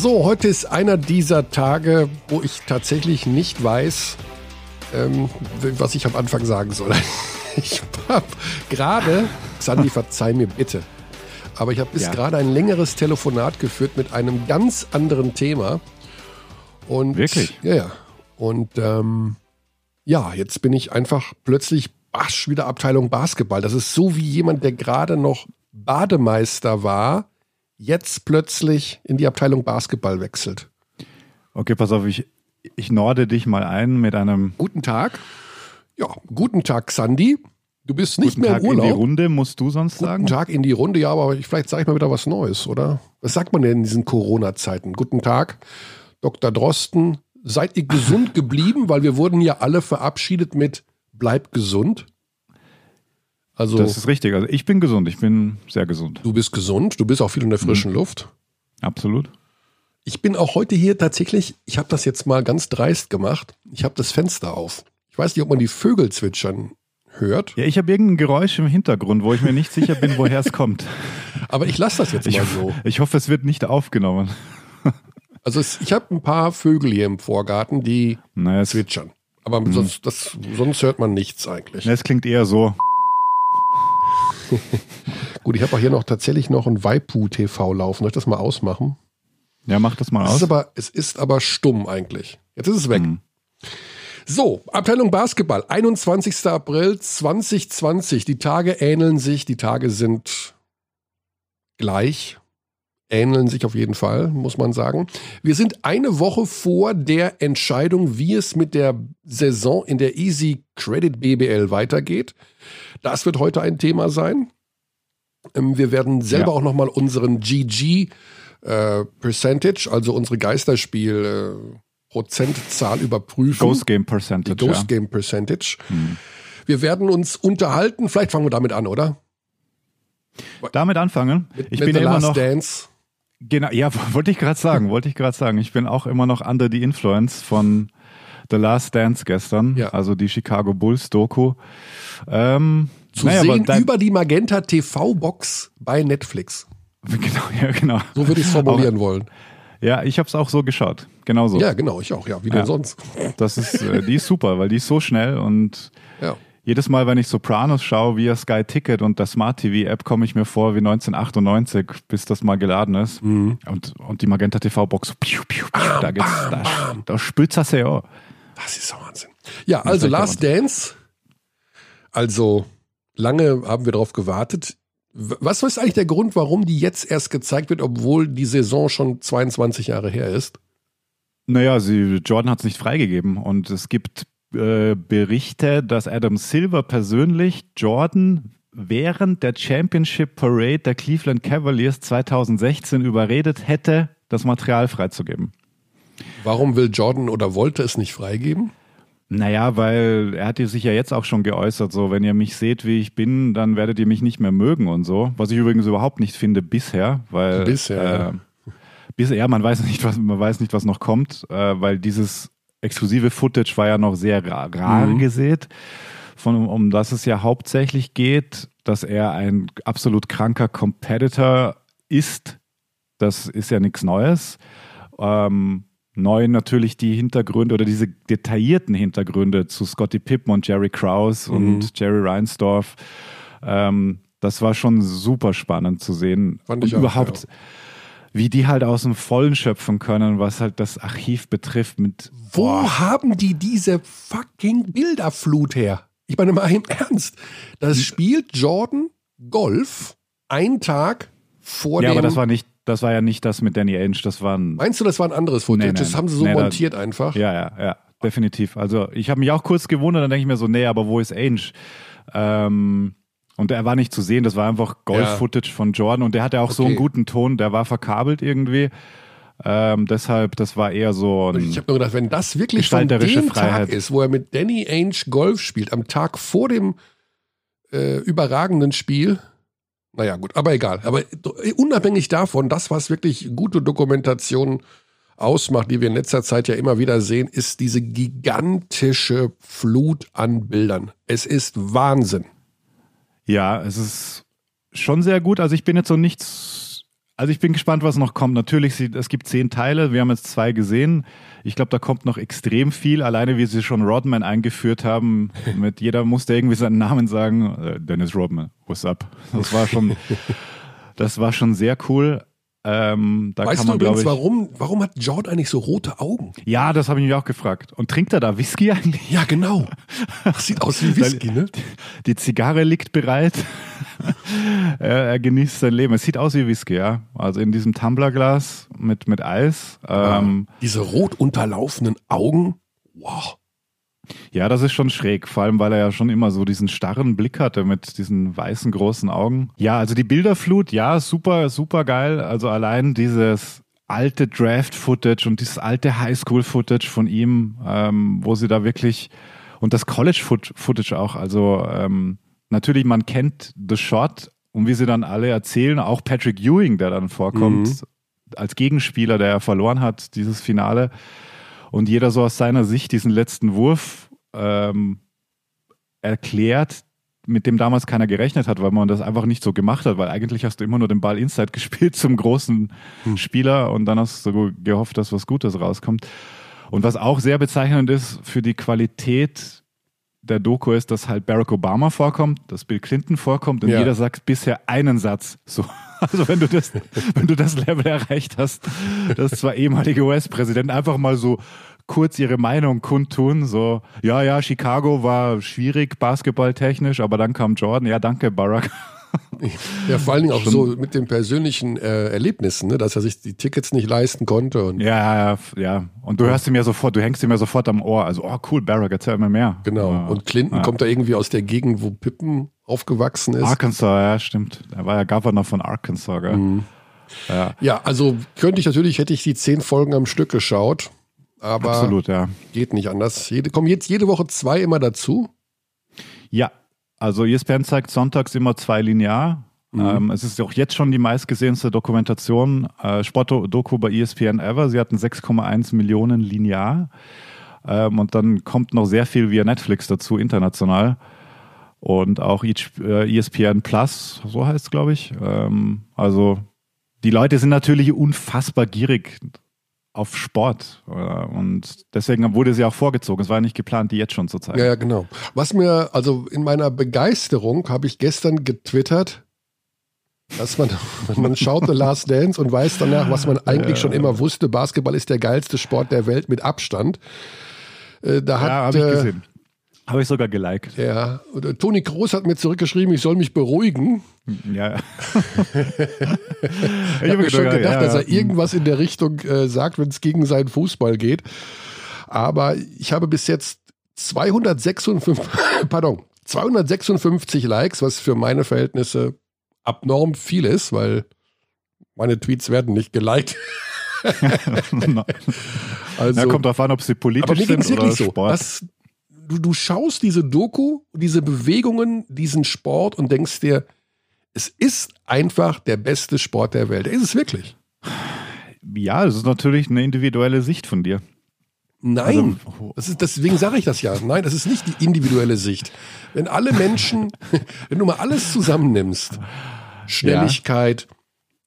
So, heute ist einer dieser Tage, wo ich tatsächlich nicht weiß, ähm, was ich am Anfang sagen soll. Ich habe gerade, Sandy, verzeih mir bitte, aber ich habe bis ja. gerade ein längeres Telefonat geführt mit einem ganz anderen Thema. Und, Wirklich? Ja, ja. Und ähm, ja, jetzt bin ich einfach plötzlich basch, wieder Abteilung Basketball. Das ist so wie jemand, der gerade noch Bademeister war, jetzt plötzlich in die Abteilung Basketball wechselt. Okay, pass auf, ich, ich norde dich mal ein mit einem. Guten Tag. Ja, guten Tag, Sandy. Du bist nicht guten mehr Tag im Urlaub. in die Runde, musst du sonst guten sagen? Guten Tag in die Runde, ja, aber ich, vielleicht sage ich mal wieder was Neues, oder? Was sagt man denn in diesen Corona-Zeiten? Guten Tag, Dr. Drosten. Seid ihr gesund geblieben? Weil wir wurden ja alle verabschiedet mit Bleib gesund. Also, das ist richtig. Also ich bin gesund, ich bin sehr gesund. Du bist gesund, du bist auch viel in der frischen mhm. Luft. Absolut. Ich bin auch heute hier tatsächlich, ich habe das jetzt mal ganz dreist gemacht. Ich habe das Fenster auf. Ich weiß nicht, ob man die Vögel zwitschern hört. Ja, ich habe irgendein Geräusch im Hintergrund, wo ich mir nicht sicher bin, woher es kommt. Aber ich lasse das jetzt ich, mal so. Ich hoffe, es wird nicht aufgenommen. Also es, ich habe ein paar Vögel hier im Vorgarten, die naja, zwitschern. Aber sonst, das, sonst hört man nichts eigentlich. Es klingt eher so. Gut, ich habe auch hier noch tatsächlich noch ein Waipu TV laufen. Soll ich das mal ausmachen? Ja, mach das mal es aus. Ist aber, es ist aber stumm eigentlich. Jetzt ist es weg. Mhm. So, Abteilung Basketball, 21. April 2020. Die Tage ähneln sich, die Tage sind gleich, ähneln sich auf jeden Fall, muss man sagen. Wir sind eine Woche vor der Entscheidung, wie es mit der Saison in der Easy Credit BBL weitergeht. Das wird heute ein Thema sein. Ähm, wir werden selber ja. auch nochmal unseren GG äh, Percentage, also unsere Geisterspiel äh, Prozentzahl überprüfen. Ghost Game Percentage. Die Ghost ja. Game Percentage. Hm. Wir werden uns unterhalten. Vielleicht fangen wir damit an, oder? Damit anfangen. Mit, ich mit bin The immer Last noch. Dance. Genau, ja, wollte ich gerade sagen, wollte ich gerade sagen. Ich bin auch immer noch under the influence von The Last Dance gestern, ja. also die Chicago Bulls Doku. Ähm, Zu naja, sehen über die Magenta TV Box bei Netflix. Genau, ja, genau. So würde ich es formulieren auch, wollen. Ja, ich habe es auch so geschaut. Genauso. Ja, genau, ich auch. Ja, wie denn ja. sonst? Das ist, äh, die ist super, weil die ist so schnell und ja. jedes Mal, wenn ich Sopranos schaue via Sky Ticket und der Smart TV App, komme ich mir vor wie 1998, bis das mal geladen ist. Mhm. Und, und die Magenta TV Box, piu, piu, piu, da geht's, da, da spült's das ja. Das ist Wahnsinn. Ja, also Last Dance. Also lange haben wir darauf gewartet. Was ist eigentlich der Grund, warum die jetzt erst gezeigt wird, obwohl die Saison schon 22 Jahre her ist? Naja, sie, Jordan hat es nicht freigegeben und es gibt äh, Berichte, dass Adam Silver persönlich Jordan während der Championship Parade der Cleveland Cavaliers 2016 überredet hätte, das Material freizugeben. Warum will Jordan oder wollte es nicht freigeben? Naja, weil er hat sich ja jetzt auch schon geäußert, so, wenn ihr mich seht, wie ich bin, dann werdet ihr mich nicht mehr mögen und so. Was ich übrigens überhaupt nicht finde bisher, weil. Bisher. Äh, bisher, man weiß nicht, was, man weiß nicht, was noch kommt, äh, weil dieses exklusive Footage war ja noch sehr rar, rar mhm. gesät, von, um das es ja hauptsächlich geht, dass er ein absolut kranker Competitor ist. Das ist ja nichts Neues. Ähm, neu natürlich die Hintergründe oder diese detaillierten Hintergründe zu Scotty Pippen und Jerry Krause mhm. und Jerry Reinsdorf. Ähm, das war schon super spannend zu sehen. Fand ich und überhaupt, ja. wie die halt aus dem Vollen schöpfen können, was halt das Archiv betrifft. Mit, Wo boah. haben die diese fucking Bilderflut her? Ich meine mal im Ernst. Das spielt Jordan Golf einen Tag vor ja, dem. Ja, aber das war nicht das war ja nicht das mit Danny Ainge, das war ein. Meinst du, das war ein anderes Footage? Nee, nee, das haben sie so nee, montiert da, einfach? Ja, ja, ja, definitiv. Also ich habe mich auch kurz gewundert, dann denke ich mir so, nee, aber wo ist Ainge? Ähm, und er war nicht zu sehen, das war einfach Golf-Footage ja. von Jordan und der hatte auch okay. so einen guten Ton, der war verkabelt irgendwie. Ähm, deshalb, das war eher so ein Ich habe nur gedacht, wenn das wirklich von dem Freiheit. Tag ist, wo er mit Danny Ainge Golf spielt, am Tag vor dem äh, überragenden Spiel, naja, gut, aber egal. Aber unabhängig davon, das, was wirklich gute Dokumentation ausmacht, die wir in letzter Zeit ja immer wieder sehen, ist diese gigantische Flut an Bildern. Es ist Wahnsinn. Ja, es ist schon sehr gut. Also ich bin jetzt so nichts Also ich bin gespannt, was noch kommt. Natürlich, es gibt zehn Teile. Wir haben jetzt zwei gesehen. Ich glaube, da kommt noch extrem viel. Alleine, wie sie schon Rodman eingeführt haben. Mit jeder musste irgendwie seinen Namen sagen. Äh, Dennis Rodman, what's up? Das war schon, das war schon sehr cool. Ähm, da weißt man, du übrigens, ich, warum, warum hat Jordan eigentlich so rote Augen? Ja, das habe ich mich auch gefragt. Und trinkt er da Whisky eigentlich? Ja, genau. Das sieht aus wie Whisky, ne? Die Zigarre liegt bereit. er, er, genießt sein Leben. Es sieht aus wie Whisky, ja. Also in diesem Tumblerglas mit, mit Eis. Ähm, Diese rot unterlaufenden Augen. Wow. Ja, das ist schon schräg, vor allem weil er ja schon immer so diesen starren Blick hatte mit diesen weißen großen Augen. Ja, also die Bilderflut, ja, super, super geil. Also allein dieses alte Draft-Footage und dieses alte Highschool-Footage von ihm, ähm, wo sie da wirklich und das College-Footage auch, also ähm, natürlich, man kennt The Shot und wie sie dann alle erzählen, auch Patrick Ewing, der dann vorkommt, mhm. als Gegenspieler, der verloren hat, dieses Finale und jeder so aus seiner Sicht diesen letzten Wurf ähm, erklärt, mit dem damals keiner gerechnet hat, weil man das einfach nicht so gemacht hat, weil eigentlich hast du immer nur den Ball inside gespielt zum großen hm. Spieler und dann hast du gehofft, dass was Gutes rauskommt. Und was auch sehr bezeichnend ist für die Qualität der Doku ist, dass halt Barack Obama vorkommt, dass Bill Clinton vorkommt und ja. jeder sagt bisher einen Satz. So, also wenn du das, wenn du das Level erreicht hast, dass zwei ehemalige US-Präsidenten einfach mal so kurz ihre Meinung kundtun, so, ja, ja, Chicago war schwierig basketballtechnisch, aber dann kam Jordan, ja, danke, Barack. Ja, vor allen Dingen auch so mit den persönlichen äh, Erlebnissen, ne? dass er sich die Tickets nicht leisten konnte. Und ja, ja, ja. Und du hörst ihm ja sofort, du hängst ihm ja sofort am Ohr. Also, oh cool, Barack, erzähl mir mehr. Genau. Ja. Und Clinton ja. kommt da irgendwie aus der Gegend, wo Pippen aufgewachsen ist. Arkansas, ja, stimmt. Er war ja Governor von Arkansas, gell? Mhm. Ja. ja, also könnte ich natürlich, hätte ich die zehn Folgen am Stück geschaut. Aber Absolut, ja. geht nicht anders. Jede, kommen jetzt jede Woche zwei immer dazu? Ja, also ESPN zeigt sonntags immer zwei linear. Mhm. Ähm, es ist auch jetzt schon die meistgesehenste Dokumentation, äh, Sportdoku bei ESPN ever. Sie hatten 6,1 Millionen linear. Ähm, und dann kommt noch sehr viel via Netflix dazu, international. Und auch ESPN Plus, so heißt es, glaube ich. Ähm, also die Leute sind natürlich unfassbar gierig auf Sport. Und deswegen wurde sie auch vorgezogen. Es war nicht geplant, die jetzt schon zu zeigen. Ja, ja, genau. Was mir, also in meiner Begeisterung habe ich gestern getwittert, dass man, man schaut The Last Dance und weiß danach, was man eigentlich schon immer wusste. Basketball ist der geilste Sport der Welt mit Abstand. Äh, da hat, ja, habe ich äh, gesehen. Habe ich sogar geliked. Ja, und äh, Toni Groß hat mir zurückgeschrieben, ich soll mich beruhigen. Ja. ich habe mir schon gedacht, ja, dass er irgendwas in der Richtung äh, sagt, wenn es gegen seinen Fußball geht. Aber ich habe bis jetzt 256, pardon, 256 Likes, was für meine Verhältnisse abnorm viel ist, weil meine Tweets werden nicht geliked. also, ja, kommt drauf an, ob sie politisch sind oder so. Sport. Das, du, du schaust diese Doku, diese Bewegungen, diesen Sport und denkst dir, es ist einfach der beste Sport der Welt. Ist es wirklich? Ja, das ist natürlich eine individuelle Sicht von dir. Nein, also, das ist, deswegen sage ich das ja. Nein, das ist nicht die individuelle Sicht. Wenn alle Menschen, wenn du mal alles zusammennimmst, Schnelligkeit,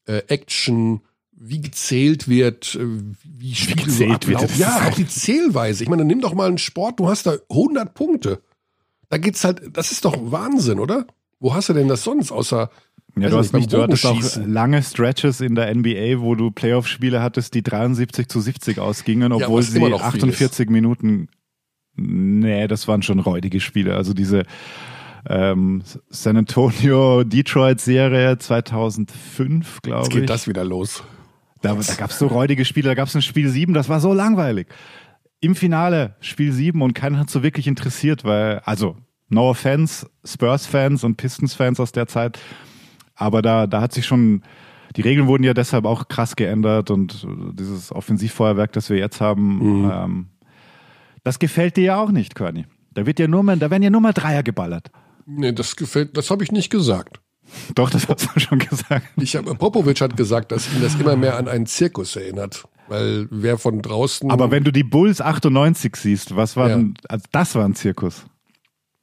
ja. äh, Action, wie gezählt wird, äh, wie Spiele gezählt so wird. Ja, auch die Zählweise. Ich meine, nimm doch mal einen Sport, du hast da 100 Punkte. Da geht's halt, das ist doch Wahnsinn, oder? Wo hast du denn das sonst, außer ja, du hast nicht, du hattest auch lange Stretches in der NBA, wo du Playoff-Spiele hattest, die 73 zu 70 ausgingen, obwohl ja, sie 48 Minuten, nee, das waren schon räudige Spiele. Also diese ähm, San Antonio Detroit Serie 2005, glaube ich. Jetzt geht das wieder los. Da, da gab es so räudige Spiele, da gab es ein Spiel 7, das war so langweilig. Im Finale Spiel 7 und keiner hat so wirklich interessiert, weil, also, no offense, Spurs-Fans und Pistons-Fans aus der Zeit, aber da, da hat sich schon, die Regeln wurden ja deshalb auch krass geändert und dieses Offensivfeuerwerk, das wir jetzt haben, mhm. ähm, das gefällt dir ja auch nicht, Körny. Da wird ja nur mal, da werden ja nur mal Dreier geballert. Nee, das gefällt, das habe ich nicht gesagt. Doch, das hast du schon gesagt. Ich hab, Popovic hat gesagt, dass ihn das immer mehr an einen Zirkus erinnert. Weil wer von draußen. Aber wenn du die Bulls 98 siehst, was war ja. denn, also das war ein Zirkus.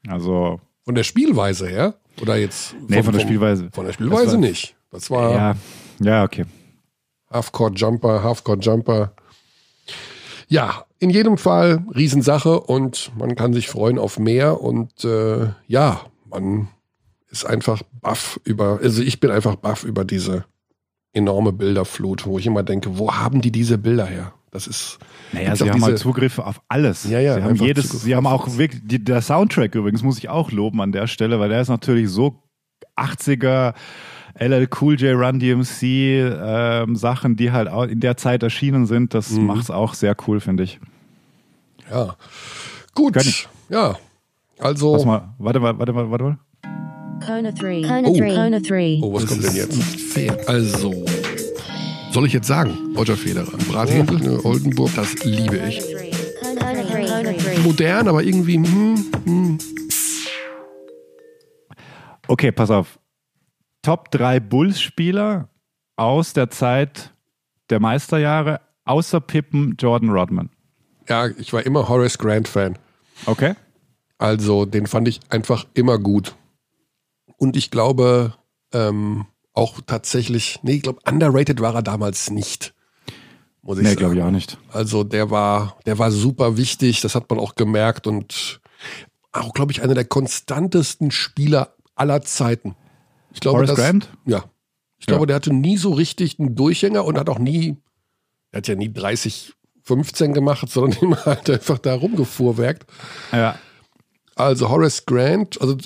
Also. Von der Spielweise her? Oder jetzt? Nee, von der Spielweise. Von der Spielweise das nicht. Das war. Ja. Ja, okay. Halfcourt Jumper, Halfcourt Jumper. Ja, in jedem Fall Riesensache und man kann sich freuen auf mehr und äh, ja, man ist einfach baff über, also ich bin einfach baff über diese enorme Bilderflut, wo ich immer denke, wo haben die diese Bilder her? Das ist. Naja, sie haben halt Zugriff auf alles. Ja, ja. Sie haben jedes, Zugriff sie haben auch wirklich, die, der Soundtrack übrigens muss ich auch loben an der Stelle, weil der ist natürlich so 80er, LL Cool J, Run DMC, ähm, Sachen, die halt auch in der Zeit erschienen sind. Das mhm. macht es auch sehr cool, finde ich. Ja. Gut. Ja. Also. Mal, warte mal, warte mal, warte mal. Kona 3. Kona 3. Kona 3. Oh, was kommt denn jetzt? Also. Soll ich jetzt sagen? Roger Federer. Brathändel, ne, Oldenburg, das liebe ich. Modern, aber irgendwie. Hm, hm. Okay, pass auf. Top 3 Bulls-Spieler aus der Zeit der Meisterjahre, außer Pippen, Jordan Rodman. Ja, ich war immer Horace Grant-Fan. Okay. Also, den fand ich einfach immer gut. Und ich glaube, ähm, auch tatsächlich, nee, ich glaube, underrated war er damals nicht. Muss ich nee, glaube ich auch nicht. Also der war, der war super wichtig, das hat man auch gemerkt und auch, glaube ich, einer der konstantesten Spieler aller Zeiten. Ich glaube, Horace das, Grant? Ja. Ich ja. glaube, der hatte nie so richtig einen Durchhänger und hat auch nie, er hat ja nie 30, 15 gemacht, sondern immer halt einfach da rumgefuhrwerkt. Ja. Also Horace Grant, also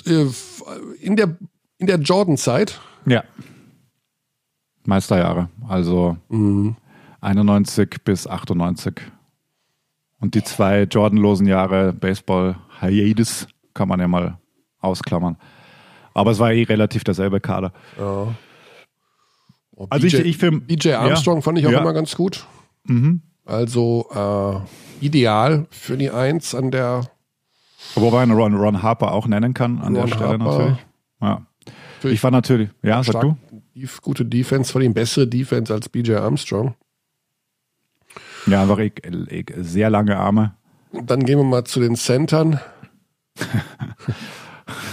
äh, in der, in der Jordan-Zeit. Ja. Meisterjahre, also mhm. 91 bis 98. Und die zwei Jordanlosen Jahre Baseball Hiatus kann man ja mal ausklammern. Aber es war eh relativ derselbe Kader. Ja. Oh, also BJ, ich, ich BJ Armstrong ja, fand ich auch ja. immer ganz gut. Mhm. Also äh, ideal für die Eins an der. Wobei man Ron, Ron Harper auch nennen kann an Ron der Stelle Harper. natürlich. Ja. Ich war natürlich, ja, sag du gute Defense, vor allem bessere Defense als BJ Armstrong. Ja, einfach ich, ich, sehr lange Arme. Dann gehen wir mal zu den Centern.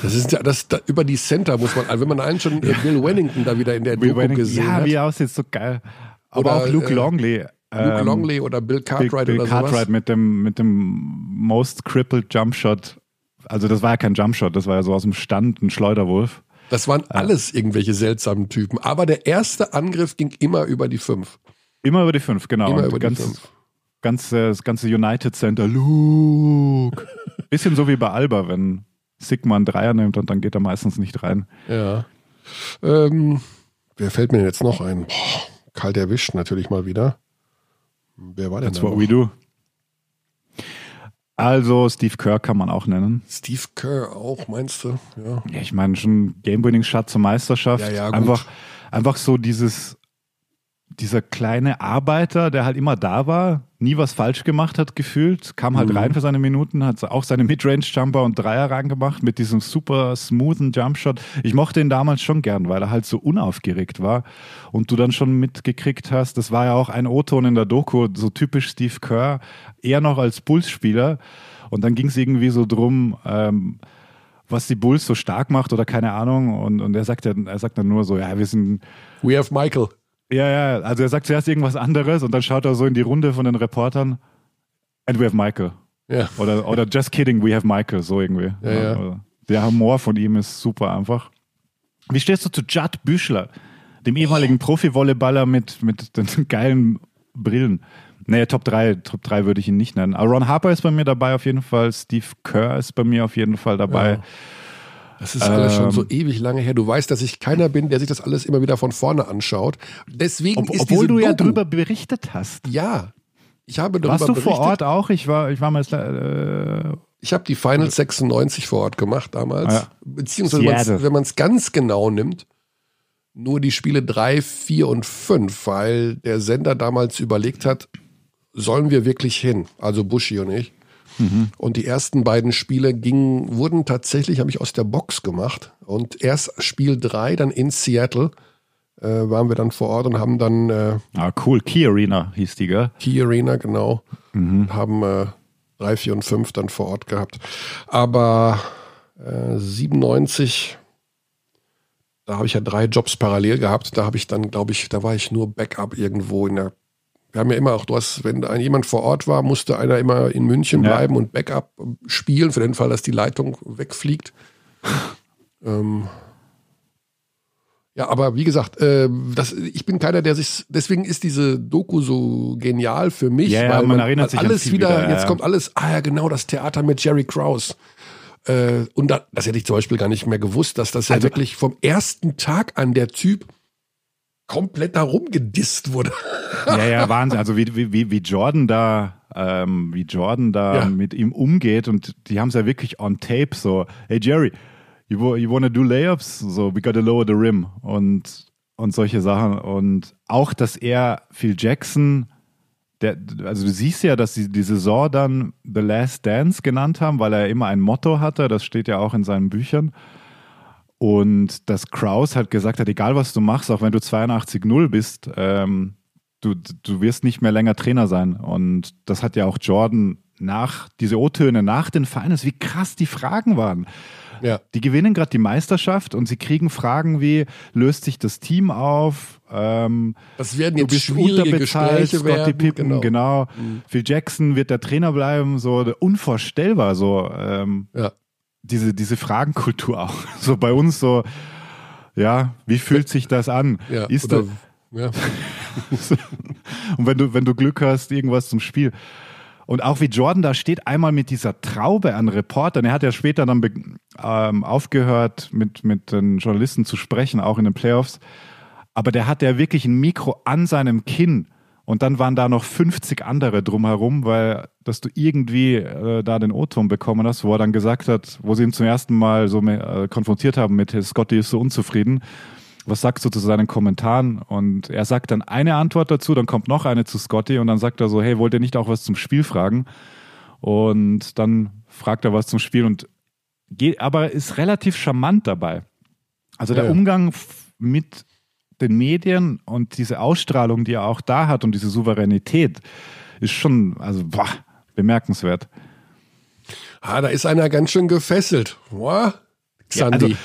Das ist ja, das, da, über die Center muss man, also wenn man einen schon Bill Wennington da wieder in der Bill Doku gesehen ja, hat. Ja, wie er aussieht, so geil. Aber oder, auch Luke äh, Longley. Luke ähm, Longley oder Bill Cartwright Bill, Bill oder Cartwright sowas. mit dem, mit dem Most Crippled Jump Shot. Also das war ja kein Jump Shot, das war ja so aus dem Stand ein Schleuderwurf. Das waren alles irgendwelche seltsamen Typen. Aber der erste Angriff ging immer über die fünf. Immer über die fünf, genau. Immer über ganz, die fünf. Ganz, das ganze United Center, Luke. Bisschen so wie bei Alba, wenn Sigma einen Dreier nimmt und dann geht er meistens nicht rein. Ja. Ähm, wer fällt mir jetzt noch ein? Boah, kalt erwischt natürlich mal wieder. Wer war denn That's what noch? we do. Also Steve Kerr kann man auch nennen. Steve Kerr auch, meinst du? Ja, ja ich meine schon Game-Winning-Shot zur Meisterschaft. Ja, ja, einfach, einfach so dieses, dieser kleine Arbeiter, der halt immer da war, nie was falsch gemacht hat, gefühlt, kam halt mhm. rein für seine Minuten, hat auch seine Midrange-Jumper und Dreier reingemacht mit diesem super smoothen Jumpshot. Ich mochte ihn damals schon gern, weil er halt so unaufgeregt war und du dann schon mitgekriegt hast, das war ja auch ein O-Ton in der Doku, so typisch Steve Kerr, eher noch als Bulls-Spieler und dann ging es irgendwie so drum, ähm, was die Bulls so stark macht oder keine Ahnung und, und er sagt ja, er sagt dann nur so, ja, wir sind We have Michael. Ja, ja, also er sagt zuerst irgendwas anderes und dann schaut er so in die Runde von den Reportern. And we have Michael. Ja. Oder, oder just kidding, we have Michael, so irgendwie. Ja, ja. Also, der Humor von ihm ist super einfach. Wie stehst du zu Judd Büschler, dem ehemaligen Profi-Volleyballer mit, mit den geilen Brillen? Nee, Top 3, Top 3 würde ich ihn nicht nennen. Aber Ron Harper ist bei mir dabei auf jeden Fall, Steve Kerr ist bei mir auf jeden Fall dabei. Das ist alles schon so ähm. ewig lange her. Du weißt, dass ich keiner bin, der sich das alles immer wieder von vorne anschaut. Deswegen Ob, ist obwohl du Doku, ja drüber berichtet hast. Ja, ich habe darüber Warst du berichtet. vor Ort auch? Ich war, ich war mal. Äh, ich habe die Finals 96 vor Ort gemacht damals. Ja. Beziehungsweise, wenn man es ganz genau nimmt, nur die Spiele 3, 4 und 5, weil der Sender damals überlegt hat, sollen wir wirklich hin? Also Bushi und ich. Mhm. Und die ersten beiden Spiele gingen, wurden tatsächlich, habe ich aus der Box gemacht. Und erst Spiel 3, dann in Seattle, äh, waren wir dann vor Ort und haben dann. Äh, ah, cool. Key Arena hieß die, gell? Key Arena, genau. Mhm. Haben äh, 3, 4 und 5 dann vor Ort gehabt. Aber äh, 97 da habe ich ja drei Jobs parallel gehabt. Da habe ich dann, glaube ich, da war ich nur Backup irgendwo in der. Wir haben ja immer auch, du hast, wenn da jemand vor Ort war, musste einer immer in München Ja. bleiben und Backup spielen, für den Fall, dass die Leitung wegfliegt. ähm, ja, aber wie gesagt, äh, das, ich bin keiner, der sich, deswegen ist diese Doku so genial für mich, Ja, ja, weil man erinnert sich an alles wieder, wieder, jetzt ja. kommt alles, ah ja, genau, das Theater mit Jerry Krause. Äh, und da, das hätte ich zum Beispiel gar nicht mehr gewusst, dass das ja Also- wirklich vom ersten Tag an der Typ komplett da rumgedisst wurde. Ja, ja, Wahnsinn. Also wie, wie, wie- Jordan da, ähm, wie Jordan da Ja. mit ihm umgeht und die haben es ja wirklich on tape so, hey Jerry, you, you wanna do layups? So, we gotta lower the rim und, und solche Sachen. Und auch, dass er Phil Jackson, der, also du siehst ja, dass sie die Saison dann The Last Dance genannt haben, weil er immer ein Motto hatte, das steht ja auch in seinen Büchern. Und dass Kraus halt gesagt hat, egal was du machst, auch wenn du 82-0 bist, ähm, du, du wirst nicht mehr länger Trainer sein. Und das hat ja auch Jordan nach, diese O-Töne nach den Finals, wie krass die Fragen waren. Ja. Die gewinnen gerade die Meisterschaft und sie kriegen Fragen wie, löst sich das Team auf? Ähm, Das werden du jetzt bist schwierige unterbezahlt, Gespräche Scottie werden. Pippen, genau. genau. Phil Jackson wird der Trainer bleiben, so unvorstellbar, so ähm, Ja. Diese, diese Fragenkultur auch. So bei uns so, ja, wie fühlt sich das an? Ja, Ist oder, da, ja. und wenn du, wenn du Glück hast, irgendwas zum Spiel. Und auch wie Jordan da steht, einmal mit dieser Traube an Reportern. Er hat ja später dann ähm, aufgehört, mit, mit den Journalisten zu sprechen, auch in den Playoffs. Aber der hatte ja wirklich ein Mikro an seinem Kinn. Und dann waren da noch 50 andere drumherum, weil, dass du irgendwie äh, da den O-Ton bekommen hast, wo er dann gesagt hat, wo sie ihn zum ersten Mal so äh, konfrontiert haben mit, hey, Scotty ist so unzufrieden. Was sagst du zu seinen Kommentaren? Und er sagt dann eine Antwort dazu, dann kommt noch eine zu Scotty und dann sagt er so, hey, wollt ihr nicht auch was zum Spiel fragen? Und dann fragt er was zum Spiel und geht, aber ist relativ charmant dabei. Also der Ja. Umgang mit den Medien und diese Ausstrahlung, die er auch da hat und diese Souveränität, ist schon, also boah, bemerkenswert. Ah, da ist einer ganz schön gefesselt. Boah, Xandi.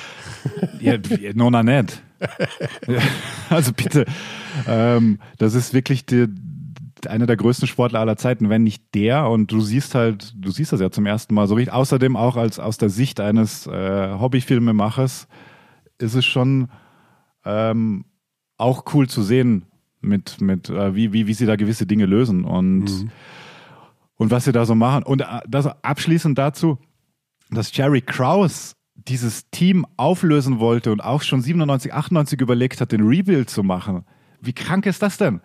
Ja, nona nicht. also bitte, ähm, das ist wirklich die, einer der größten Sportler aller Zeiten, wenn nicht der. Und du siehst halt, du siehst das ja zum ersten Mal so richtig. Außerdem auch als aus der Sicht eines äh, Hobbyfilmemachers ist es schon ähm, auch cool zu sehen, mit, mit äh, wie, wie, wie sie da gewisse Dinge lösen und, und was sie da so machen. Und äh, das abschließend dazu, dass Jerry Krause dieses Team auflösen wollte und auch schon 97, 98 überlegt hat, den Rebuild zu machen. Wie krank ist das denn?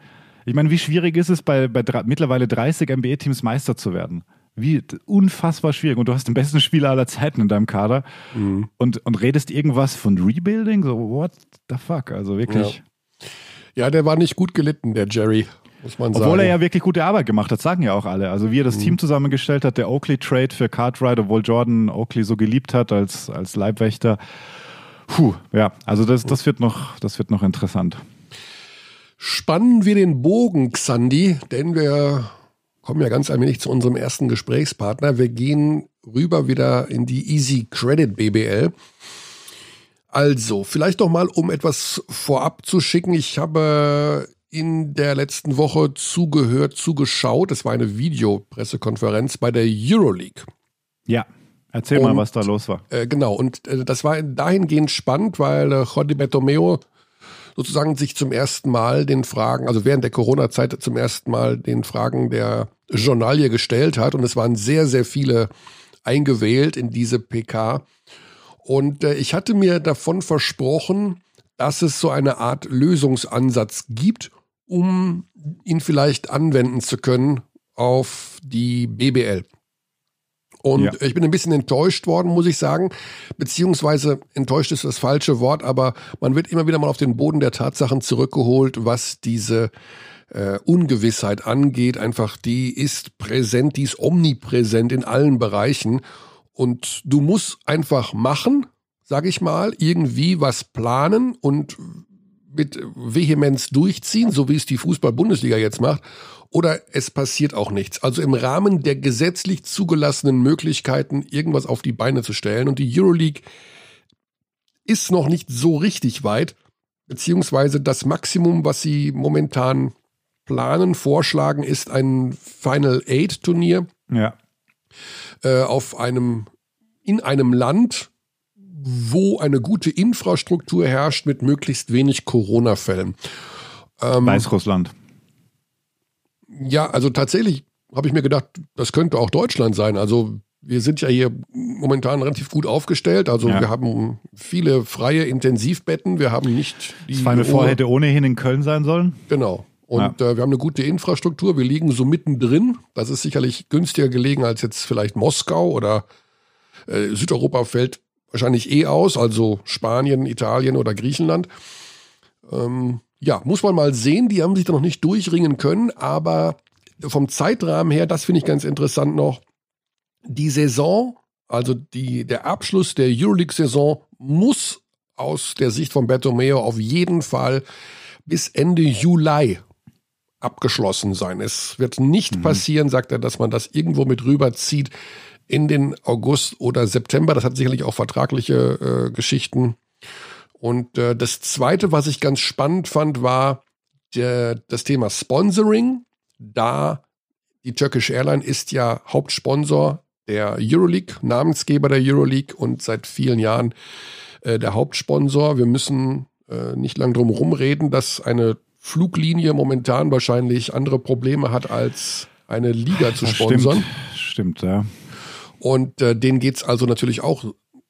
Ich meine, wie schwierig ist es, bei, bei mittlerweile 30 NBA-Teams Meister zu werden? Wie unfassbar schwierig. Und du hast den besten Spieler aller Zeiten in deinem Kader und, und redest irgendwas von Rebuilding? So, what the fuck? Also wirklich. Ja, der war nicht gut gelitten, der Jerry, muss man sagen. Obwohl er ja wirklich gute Arbeit gemacht hat, sagen ja auch alle. Also wie er das Team zusammengestellt hat, der Oakley-Trade für Cartwright, obwohl Jordan Oakley so geliebt hat als, als Leibwächter. Puh, ja, also das, das, wird noch, das wird noch interessant. Spannen wir den Bogen, Xandi, denn wir kommen ja ganz allmählich zu unserem ersten Gesprächspartner. Wir gehen rüber wieder in die Easy Credit BBL. Also, vielleicht noch mal, um etwas vorab zu schicken. Ich habe in der letzten Woche zugehört, zugeschaut. Es war eine Videopressekonferenz bei der Euroleague. Ja, erzähl mal, Und- was da los war. Äh, genau, und äh, das war dahingehend spannend, weil äh, Jordi Bertomeo sozusagen sich zum ersten Mal den Fragen, also während der Corona-Zeit zum ersten Mal den Fragen der Journalie gestellt hat. Und es waren sehr, sehr viele eingewählt in diese PK. Und äh, ich hatte mir davon versprochen, dass es so eine Art Lösungsansatz gibt, um ihn vielleicht anwenden zu können auf die BBL. Und Ja. ich bin ein bisschen enttäuscht worden, muss ich sagen. Beziehungsweise enttäuscht ist das falsche Wort, aber man wird immer wieder mal auf den Boden der Tatsachen zurückgeholt, was diese äh, Ungewissheit angeht. Einfach, die ist präsent, die ist omnipräsent in allen Bereichen. Und du musst einfach machen, sag ich mal, irgendwie was planen und mit Vehemenz durchziehen, so wie es die Fußball-Bundesliga jetzt macht, oder es passiert auch nichts. Also im Rahmen der gesetzlich zugelassenen Möglichkeiten, irgendwas auf die Beine zu stellen. Und die Euroleague ist noch nicht so richtig weit, beziehungsweise das Maximum, was sie momentan planen, vorschlagen, ist ein Final Eight Turnier. Ja. Äh, auf einem, in einem Land, wo eine gute Infrastruktur herrscht mit möglichst wenig Corona-Fällen. Ähm, Weißrussland. Ja, also tatsächlich habe ich mir gedacht, das könnte auch Deutschland sein. Also wir sind ja hier momentan relativ gut aufgestellt. Also ja. wir haben viele freie Intensivbetten. Wir haben nicht die. Das Final Four hätte ohnehin in Köln sein sollen. Genau. Und ja. äh, wir haben eine gute Infrastruktur. Wir liegen so mittendrin. Das ist sicherlich günstiger gelegen als jetzt vielleicht Moskau oder äh, Südeuropa fällt wahrscheinlich eh aus, also Spanien, Italien oder Griechenland. Ähm, ja, muss man mal sehen. Die haben sich da noch nicht durchringen können, aber vom Zeitrahmen her, das finde ich ganz interessant noch. Die Saison, also die, der Abschluss der Euroleague-Saison muss aus der Sicht von Bertomeo auf jeden Fall bis Ende Juli abgeschlossen sein. Es wird nicht mhm. passieren, sagt er, dass man das irgendwo mit rüberzieht in den August oder September. Das hat sicherlich auch vertragliche äh, Geschichten. Und äh, das Zweite, was ich ganz spannend fand, war der, das Thema Sponsoring. Da die Turkish Airline ist ja Hauptsponsor der Euroleague, Namensgeber der Euroleague und seit vielen Jahren äh, der Hauptsponsor. Wir müssen äh, nicht lang drum rumreden, dass eine Fluglinie momentan wahrscheinlich andere Probleme hat, als eine Liga zu sponsern. Stimmt, stimmt ja. Und äh, denen geht's also natürlich auch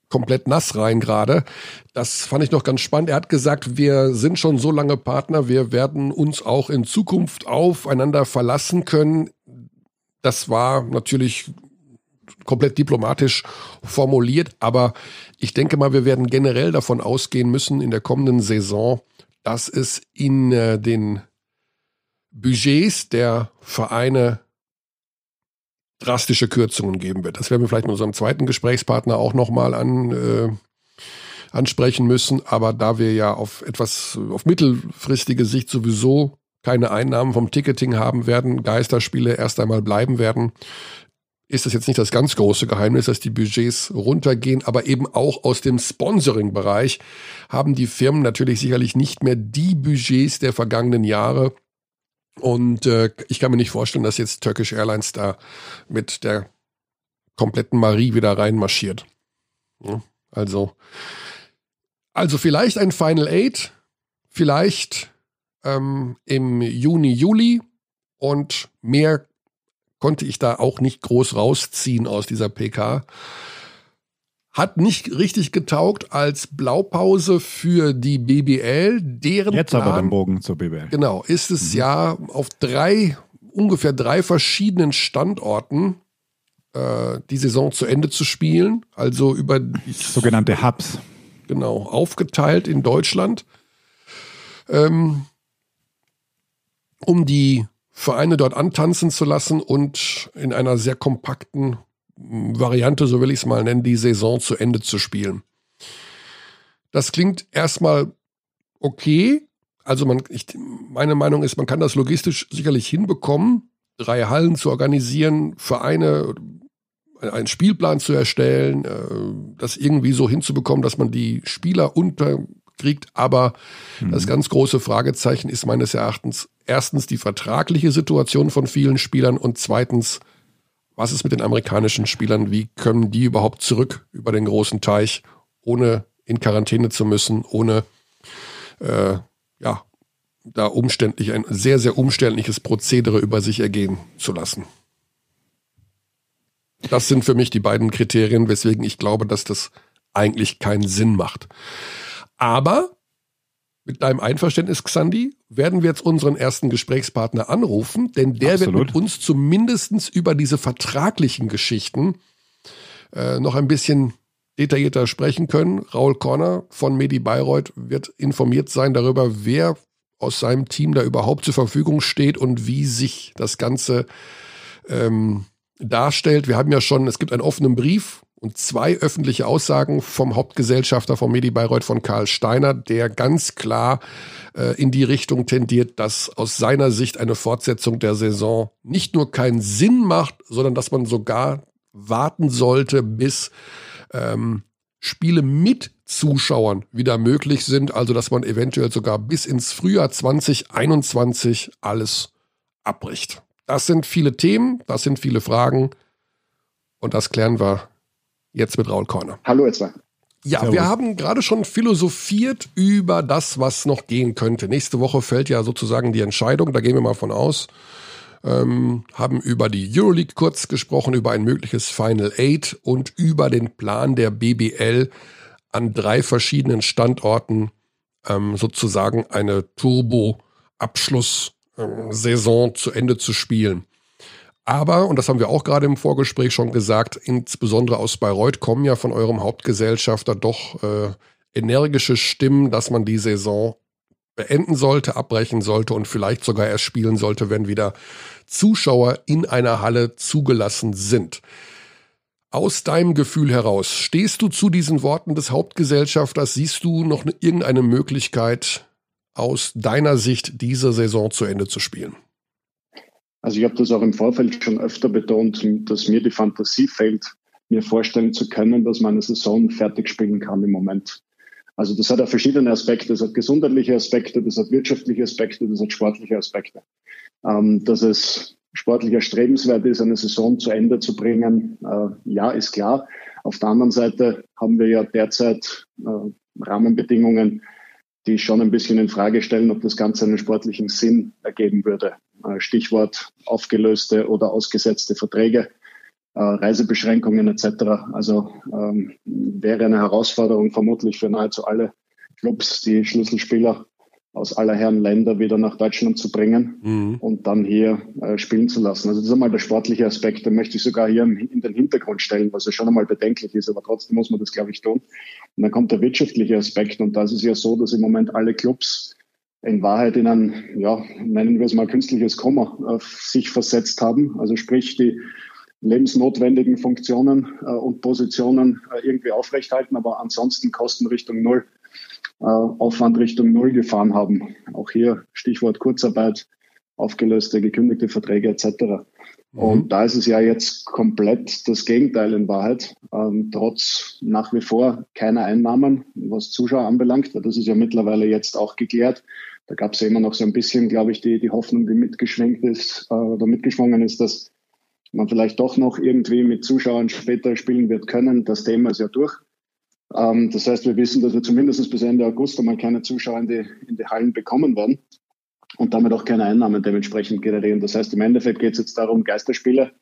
komplett nass rein gerade. Das fand ich noch ganz spannend. Er hat gesagt, wir sind schon so lange Partner, wir werden uns auch in Zukunft aufeinander verlassen können. Das war natürlich komplett diplomatisch formuliert, aber ich denke mal, wir werden generell davon ausgehen müssen in der kommenden Saison, dass es in äh, den Budgets der Vereine drastische Kürzungen geben wird. Das werden wir vielleicht mit unserem zweiten Gesprächspartner auch nochmal an, äh, ansprechen müssen. Aber da wir ja auf etwas, auf mittelfristige Sicht sowieso keine Einnahmen vom Ticketing haben werden, Geisterspiele erst einmal bleiben werden, ist das jetzt nicht das ganz große Geheimnis, dass die Budgets runtergehen, aber eben auch aus dem Sponsoring-Bereich haben die Firmen natürlich sicherlich nicht mehr die Budgets der vergangenen Jahre. Und äh, ich kann mir nicht vorstellen, dass jetzt Turkish Airlines da mit der kompletten Marie wieder reinmarschiert. Ja, also, also vielleicht ein Final Eight, vielleicht ähm, im Juni, Juli und mehr konnte ich da auch nicht groß rausziehen aus dieser PK. Hat nicht richtig getaugt als Blaupause für die BBL. Deren Jetzt Plan, aber den Bogen zur BBL. Genau, ist es mhm. ja auf drei, ungefähr drei verschiedenen Standorten äh, die Saison zu Ende zu spielen. Also über die, sogenannte Hubs. Genau, aufgeteilt in Deutschland. Ähm, um die Vereine dort antanzen zu lassen und in einer sehr kompakten Variante, so will ich es mal nennen, die Saison zu Ende zu spielen. Das klingt erstmal okay. Also man, ich, meine Meinung ist, man kann das logistisch sicherlich hinbekommen, drei Hallen zu organisieren, Vereine, einen Spielplan zu erstellen, äh, das irgendwie so hinzubekommen, dass man die Spieler unterkriegt. Aber mhm. das ganz große Fragezeichen ist meines Erachtens erstens die vertragliche Situation von vielen Spielern und zweitens, was ist mit den amerikanischen Spielern? Wie können die überhaupt zurück über den großen Teich, ohne in Quarantäne zu müssen, ohne äh, ja, da umständlich ein sehr, sehr umständliches Prozedere über sich ergehen zu lassen. Das sind für mich die beiden Kriterien, weswegen ich glaube, dass das eigentlich keinen Sinn macht. Aber mit deinem Einverständnis, Xandi, werden wir jetzt unseren ersten Gesprächspartner anrufen, denn der Absolut. wird mit uns zumindest über diese vertraglichen Geschichten äh, noch ein bisschen detaillierter sprechen können. Raul Corner von Medi Bayreuth wird informiert sein darüber, wer aus seinem Team da überhaupt zur Verfügung steht und wie sich das Ganze ähm, darstellt. Wir haben ja schon, es gibt einen offenen Brief und zwei öffentliche Aussagen vom Hauptgesellschafter von Medi Bayreuth von Karl Steiner, der ganz klar äh, in die Richtung tendiert, dass aus seiner Sicht eine Fortsetzung der Saison nicht nur keinen Sinn macht, sondern dass man sogar warten sollte, bis ähm, Spiele mit Zuschauern wieder möglich sind, also dass man eventuell sogar bis ins Frühjahr 2021 alles abbricht. Das sind viele Themen, das sind viele Fragen und das klären wir jetzt mit Raul Korner. Hallo zwei. Ja, Servus. wir haben gerade schon philosophiert über das, was noch gehen könnte. Nächste Woche fällt ja sozusagen die Entscheidung, da gehen wir mal von aus. Ähm, haben über die Euroleague kurz gesprochen, über ein mögliches Final Eight und über den Plan der BBL an drei verschiedenen Standorten ähm, sozusagen eine Turbo-Abschlusssaison ähm, zu Ende zu spielen. Aber, und das haben wir auch gerade im Vorgespräch schon gesagt, insbesondere aus Bayreuth kommen ja von eurem Hauptgesellschafter doch äh, energische Stimmen, dass man die Saison beenden sollte, abbrechen sollte und vielleicht sogar erst spielen sollte, wenn wieder Zuschauer in einer Halle zugelassen sind. Aus deinem Gefühl heraus, stehst du zu diesen Worten des Hauptgesellschafters? Siehst du noch irgendeine Möglichkeit, aus deiner Sicht diese Saison zu Ende zu spielen? Also ich habe das auch im Vorfeld schon öfter betont, dass mir die Fantasie fehlt, mir vorstellen zu können, dass man eine Saison fertig spielen kann im Moment. Also das hat ja verschiedene Aspekte. Das hat gesundheitliche Aspekte, das hat wirtschaftliche Aspekte, das hat sportliche Aspekte. Ähm, dass es sportlich erstrebenswert ist, eine Saison zu Ende zu bringen, äh, ja, ist klar. Auf der anderen Seite haben wir ja derzeit äh, Rahmenbedingungen, die schon ein bisschen in Frage stellen, ob das Ganze einen sportlichen Sinn ergeben würde. Äh, Stichwort aufgelöste oder ausgesetzte Verträge, äh, Reisebeschränkungen etc. Also ähm, wäre eine Herausforderung vermutlich für nahezu alle Clubs, die Schlüsselspieler aus aller Herren Länder wieder nach Deutschland zu bringen mhm. und dann hier äh, spielen zu lassen. Also das ist einmal der sportliche Aspekt, den möchte ich sogar hier in den Hintergrund stellen, was ja schon einmal bedenklich ist, aber trotzdem muss man das, glaube ich, tun. Und dann kommt der wirtschaftliche Aspekt und da ist es ja so, dass im Moment alle Clubs in Wahrheit in ein, ja, nennen wir es mal künstliches Komma äh, sich versetzt haben. Also sprich, die lebensnotwendigen Funktionen äh, und Positionen äh, irgendwie aufrechthalten, aber ansonsten Kosten Richtung Null, Aufwand Richtung Null gefahren haben. Auch hier Stichwort Kurzarbeit, aufgelöste, gekündigte Verträge etc. Mhm. Und da ist es ja jetzt komplett das Gegenteil in Wahrheit. Ähm, trotz nach wie vor keiner Einnahmen, was Zuschauer anbelangt. Das ist ja mittlerweile jetzt auch geklärt. Da gab es ja immer noch so ein bisschen, glaube ich, die, die Hoffnung, die mitgeschwenkt ist äh, oder mitgeschwungen ist, dass man vielleicht doch noch irgendwie mit Zuschauern später spielen wird können. Das Thema ist ja durch. Ähm, das heißt, wir wissen, dass wir zumindest bis Ende August einmal keine Zuschauer in die, in die Hallen bekommen werden und damit auch keine Einnahmen dementsprechend generieren. Das heißt, im Endeffekt geht es jetzt darum, Geisterspiele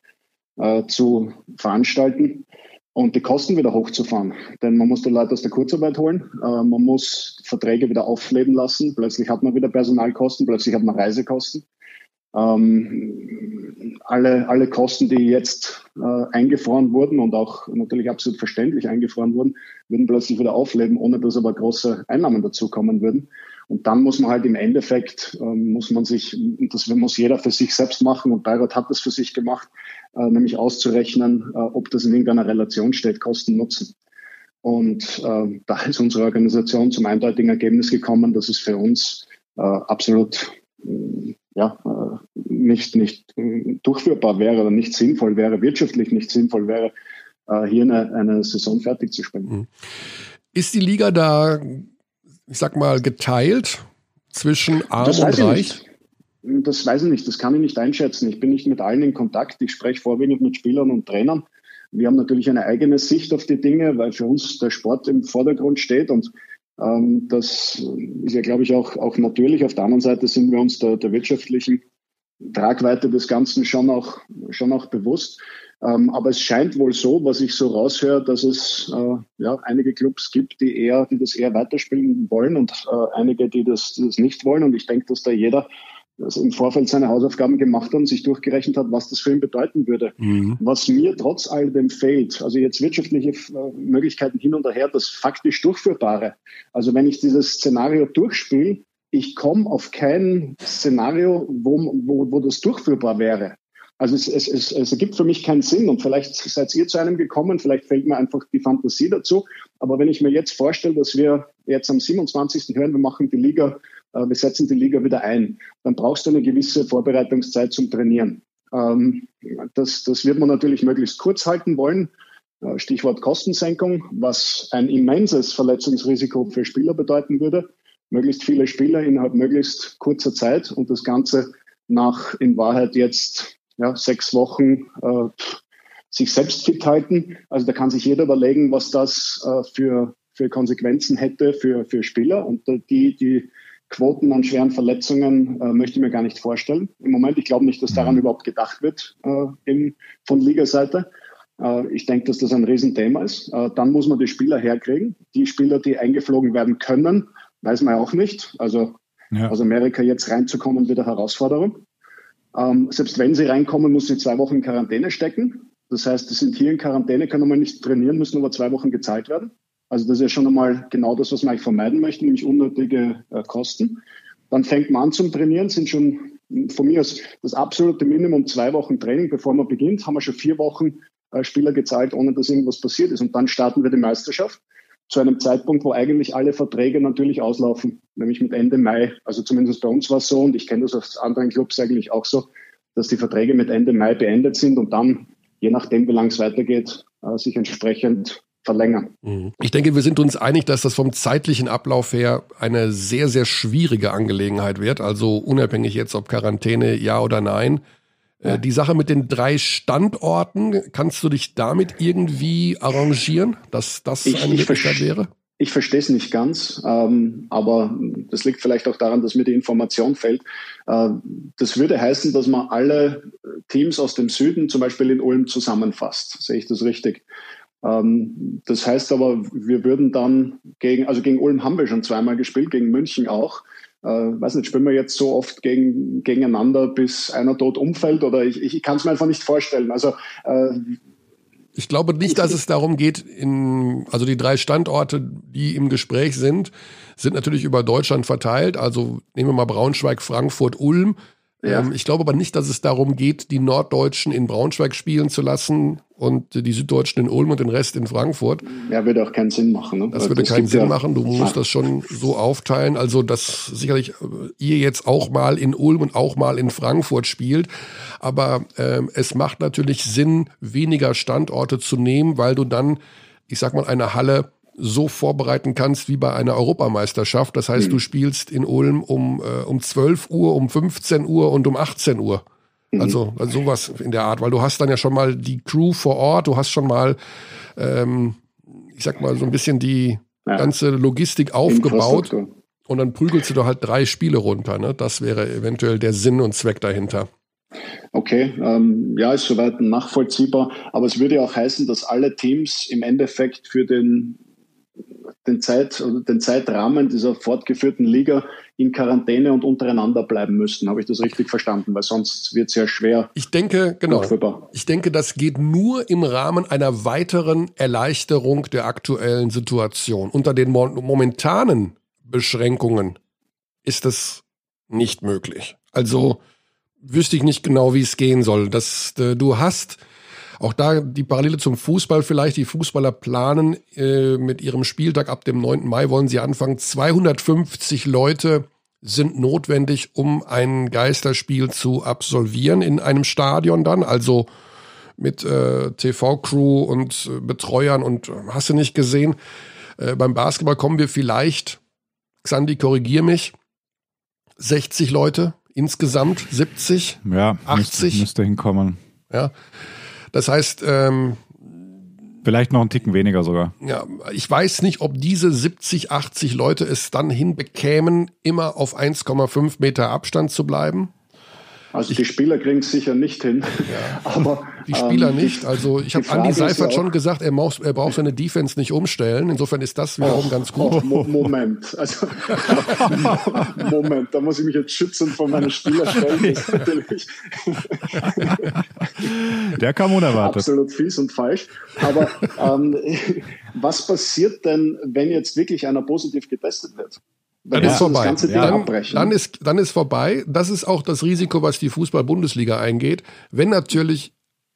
äh, zu veranstalten und die Kosten wieder hochzufahren. Denn man muss die Leute aus der Kurzarbeit holen, äh, man muss Verträge wieder aufleben lassen, plötzlich hat man wieder Personalkosten, plötzlich hat man Reisekosten. Ähm, alle, alle Kosten, die jetzt äh, eingefroren wurden und auch natürlich absolut verständlich eingefroren wurden, würden plötzlich wieder aufleben, ohne dass aber große Einnahmen dazukommen würden. Und dann muss man halt im Endeffekt, ähm, muss man sich, das muss jeder für sich selbst machen und Bayreuth hat das für sich gemacht, äh, nämlich auszurechnen, äh, ob das in irgendeiner Relation steht, Kosten, Nutzen. Und äh, da ist unsere Organisation zum eindeutigen Ergebnis gekommen, dass es für uns äh, absolut äh, ja, äh, nicht, nicht durchführbar wäre oder nicht sinnvoll wäre, wirtschaftlich nicht sinnvoll wäre, hier eine, eine Saison fertig zu spielen. Mhm. Ist die Liga da ich sag mal, geteilt zwischen Arm das und Reich? Das weiß ich nicht, das kann ich nicht einschätzen. Ich bin nicht mit allen in Kontakt. Ich spreche vorwiegend mit Spielern und Trainern. Wir haben natürlich eine eigene Sicht auf die Dinge, weil für uns der Sport im Vordergrund steht und das ist ja, glaube ich, auch, auch natürlich. Auf der anderen Seite sind wir uns der, der wirtschaftlichen Tragweite des Ganzen schon auch, schon auch bewusst. Ähm, aber es scheint wohl so, was ich so raushöre, dass es äh, ja, einige Clubs gibt, die eher, die das eher weiterspielen wollen und äh, einige, die das, die das nicht wollen. Und ich denke, dass da jeder also im Vorfeld seine Hausaufgaben gemacht hat und sich durchgerechnet hat, was das für ihn bedeuten würde. Mhm. Was mir trotz alledem fehlt, also jetzt wirtschaftliche äh, Möglichkeiten hin und her, das faktisch Durchführbare. Also wenn ich dieses Szenario durchspiele, ich komme auf kein Szenario, wo, wo, wo das durchführbar wäre. Also es, es, es, es ergibt für mich keinen Sinn und vielleicht seid ihr zu einem gekommen, vielleicht fällt mir einfach die Fantasie dazu. Aber wenn ich mir jetzt vorstelle, dass wir jetzt am 27. hören, wir machen die Liga, wir setzen die Liga wieder ein, dann brauchst du eine gewisse Vorbereitungszeit zum Trainieren. Ähm, das, das wird man natürlich möglichst kurz halten wollen. Äh, Stichwort Kostensenkung, was ein immenses Verletzungsrisiko für Spieler bedeuten würde. Möglichst viele Spieler innerhalb möglichst kurzer Zeit und das Ganze nach in Wahrheit jetzt ja, sechs Wochen äh, sich selbst fit halten. Also da kann sich jeder überlegen, was das äh, für, für Konsequenzen hätte für, für Spieler. Und die, die Quoten an schweren Verletzungen äh, möchte ich mir gar nicht vorstellen. Im Moment, ich glaube nicht, dass daran mhm. überhaupt gedacht wird äh, in, von Ligaseite. Äh, ich denke, dass das ein Riesenthema ist. Äh, dann muss man die Spieler herkriegen. Die Spieler, die eingeflogen werden können, weiß man auch nicht. Also ja. aus Amerika jetzt reinzukommen, wird eine Herausforderung. Ähm, selbst wenn sie reinkommen, muss sie zwei Wochen in Quarantäne stecken. Das heißt, sie sind hier in Quarantäne, können mal nicht trainieren, müssen aber zwei Wochen gezahlt werden. Also das ist ja schon einmal genau das, was man eigentlich vermeiden möchte, nämlich unnötige äh, Kosten. Dann fängt man an zum Trainieren, sind schon von mir aus das absolute Minimum zwei Wochen Training, bevor man beginnt, haben wir schon vier Wochen äh, Spieler gezahlt, ohne dass irgendwas passiert ist. Und dann starten wir die Meisterschaft zu einem Zeitpunkt, wo eigentlich alle Verträge natürlich auslaufen, nämlich mit Ende Mai. Also zumindest bei uns war es so und ich kenne das aus anderen Clubs eigentlich auch so, dass die Verträge mit Ende Mai beendet sind und dann, je nachdem, wie lang es weitergeht, äh, sich entsprechend verlängern. Mhm. Ich denke, wir sind uns einig, dass das vom zeitlichen Ablauf her eine sehr, sehr schwierige Angelegenheit wird. Also unabhängig jetzt, ob Quarantäne ja oder nein. Äh, ja. Die Sache mit den drei Standorten, kannst du dich damit irgendwie arrangieren, dass das ich, eine Möglichkeit wäre? Ich verstehe es nicht ganz, ähm, aber das liegt vielleicht auch daran, dass mir die Information fällt. Äh, das würde heißen, dass man alle Teams aus dem Süden zum Beispiel in Ulm zusammenfasst. Sehe ich das richtig? Ähm, das heißt aber, wir würden dann gegen, also gegen Ulm haben wir schon zweimal gespielt, gegen München auch. Äh, weiß nicht, spielen wir jetzt so oft gegen, gegeneinander, bis einer tot umfällt oder ich, ich kann es mir einfach nicht vorstellen. Also äh, ich glaube nicht, dass es darum geht, in, also die drei Standorte, die im Gespräch sind, sind natürlich über Deutschland verteilt. Also nehmen wir mal Braunschweig, Frankfurt, Ulm. Ja. Ähm, ich glaube aber nicht, dass es darum geht, die Norddeutschen in Braunschweig spielen zu lassen und die Süddeutschen in Ulm und den Rest in Frankfurt. Ja, würde auch keinen Sinn machen. Ne? Das würde das keinen Sinn ja machen. Du musst das schon so aufteilen. Also, dass sicherlich äh, ihr jetzt auch mal in Ulm und auch mal in Frankfurt spielt. Aber ähm, es macht natürlich Sinn, weniger Standorte zu nehmen, weil du dann, ich sag mal, eine Halle so vorbereiten kannst wie bei einer Europameisterschaft. Das heißt, mhm. du spielst in Ulm um, äh, um 12 Uhr, um 15 Uhr und um 18 Uhr. Mhm. Also, also sowas in der Art, weil du hast dann ja schon mal die Crew vor Ort, du hast schon mal, ähm, ich sag mal, so ein bisschen die ja. ganze Logistik aufgebaut und dann prügelst du halt drei Spiele runter. Ne? Das wäre eventuell der Sinn und Zweck dahinter. Okay, ähm, ja, ist soweit nachvollziehbar. Aber es würde ja auch heißen, dass alle Teams im Endeffekt für den den, Zeit, den Zeitrahmen dieser fortgeführten Liga in Quarantäne und untereinander bleiben müssten. Habe ich das richtig verstanden? Weil sonst wird es ja schwer. Ich denke, genau. Ich denke, das geht nur im Rahmen einer weiteren Erleichterung der aktuellen Situation. Unter den momentanen Beschränkungen ist es nicht möglich. Also wüsste ich nicht genau, wie es gehen soll. Das, äh, du hast auch da die Parallele zum Fußball vielleicht. Die Fußballer planen äh, mit ihrem Spieltag ab dem 9. Mai wollen sie anfangen. 250 Leute sind notwendig, um ein Geisterspiel zu absolvieren in einem Stadion dann. Also mit äh, TV-Crew und äh, Betreuern und äh, hast du nicht gesehen. Äh, beim Basketball kommen wir vielleicht, Xandi, korrigier mich, 60 Leute insgesamt, 70, ja, 80. Müsste, müsste hinkommen. Ja, das heißt, ähm, Vielleicht noch einen Ticken weniger sogar. Ja, ich weiß nicht, ob diese 70, 80 Leute es dann hinbekämen, immer auf 1,5 Meter Abstand zu bleiben. Also die Spieler kriegen es sicher nicht hin. Ja. Aber die Spieler ähm, nicht. Also ich habe Andi Seifert ja schon gesagt, er, muss, er braucht seine Defense nicht umstellen. Insofern ist das wiederum oh, ganz gut. Oh, Moment, also Moment, da muss ich mich jetzt schützen von meinen Spielerstellen. Der kam unerwartet. Absolut fies und falsch. Aber ähm, was passiert denn, wenn jetzt wirklich einer positiv getestet wird? Dann ja, ist vorbei. Ja. Dann, dann, ist, dann ist vorbei. Das ist auch das Risiko, was die Fußball-Bundesliga eingeht. Wenn natürlich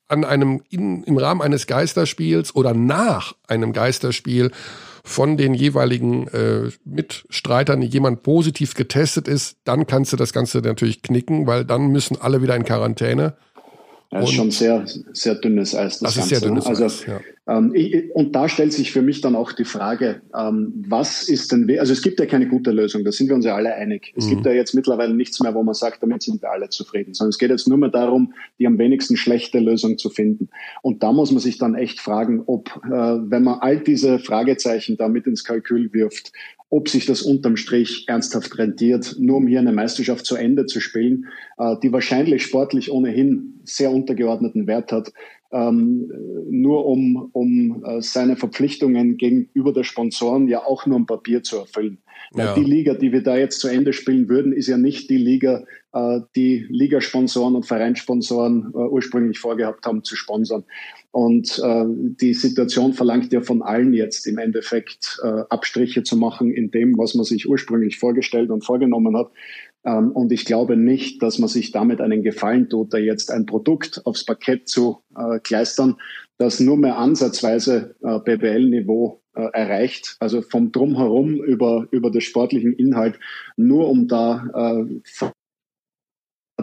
an einem, in, im Rahmen eines Geisterspiels oder nach einem Geisterspiel von den jeweiligen äh, Mitstreitern jemand positiv getestet ist, dann kannst du das Ganze natürlich knicken, weil dann müssen alle wieder in Quarantäne. Das ist schon sehr, sehr dünnes Eis. Das, das ist sehr dünnes also, Eis. Ja. Ähm, ich, und da stellt sich für mich dann auch die Frage, ähm, was ist denn, also es gibt ja keine gute Lösung, da sind wir uns ja alle einig. Es mhm. gibt ja jetzt mittlerweile nichts mehr, wo man sagt, damit sind wir alle zufrieden, sondern es geht jetzt nur mehr darum, die am wenigsten schlechte Lösung zu finden. Und da muss man sich dann echt fragen, ob, äh, wenn man all diese Fragezeichen da mit ins Kalkül wirft, ob sich das unterm Strich ernsthaft rentiert, nur um hier eine Meisterschaft zu Ende zu spielen, äh, die wahrscheinlich sportlich ohnehin sehr untergeordneten Wert hat, ähm, nur um, um äh, seine Verpflichtungen gegenüber der Sponsoren ja auch nur ein Papier zu erfüllen. Ja. Die Liga, die wir da jetzt zu Ende spielen würden, ist ja nicht die Liga, die Ligasponsoren und Vereinssponsoren äh, ursprünglich vorgehabt haben zu sponsern. Und äh, die Situation verlangt ja von allen jetzt im Endeffekt äh, Abstriche zu machen in dem, was man sich ursprünglich vorgestellt und vorgenommen hat. Ähm, und ich glaube nicht, dass man sich damit einen Gefallen tut, da jetzt ein Produkt aufs Parkett zu äh, kleistern, das nur mehr ansatzweise äh, BBL-Niveau äh, erreicht, also vom Drumherum über, über den sportlichen Inhalt, nur um da äh,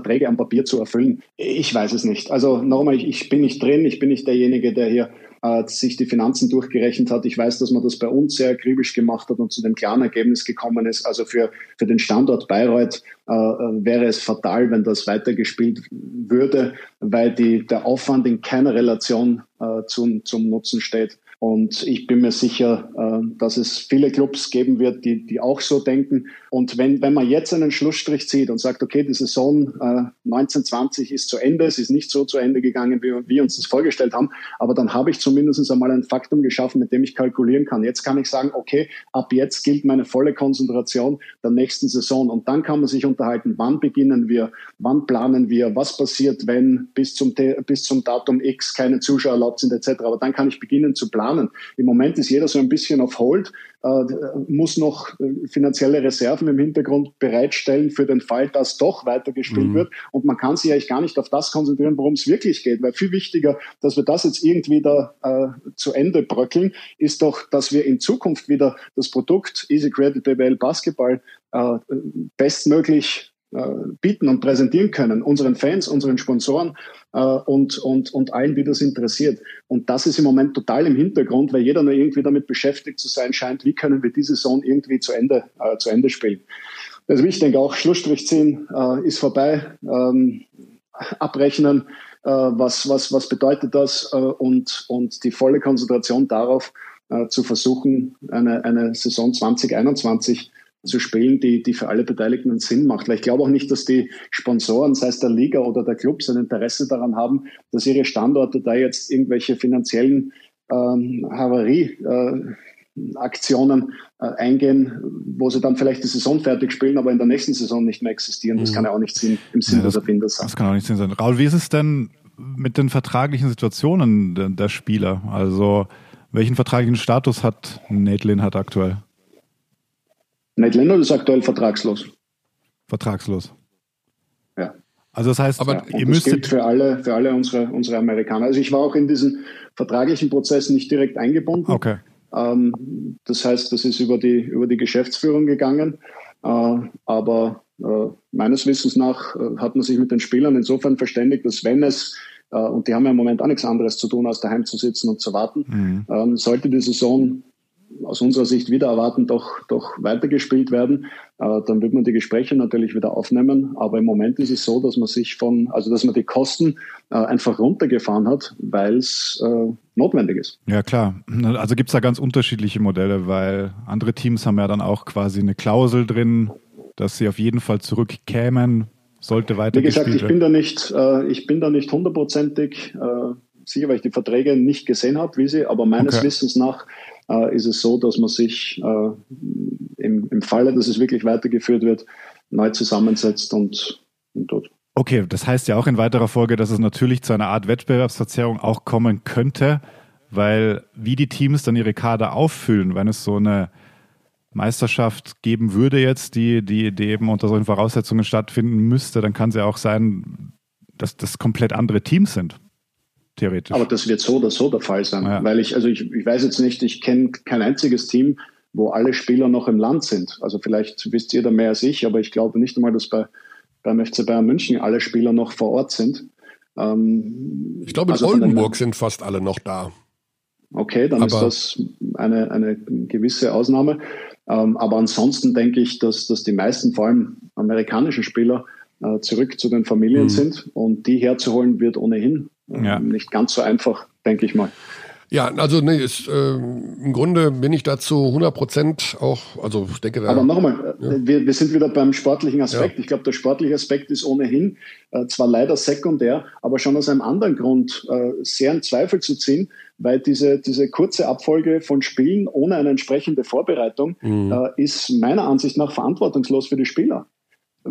Verträge am Papier zu erfüllen? Ich weiß es nicht. Also nochmal, ich, ich bin nicht drin, ich bin nicht derjenige, der hier äh, sich die Finanzen durchgerechnet hat. Ich weiß, dass man das bei uns sehr akribisch gemacht hat und zu dem klaren Ergebnis gekommen ist. Also für, für den Standort Bayreuth äh, äh wäre es fatal, wenn das weitergespielt würde, weil die, der Aufwand in keiner Relation äh, zum, zum Nutzen steht. Und ich bin mir sicher, äh, dass es viele Clubs geben wird, die, die auch so denken. Und wenn, wenn man jetzt einen Schlussstrich zieht und sagt, okay, die Saison äh, 1920 ist zu Ende, es ist nicht so zu Ende gegangen, wie wir uns das vorgestellt haben, aber dann habe ich zumindest einmal ein Faktum geschaffen, mit dem ich kalkulieren kann. Jetzt kann ich sagen, okay, ab jetzt gilt meine volle Konzentration der nächsten Saison. Und dann kann man sich unterhalten, wann beginnen wir, wann planen wir, was passiert, wenn bis zum, bis zum Datum X keine Zuschauer erlaubt sind, etc. Aber dann kann ich beginnen zu planen. Im Moment ist jeder so ein bisschen auf Hold, äh, muss noch äh, finanzielle Reserven im Hintergrund bereitstellen für den Fall, dass doch weitergespielt mhm. wird. Und man kann sich eigentlich gar nicht auf das konzentrieren, worum es wirklich geht. Weil viel wichtiger, dass wir das jetzt irgendwie da äh, zu Ende bröckeln, ist doch, dass wir in Zukunft wieder das Produkt Easy Credit BBL Basketball äh, bestmöglich äh, bieten und präsentieren können, unseren Fans, unseren Sponsoren äh, und, und, und allen, die das interessiert. Und das ist im Moment total im Hintergrund, weil jeder nur irgendwie damit beschäftigt zu sein scheint, wie können wir diese Saison irgendwie zu Ende, äh, zu Ende spielen. Also ich denke auch, Schlussstrich ziehen äh, ist vorbei, ähm, abrechnen, äh, was, was, was bedeutet das äh, und, und die volle Konzentration darauf äh, zu versuchen, eine, eine Saison 2021 zu spielen, die, die für alle Beteiligten einen Sinn macht. Weil ich glaube auch nicht, dass die Sponsoren, sei es der Liga oder der Club, ein Interesse daran haben, dass ihre Standorte da jetzt irgendwelche finanziellen ähm, Havarie-Aktionen äh, äh, eingehen, wo sie dann vielleicht die Saison fertig spielen, aber in der nächsten Saison nicht mehr existieren. Das mhm. kann ja auch nicht Sinn, im Sinne ja, des Erfinders sein. Das kann auch nicht Sinn sein. Raul, wie ist es denn mit den vertraglichen Situationen der, der Spieler? Also welchen vertraglichen Status hat Nate Lynn hat aktuell? Nate Leonard ist aktuell vertragslos. Vertragslos. Ja. Also das heißt, aber ja, ihr das gilt für alle, für alle unsere, unsere Amerikaner. Also ich war auch in diesen vertraglichen Prozess nicht direkt eingebunden. Okay. Ähm, das heißt, das ist über die, über die Geschäftsführung gegangen. Äh, aber äh, meines Wissens nach äh, hat man sich mit den Spielern insofern verständigt, dass wenn es äh, und die haben ja im Moment auch nichts anderes zu tun, als daheim zu sitzen und zu warten. Mhm. Ähm, sollte die Saison aus unserer Sicht wieder erwarten, doch, doch weitergespielt werden, äh, dann wird man die Gespräche natürlich wieder aufnehmen. Aber im Moment ist es so, dass man sich von, also dass man die Kosten äh, einfach runtergefahren hat, weil es äh, notwendig ist. Ja, klar. Also gibt es da ganz unterschiedliche Modelle, weil andere Teams haben ja dann auch quasi eine Klausel drin, dass sie auf jeden Fall zurückkämen, sollte weiter Wie gesagt, ich bin da nicht, äh, ich bin da nicht hundertprozentig äh, sicher, weil ich die Verträge nicht gesehen habe, wie sie, aber meines okay. Wissens nach äh, ist es so, dass man sich äh, im, im Falle, dass es wirklich weitergeführt wird, neu zusammensetzt und, und dort. Okay, das heißt ja auch in weiterer Folge, dass es natürlich zu einer Art Wettbewerbsverzerrung auch kommen könnte, weil wie die Teams dann ihre Kader auffüllen, wenn es so eine Meisterschaft geben würde jetzt, die, die, die eben unter solchen Voraussetzungen stattfinden müsste, dann kann es ja auch sein, dass das komplett andere Teams sind theoretisch. Aber das wird so oder so der Fall sein, ja. weil ich, also ich, ich weiß jetzt nicht, ich kenne kein einziges Team, wo alle Spieler noch im Land sind. Also vielleicht wisst ihr da mehr als ich, aber ich glaube nicht einmal, dass bei, beim FC Bayern München alle Spieler noch vor Ort sind. Ähm, ich glaube, in also Oldenburg sind fast alle noch da. okay, dann Aber- ist das eine, eine gewisse Ausnahme. Ähm, aber ansonsten denke ich, dass, dass die meisten, vor allem amerikanischen Spieler, äh, zurück zu den Familien Mhm. sind und die herzuholen wird ohnehin Ja. nicht ganz so einfach, denke ich mal. Ja, also nee, ist, ähm, im Grunde bin ich dazu 100 Prozent auch, also ich denke, da, Aber nochmal, äh, wir, wir sind wieder beim sportlichen Aspekt. Ich glaube, der sportliche Aspekt ist ohnehin äh, zwar leider sekundär, aber schon aus einem anderen Grund äh, sehr in Zweifel zu ziehen, weil diese, diese kurze Abfolge von Spielen ohne eine entsprechende Vorbereitung Mhm. äh, ist meiner Ansicht nach verantwortungslos für die Spieler.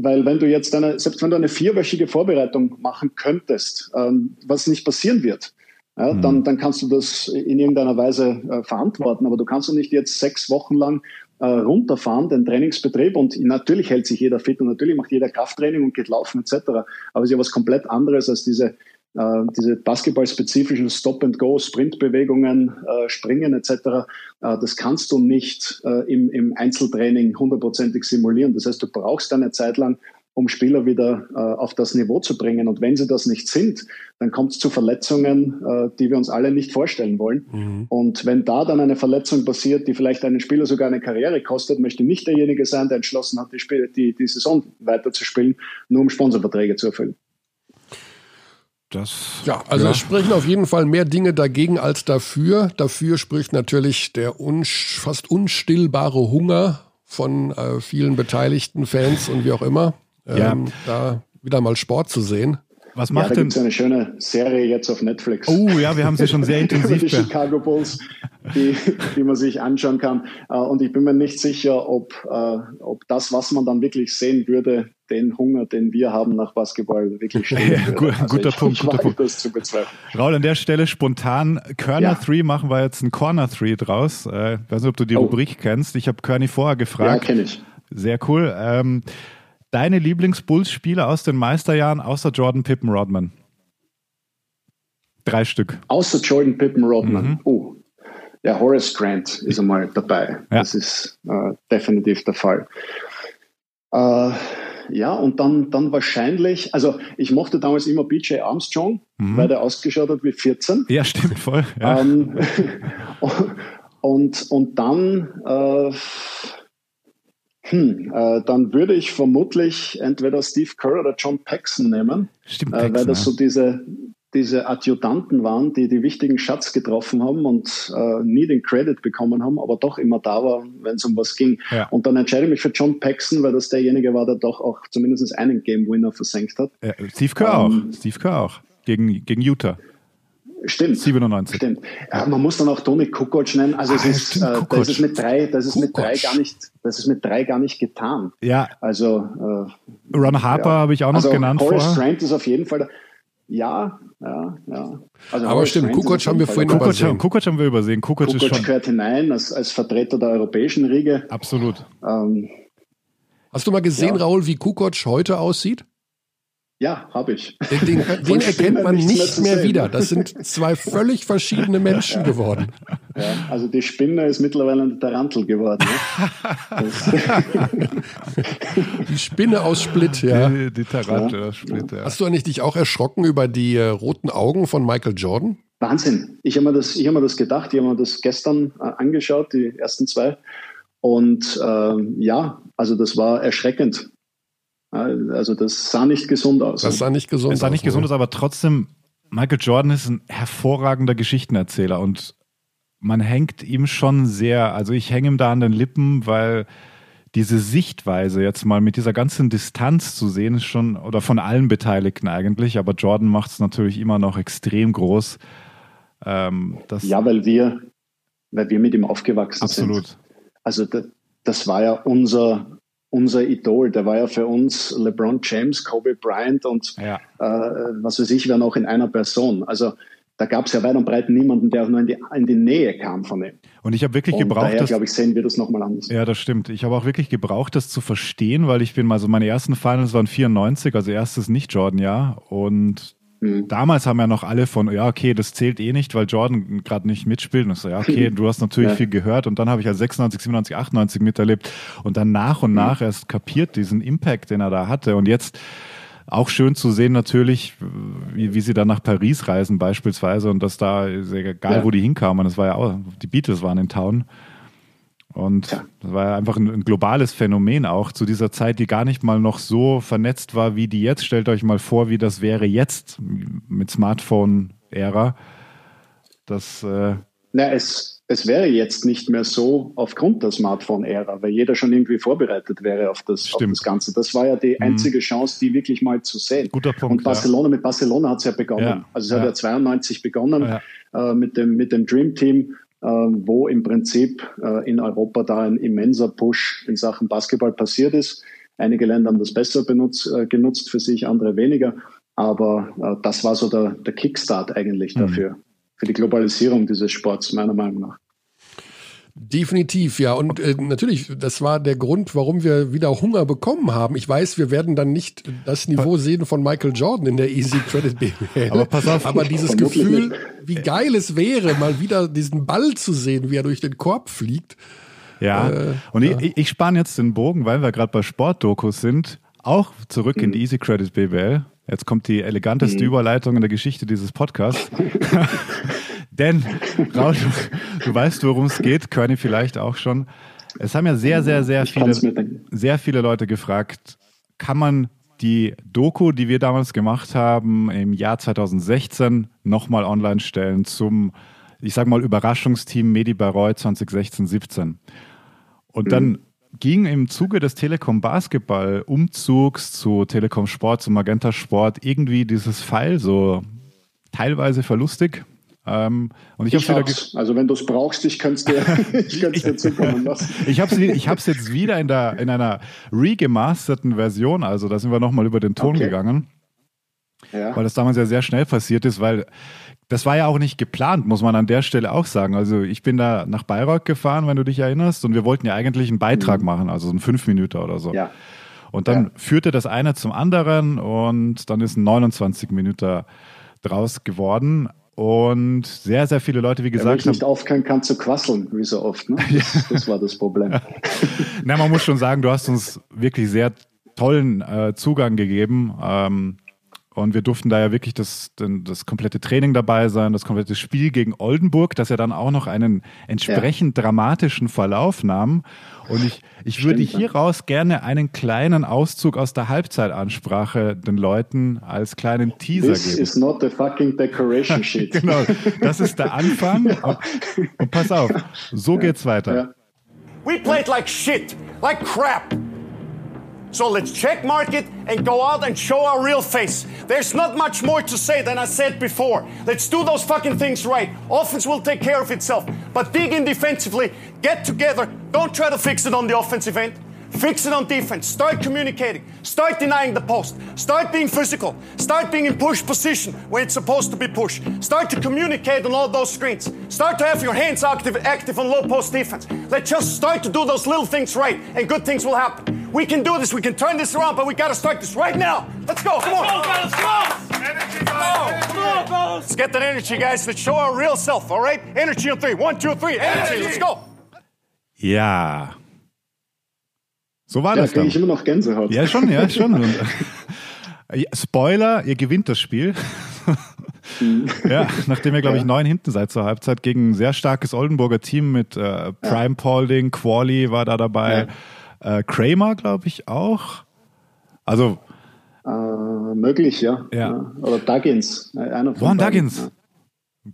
Weil wenn du jetzt eine, selbst wenn du eine vierwöchige Vorbereitung machen könntest, ähm, was nicht passieren wird, ja, Mhm. dann, dann kannst du das in irgendeiner Weise äh, verantworten. Aber du kannst doch nicht jetzt sechs Wochen lang äh, runterfahren, den Trainingsbetrieb. Und natürlich hält sich jeder fit und natürlich macht jeder Krafttraining und geht laufen etc. Aber es ist ja was komplett anderes als diese, äh, diese basketballspezifischen Stop-and-Go, Sprintbewegungen, äh, Springen etc. Äh, das kannst du nicht äh, im, im Einzeltraining hundertprozentig simulieren. Das heißt, du brauchst eine Zeit lang, um Spieler wieder äh, auf das Niveau zu bringen. Und wenn sie das nicht sind, dann kommt es zu Verletzungen, äh, die wir uns alle nicht vorstellen wollen. Mhm. Und wenn da dann eine Verletzung passiert, die vielleicht einen Spieler sogar eine Karriere kostet, möchte nicht derjenige sein, der entschlossen hat, die, Spiel die, die Saison weiterzuspielen, nur um Sponsorverträge zu erfüllen. Das, Ja, also es sprechen auf jeden Fall mehr Dinge dagegen als dafür. Dafür spricht natürlich der unsch fast unstillbare Hunger von äh, vielen beteiligten Fans und wie auch immer, Ja. ähm, da wieder mal Sport zu sehen. Was Ja, macht da denn. es eine schöne Serie jetzt auf Netflix. Oh ja, wir haben sie schon sehr die intensiv. be- Chicago Bulls, die, die man sich anschauen kann. Äh, Und ich bin mir nicht sicher, ob, äh, ob das, was man dann wirklich sehen würde, den Hunger, den wir haben nach Basketball, wirklich stimmen Ja, würde. gu- guter ich, Punkt, Ich guter Punkt. das zu bezweifeln. Raul, an der Stelle spontan Körner Ja. 3 machen wir jetzt einen Corner 3 draus. Äh, weiß nicht, ob du die Oh. Rubrik kennst. Ich habe Körny vorher Ja, gefragt. kenne ich. Sehr cool. Ähm, deine Lieblings-Bulls-Spieler aus den Meisterjahren außer Jordan Pippen Rodman? Drei Stück. Außer Jordan Pippen Rodman. Mhm. Oh. Ja, Horace Grant ist einmal dabei. Ja. Das ist äh, definitiv der Fall. Äh, ja, und dann, dann wahrscheinlich, also ich mochte damals immer BJ Armstrong, Mhm. weil der ausgeschaut hat wie 14. Ja, stimmt voll. Ja. Ähm, und, und dann, äh, hm, äh, dann würde ich vermutlich entweder Steve Kerr oder John Paxson nehmen, stimmt. äh, weil Paxson, das so diese, diese Adjutanten waren, die die wichtigen Shots getroffen haben und äh, nie den Credit bekommen haben, aber doch immer da waren, wenn es um was ging. Ja. Und dann entscheide ich mich für John Paxson, weil das derjenige war, der doch auch zumindest einen Game Winner versenkt hat. Steve Kerr auch. ähm, Steve Kerr auch. Gegen, gegen Utah. Stimmt. 97. Stimmt. Ja, man muss dann auch Toni Kukoc nennen. Also es Ah, ist, stimmt, äh, Kukoc. das ist mit drei, das ist mit drei Kukoc. gar nicht, das ist mit drei gar nicht getan. Ja, Also äh, Ron Harper Ja. habe ich auch noch also genannt Horace vorher. Grant ist auf jeden Fall. Der, ja, ja, ja. Also Aber Horace stimmt, ist Kukoc haben wir vorhin. Kukoc, übersehen. haben- Kukoc haben wir übersehen. Kukoc, ist Kukoc schon gehört hinein als, als Vertreter der europäischen Riege. absolut. Ähm, Hast du mal gesehen, Ja. Raul, wie Kukoc heute aussieht? Ja, habe ich. Den, den, den erkennt man mehr nicht mehr sehen. wieder. Das sind zwei völlig verschiedene Menschen geworden. Ja, also die Spinne ist mittlerweile eine Tarantel geworden. Ne? Die Spinne aus Split, ja. Die, die Tarantula Split, ja. Hast du eigentlich dich auch erschrocken über die äh, roten Augen von Michael Jordan? Wahnsinn. Ich habe mir, das- ich hab mir das gedacht, ich habe mir das gestern äh, angeschaut, die ersten zwei. Und ähm, ja, also das war erschreckend. Also das sah nicht gesund aus. Das sah nicht gesund Es sah nicht aus. gesund aus, aber trotzdem, Michael Jordan ist ein hervorragender Geschichtenerzähler und man hängt ihm schon sehr, also ich hänge ihm da an den Lippen, weil diese Sichtweise jetzt mal mit dieser ganzen Distanz zu sehen ist schon, oder von allen Beteiligten eigentlich, aber Jordan macht es natürlich immer noch extrem groß. Ähm, das, ja, weil wir, weil wir mit ihm aufgewachsen sind. absolut. Also da, das war ja unser, unser Idol. Der war ja für uns LeBron James, Kobe Bryant und Ja. äh, was weiß ich, wer noch in einer Person. Also da gab es ja weit und breit niemanden, der auch nur in die, in die Nähe kam von ihm. Und ich habe wirklich Und gebraucht, daher, glaube ich, sehen wir das nochmal anders. Ja, das stimmt. Ich habe auch wirklich gebraucht, das zu verstehen, weil ich bin mal so meine ersten Finals waren 94, also erstes nicht Jordan-Jahr. Und Hm. damals haben ja noch alle von, ja, okay, das zählt eh nicht, weil Jordan gerade nicht mitspielt. Und ich so, ja, okay, du hast natürlich Ja. viel gehört. Und dann habe ich ja 96, 97, 98 miterlebt und dann nach und nach erst kapiert diesen Impact, den er da hatte. Und jetzt auch schön zu sehen natürlich, wie, wie sie dann nach Paris reisen beispielsweise und dass da, egal ja. wo die hinkamen, das war ja auch, die Beatles waren in Town. Und ja. das war ja einfach ein, ein, globales Phänomen auch zu dieser Zeit, die gar nicht mal noch so vernetzt war wie die jetzt. Stellt euch mal vor, wie das wäre jetzt mit Smartphone-Ära. Das äh, na, es, es wäre jetzt nicht mehr so aufgrund der Smartphone-Ära, weil jeder schon irgendwie vorbereitet wäre auf das, auf das Ganze. Das war ja die mhm. einzige. Chance, die wirklich mal zu sehen. Guter Punkt. Und Barcelona, ja. mit Barcelona hat es ja begonnen. Ja. Also es ja. hat ja 92 begonnen äh, mit, dem, mit dem Dream Team, wo im Prinzip äh, in Europa da ein immenser Push in Sachen Basketball passiert ist. Einige Länder haben das besser benutzt, äh, genutzt für sich, andere weniger. Aber äh, das war so der, der Kickstart eigentlich mhm. dafür für die Globalisierung dieses Sports, meiner Meinung nach. Definitiv, ja. Und äh, natürlich, das war der Grund, warum wir wieder Hunger bekommen haben. Ich weiß, wir werden dann nicht das Niveau sehen von Michael Jordan in der Easy Credit BWL. Aber pass auf. Aber dieses Gefühl, wie geil es wäre, mal wieder diesen Ball zu sehen, wie er durch den Korb fliegt. Ja, äh, und ja. ich, ich spanne jetzt den Bogen, weil wir gerade bei Sportdokus sind, auch zurück mhm. in die Easy Credit BWL. Jetzt kommt die eleganteste mhm. Überleitung in der Geschichte dieses Podcasts. Denn, Raul, du, weißt, worum es geht, Körny vielleicht auch schon. Es haben ja sehr, sehr, sehr viele, sehr viele Leute gefragt, kann man die Doku, die wir damals gemacht haben, im Jahr 2016 nochmal online stellen zum, ich sag mal, Überraschungsteam Medi Baroy 2016-17. Und dann mhm ging im Zuge des Telekom Basketball Umzugs zu Telekom Sport, zu Magenta Sport irgendwie dieses Pfeil so teilweise verlustig. Ähm, und ich, ich hab's. Also wenn du es brauchst, ich kann es dir, ich kann's dir zukommen lassen. ich habe es jetzt wieder in, der, in einer regemasterten Version, also da sind wir nochmal über den Ton okay. gegangen. Ja. Weil das damals ja sehr schnell passiert ist, weil das war ja auch nicht geplant, muss man an der Stelle auch sagen. Also ich bin da nach Bayreuth gefahren, wenn du dich erinnerst, und wir wollten ja eigentlich einen Beitrag mhm. machen, also ein fünf Minuten oder so. Ja. Und dann ja. führte das eine zum anderen und dann ist ein 29 Minuten draus geworden. Und sehr, sehr viele Leute, wie gesagt. Wenn ich nicht aufhören kann zu quasseln, wie so oft. Ne? Das, das war das Problem. Na, man muss schon sagen, du hast uns wirklich sehr tollen äh, Zugang gegeben. Ähm, und wir durften da ja wirklich das, das komplette Training dabei sein, das komplette Spiel gegen Oldenburg, das ja dann auch noch einen entsprechend ja. dramatischen Verlauf nahm. Und ich, ich würde hieraus gerne einen kleinen Auszug aus der Halbzeitansprache den Leuten als kleinen Teaser This geben. This is not the fucking decoration shit. genau, das ist der Anfang. Und, und pass auf, so geht's weiter. Ja. We played like shit, like crap. So let's check market and go out and show our real face. There's not much more to say than I said before. Let's do those fucking things right. Offense will take care of itself. But dig in defensively, get together. Don't try to fix it on the offensive end. Fix it on defense. Start communicating. Start denying the post. Start being physical. Start being in push position when it's supposed to be push. Start to communicate on all those screens. Start to have your hands active, active on low post defense. Let's just start to do those little things right, and good things will happen. We can do this. We can turn this around, but we got to start this right now. Let's go. Come on. Let's go, fellas. Come on. Energy, guys. Come on, fellas. Let's get that energy, guys. Let's show our real self. All right. Energy on three. One, two, three. Energy. energy. Let's go. Yeah. So war ja, das dann. ich immer noch Gänsehaut. Ja, schon, ja, schon. Spoiler, ihr gewinnt das Spiel. Mhm. ja, nachdem ihr, glaube ich, neun hinten seid zur Halbzeit gegen ein sehr starkes Oldenburger Team mit äh, Prime. Paulding, Quali war da dabei, ja. äh, Kramer, glaube ich, auch. Also äh, möglich, ja. ja. Oder Duggins. Einer von Ron Duggins.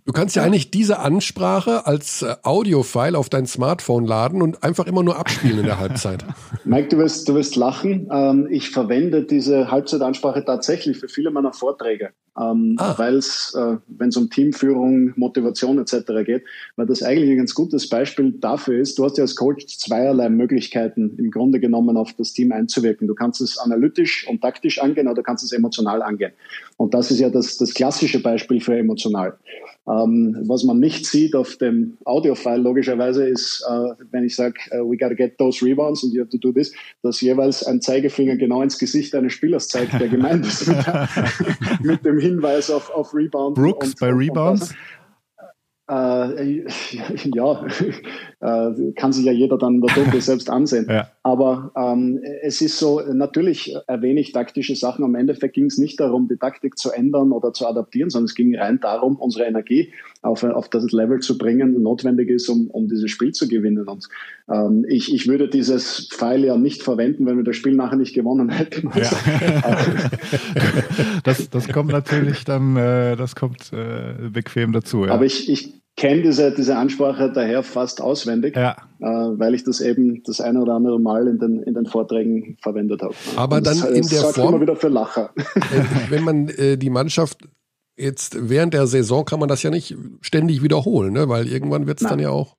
Du kannst ja eigentlich diese Ansprache als äh, Audiofile auf dein Smartphone laden und einfach immer nur abspielen in der Halbzeit. Mike, du wirst, du wirst lachen. Ähm, ich verwende diese Halbzeitansprache tatsächlich für viele meiner Vorträge, ähm, ah. weil es, äh, wenn es um Teamführung, Motivation etc. geht, weil das eigentlich ein ganz gutes Beispiel dafür ist. Du hast ja als Coach zweierlei Möglichkeiten im Grunde genommen auf das Team einzuwirken. Du kannst es analytisch und taktisch angehen oder du kannst es emotional angehen. Und das ist ja das, das klassische Beispiel für emotional. Ähm, was man nicht sieht auf dem Audio-File logischerweise ist, äh, wenn ich sage, uh, we gotta get those rebounds and you have to do this, dass jeweils ein Zeigefinger genau ins Gesicht eines Spielers zeigt, der gemeint ist mit, mit, dem Hinweis auf, auf Rebound. Brooks und, bei Rebounds? Äh, ja, äh, kann sich ja jeder dann in der Doku selbst ansehen. Ja. Aber ähm, es ist so, natürlich erwähne ich taktische Sachen. Am Endeffekt ging es nicht darum, die Taktik zu ändern oder zu adaptieren, sondern es ging rein darum, unsere Energie auf, auf das Level zu bringen, notwendig ist, um, um dieses Spiel zu gewinnen. Und ähm, ich, ich würde dieses Pfeil ja nicht verwenden, wenn wir das Spiel nachher nicht gewonnen hätten. Ja. das, das kommt natürlich dann, äh, das kommt äh, bequem dazu. Ja. Aber ich, ich kenne diese, diese Ansprache daher fast auswendig, ja. äh, weil ich das eben das eine oder andere Mal in den, in den Vorträgen verwendet habe. Aber Und dann das, in das der sorgt Form, immer wieder für Lacher. wenn man äh, die Mannschaft jetzt während der Saison kann man das ja nicht ständig wiederholen, ne? weil irgendwann wird es dann ja auch.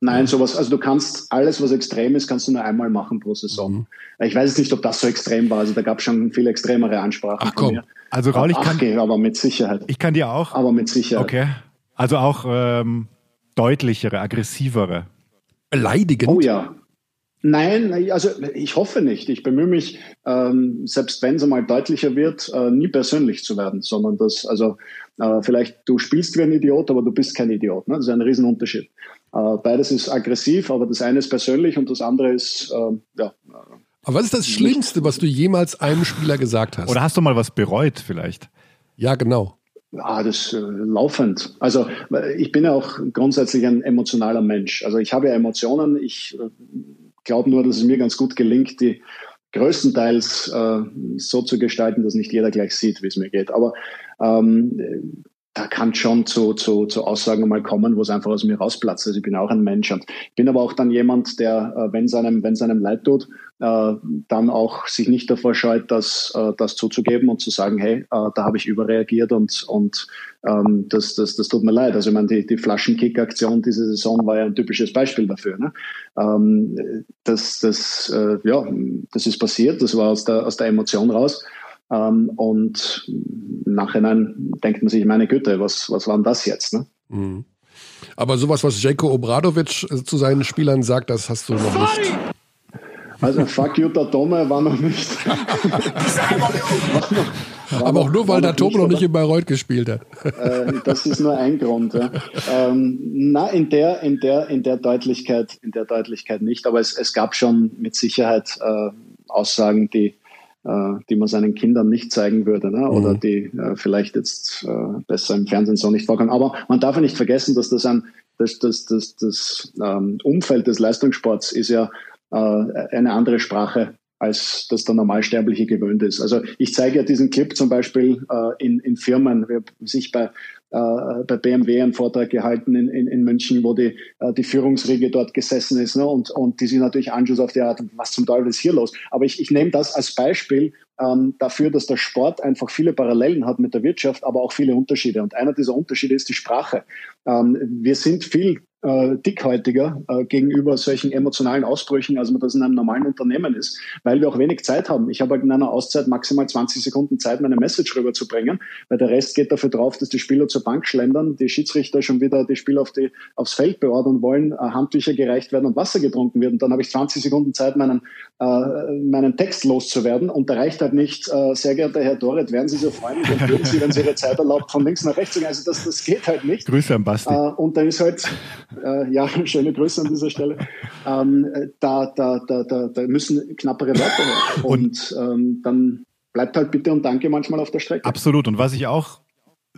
Nein, sowas, also du kannst alles, was extrem ist, kannst du nur einmal machen pro Saison. Mhm. Ich weiß jetzt nicht, ob das so extrem war. Also da gab es schon viel extremere Ansprachen. Ach komm. Also Raul, ich kann. Ach, aber mit Sicherheit. Ich kann dir auch. Aber mit Sicherheit. Okay. Also auch ähm, deutlichere, aggressivere. Beleidigend? Oh ja. Nein, also ich hoffe nicht. Ich bemühe mich, ähm, selbst wenn es einmal deutlicher wird, äh, nie persönlich zu werden, sondern dass, also äh, vielleicht du spielst wie ein Idiot, aber du bist kein Idiot. Ne? Das ist ein Riesenunterschied. Äh, beides ist aggressiv, aber das eine ist persönlich und das andere ist, ähm, ja. Aber was ist das Schlimmste, was du jemals einem Spieler gesagt hast? Oder hast du mal was bereut vielleicht? Ja, genau. Ah, das äh, laufend. Also ich bin ja auch grundsätzlich ein emotionaler Mensch. Also ich habe ja Emotionen. Ich äh, glaube nur, dass es mir ganz gut gelingt, die größtenteils äh, so zu gestalten, dass nicht jeder gleich sieht, wie es mir geht. Aber ähm, da kann schon zu, zu, zu Aussagen mal kommen, wo es einfach aus mir rausplatzt. Also ich bin auch ein Mensch und bin aber auch dann jemand, der, äh, wenn es einem, wenn einem leid tut, äh, dann auch sich nicht davor scheut, das, äh, das zuzugeben und zu sagen, hey, äh, da habe ich überreagiert und, und ähm, das, das, das tut mir leid. Also ich meine, die, die Flaschenkick-Aktion diese Saison war ja ein typisches Beispiel dafür. Ne? Ähm, das, das, äh, ja, das ist passiert, das war aus der, aus der Emotion raus. Ähm, und im Nachhinein denkt man sich, meine Güte, was, was war denn das jetzt? Ne? Mhm. Aber sowas, was Jeko Obradovic äh, zu seinen Spielern sagt, das hast du noch nicht. Also fuck you, der Tome war noch nicht. war Aber auch nur, weil der Tome noch nicht in Bayreuth gespielt hat. Äh, das ist nur ein Grund. Ja. Ähm, na, in der, in der, in der Deutlichkeit, in der Deutlichkeit nicht. Aber es, es gab schon mit Sicherheit äh, Aussagen, die äh, die man seinen Kindern nicht zeigen würde ne? oder mhm. die äh, vielleicht jetzt äh, besser im Fernsehen so nicht vorkommen. Aber man darf ja nicht vergessen, dass das ein das, das, das, das ähm, Umfeld des Leistungssports ist ja äh, eine andere Sprache als das der Normalsterbliche gewöhnt ist. Also ich zeige ja diesen Clip zum Beispiel äh, in, in Firmen, sich bei äh, bei BMW einen Vortrag gehalten in, in, in München, wo die, äh, die Führungsriege dort gesessen ist ne? und, und die sich natürlich anschaut auf die Art, was zum Teufel ist hier los. Aber ich, ich nehme das als Beispiel ähm, dafür, dass der Sport einfach viele Parallelen hat mit der Wirtschaft, aber auch viele Unterschiede. Und einer dieser Unterschiede ist die Sprache. Ähm, wir sind viel äh, dickhäutiger äh, gegenüber solchen emotionalen Ausbrüchen, als man das in einem normalen Unternehmen ist, weil wir auch wenig Zeit haben. Ich habe halt in einer Auszeit maximal 20 Sekunden Zeit, meine Message rüberzubringen, weil der Rest geht dafür drauf, dass die Spieler zur Bank schlendern, die Schiedsrichter schon wieder die Spieler auf die, aufs Feld beordern wollen, äh, Handtücher gereicht werden und Wasser getrunken wird. Und dann habe ich 20 Sekunden Zeit, meinen, äh, meinen Text loszuwerden. Und da reicht halt nicht, äh, sehr geehrter Herr Doret, werden Sie so freundlich und würden Sie, wenn Sie Ihre Zeit erlaubt, von links nach rechts zu gehen. Also das, das geht halt nicht. Grüße an Basti. Äh, und dann ist halt äh, ja, schöne Grüße an dieser Stelle. Ähm, da, da, da, da, da müssen knappere Worte her. Und, und ähm, dann bleibt halt Bitte und Danke manchmal auf der Strecke. Absolut. Und was ich auch